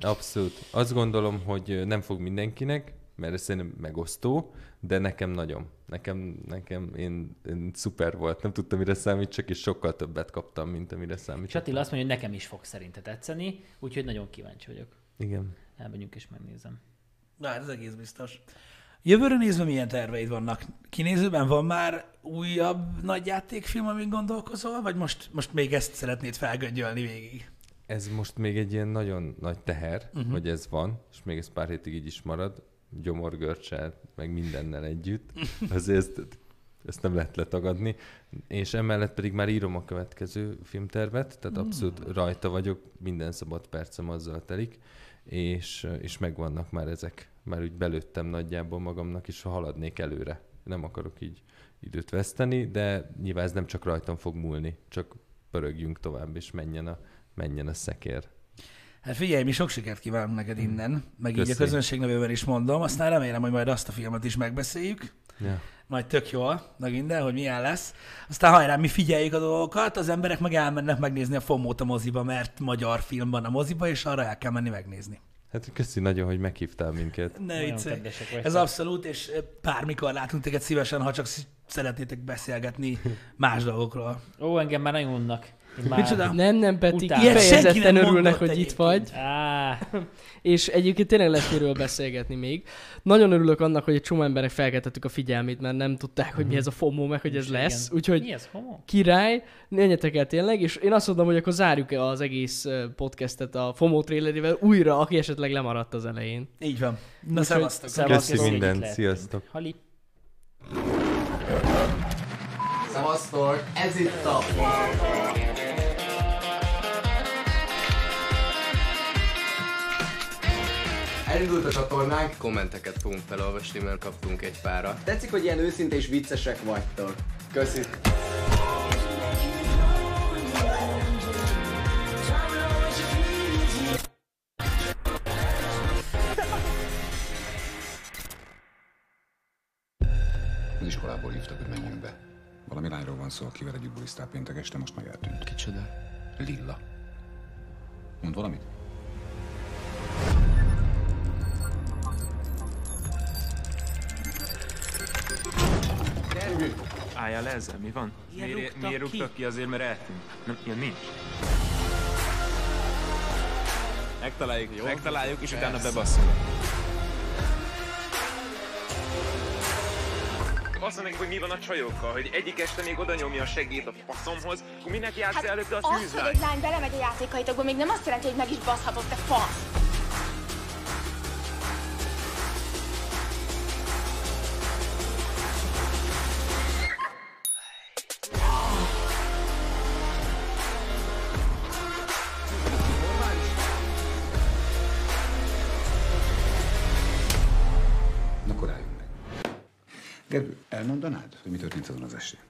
abszolút. Azt gondolom, hogy nem fog mindenkinek, mert ez szerintem megosztó, de nekem nagyon. Nekem, nekem én, én szuper volt. Nem tudtam, mire számítsak, és sokkal többet kaptam, mint amire számítsak. És Attila azt mondja, hogy nekem is fog szerinted tetszeni, úgyhogy nagyon kíváncsi vagyok. Igen. Elmegyünk és megnézem. Na, hát ez egész biztos. Jövőre nézve milyen terveid vannak? Kinézőben van már újabb nagy játékfilm, amin gondolkozol, vagy most, most még ezt szeretnéd felgöngyölni végig? Ez most még egy ilyen nagyon nagy teher, uh-huh. hogy ez van, és még ez pár hétig így is marad, gyomorgörcsel, meg mindennel együtt. Azért ezt, ezt nem lehet letagadni. És emellett pedig már írom a következő filmtervet, tehát abszolút rajta vagyok, minden szabad percem azzal telik, és, és megvannak már ezek. Már úgy belőttem nagyjából magamnak, és haladnék előre. Nem akarok így időt veszteni, de nyilván ez nem csak rajtam fog múlni, csak pörögjünk tovább, és menjen a, menjen a szekér. Hát figyelj, mi sok sikert kívánunk neked innen, meg Köszi. így a közönség nevében is mondom, aztán remélem, hogy majd azt a filmet is megbeszéljük, Ja. majd tök jól, meg minden, hogy milyen lesz. Aztán hajrá, mi figyeljük a dolgokat, az emberek meg elmennek megnézni a FOMO-t a moziba, mert magyar film van a moziba, és arra el kell menni megnézni. Hát köszi nagyon, hogy meghívtál minket. Ne viccelj. Ez abszolút, és bármikor látunk téged szívesen, ha csak sz- szeretnétek beszélgetni (laughs) más dolgokról. Ó, engem már nagyon unnak. Már... Micsoda? Nem, nem, Peti, kifejezetten örülnek, hogy itt vagy. Á, (laughs) És egyébként tényleg lesz miről beszélgetni még. Nagyon örülök annak, hogy egy csomó emberek felkeltettük a figyelmét, mert nem tudták, hogy mi ez a FOMO, meg hogy ez lesz. Úgyhogy Mi ez, homo? király, menjetek el tényleg, és én azt mondom, hogy akkor zárjuk az egész podcastet a FOMO trailerével újra, aki esetleg lemaradt az elején. Így van. Na, szevasztok. Köszi mindent, sziasztok. Halip. Szevasztok! Ez itt a... Elindult a csatornánk, kommenteket fogunk felolvasni, mert kaptunk egy párat. Tetszik, hogy ilyen őszinte és viccesek vagytok. Köszi! Az iskolából hívtak, hogy menjünk be. Valami lányról van szó, akivel együtt bulisztál péntek este, most meg eltűnt. Kicsoda? Lilla. Mond valamit? Álljál le ezzel, mi van? Ilyen miért, rúgtak miért ki? rúgtak ki? Azért, mert eltűnt. Nem, ilyen nincs. Megtaláljuk, Jó, megtaláljuk, és utána bebasszunk. Azt mondják, hogy mi van a csajokkal, hogy egyik este még oda nyomja a segét a faszomhoz, akkor minek játsz hát előtte a az, hogy egy lány belemegy a játékaitokba, még nem azt jelenti, hogy meg is baszhatod, te fasz. elmondanád, hogy mi történt azon az estén?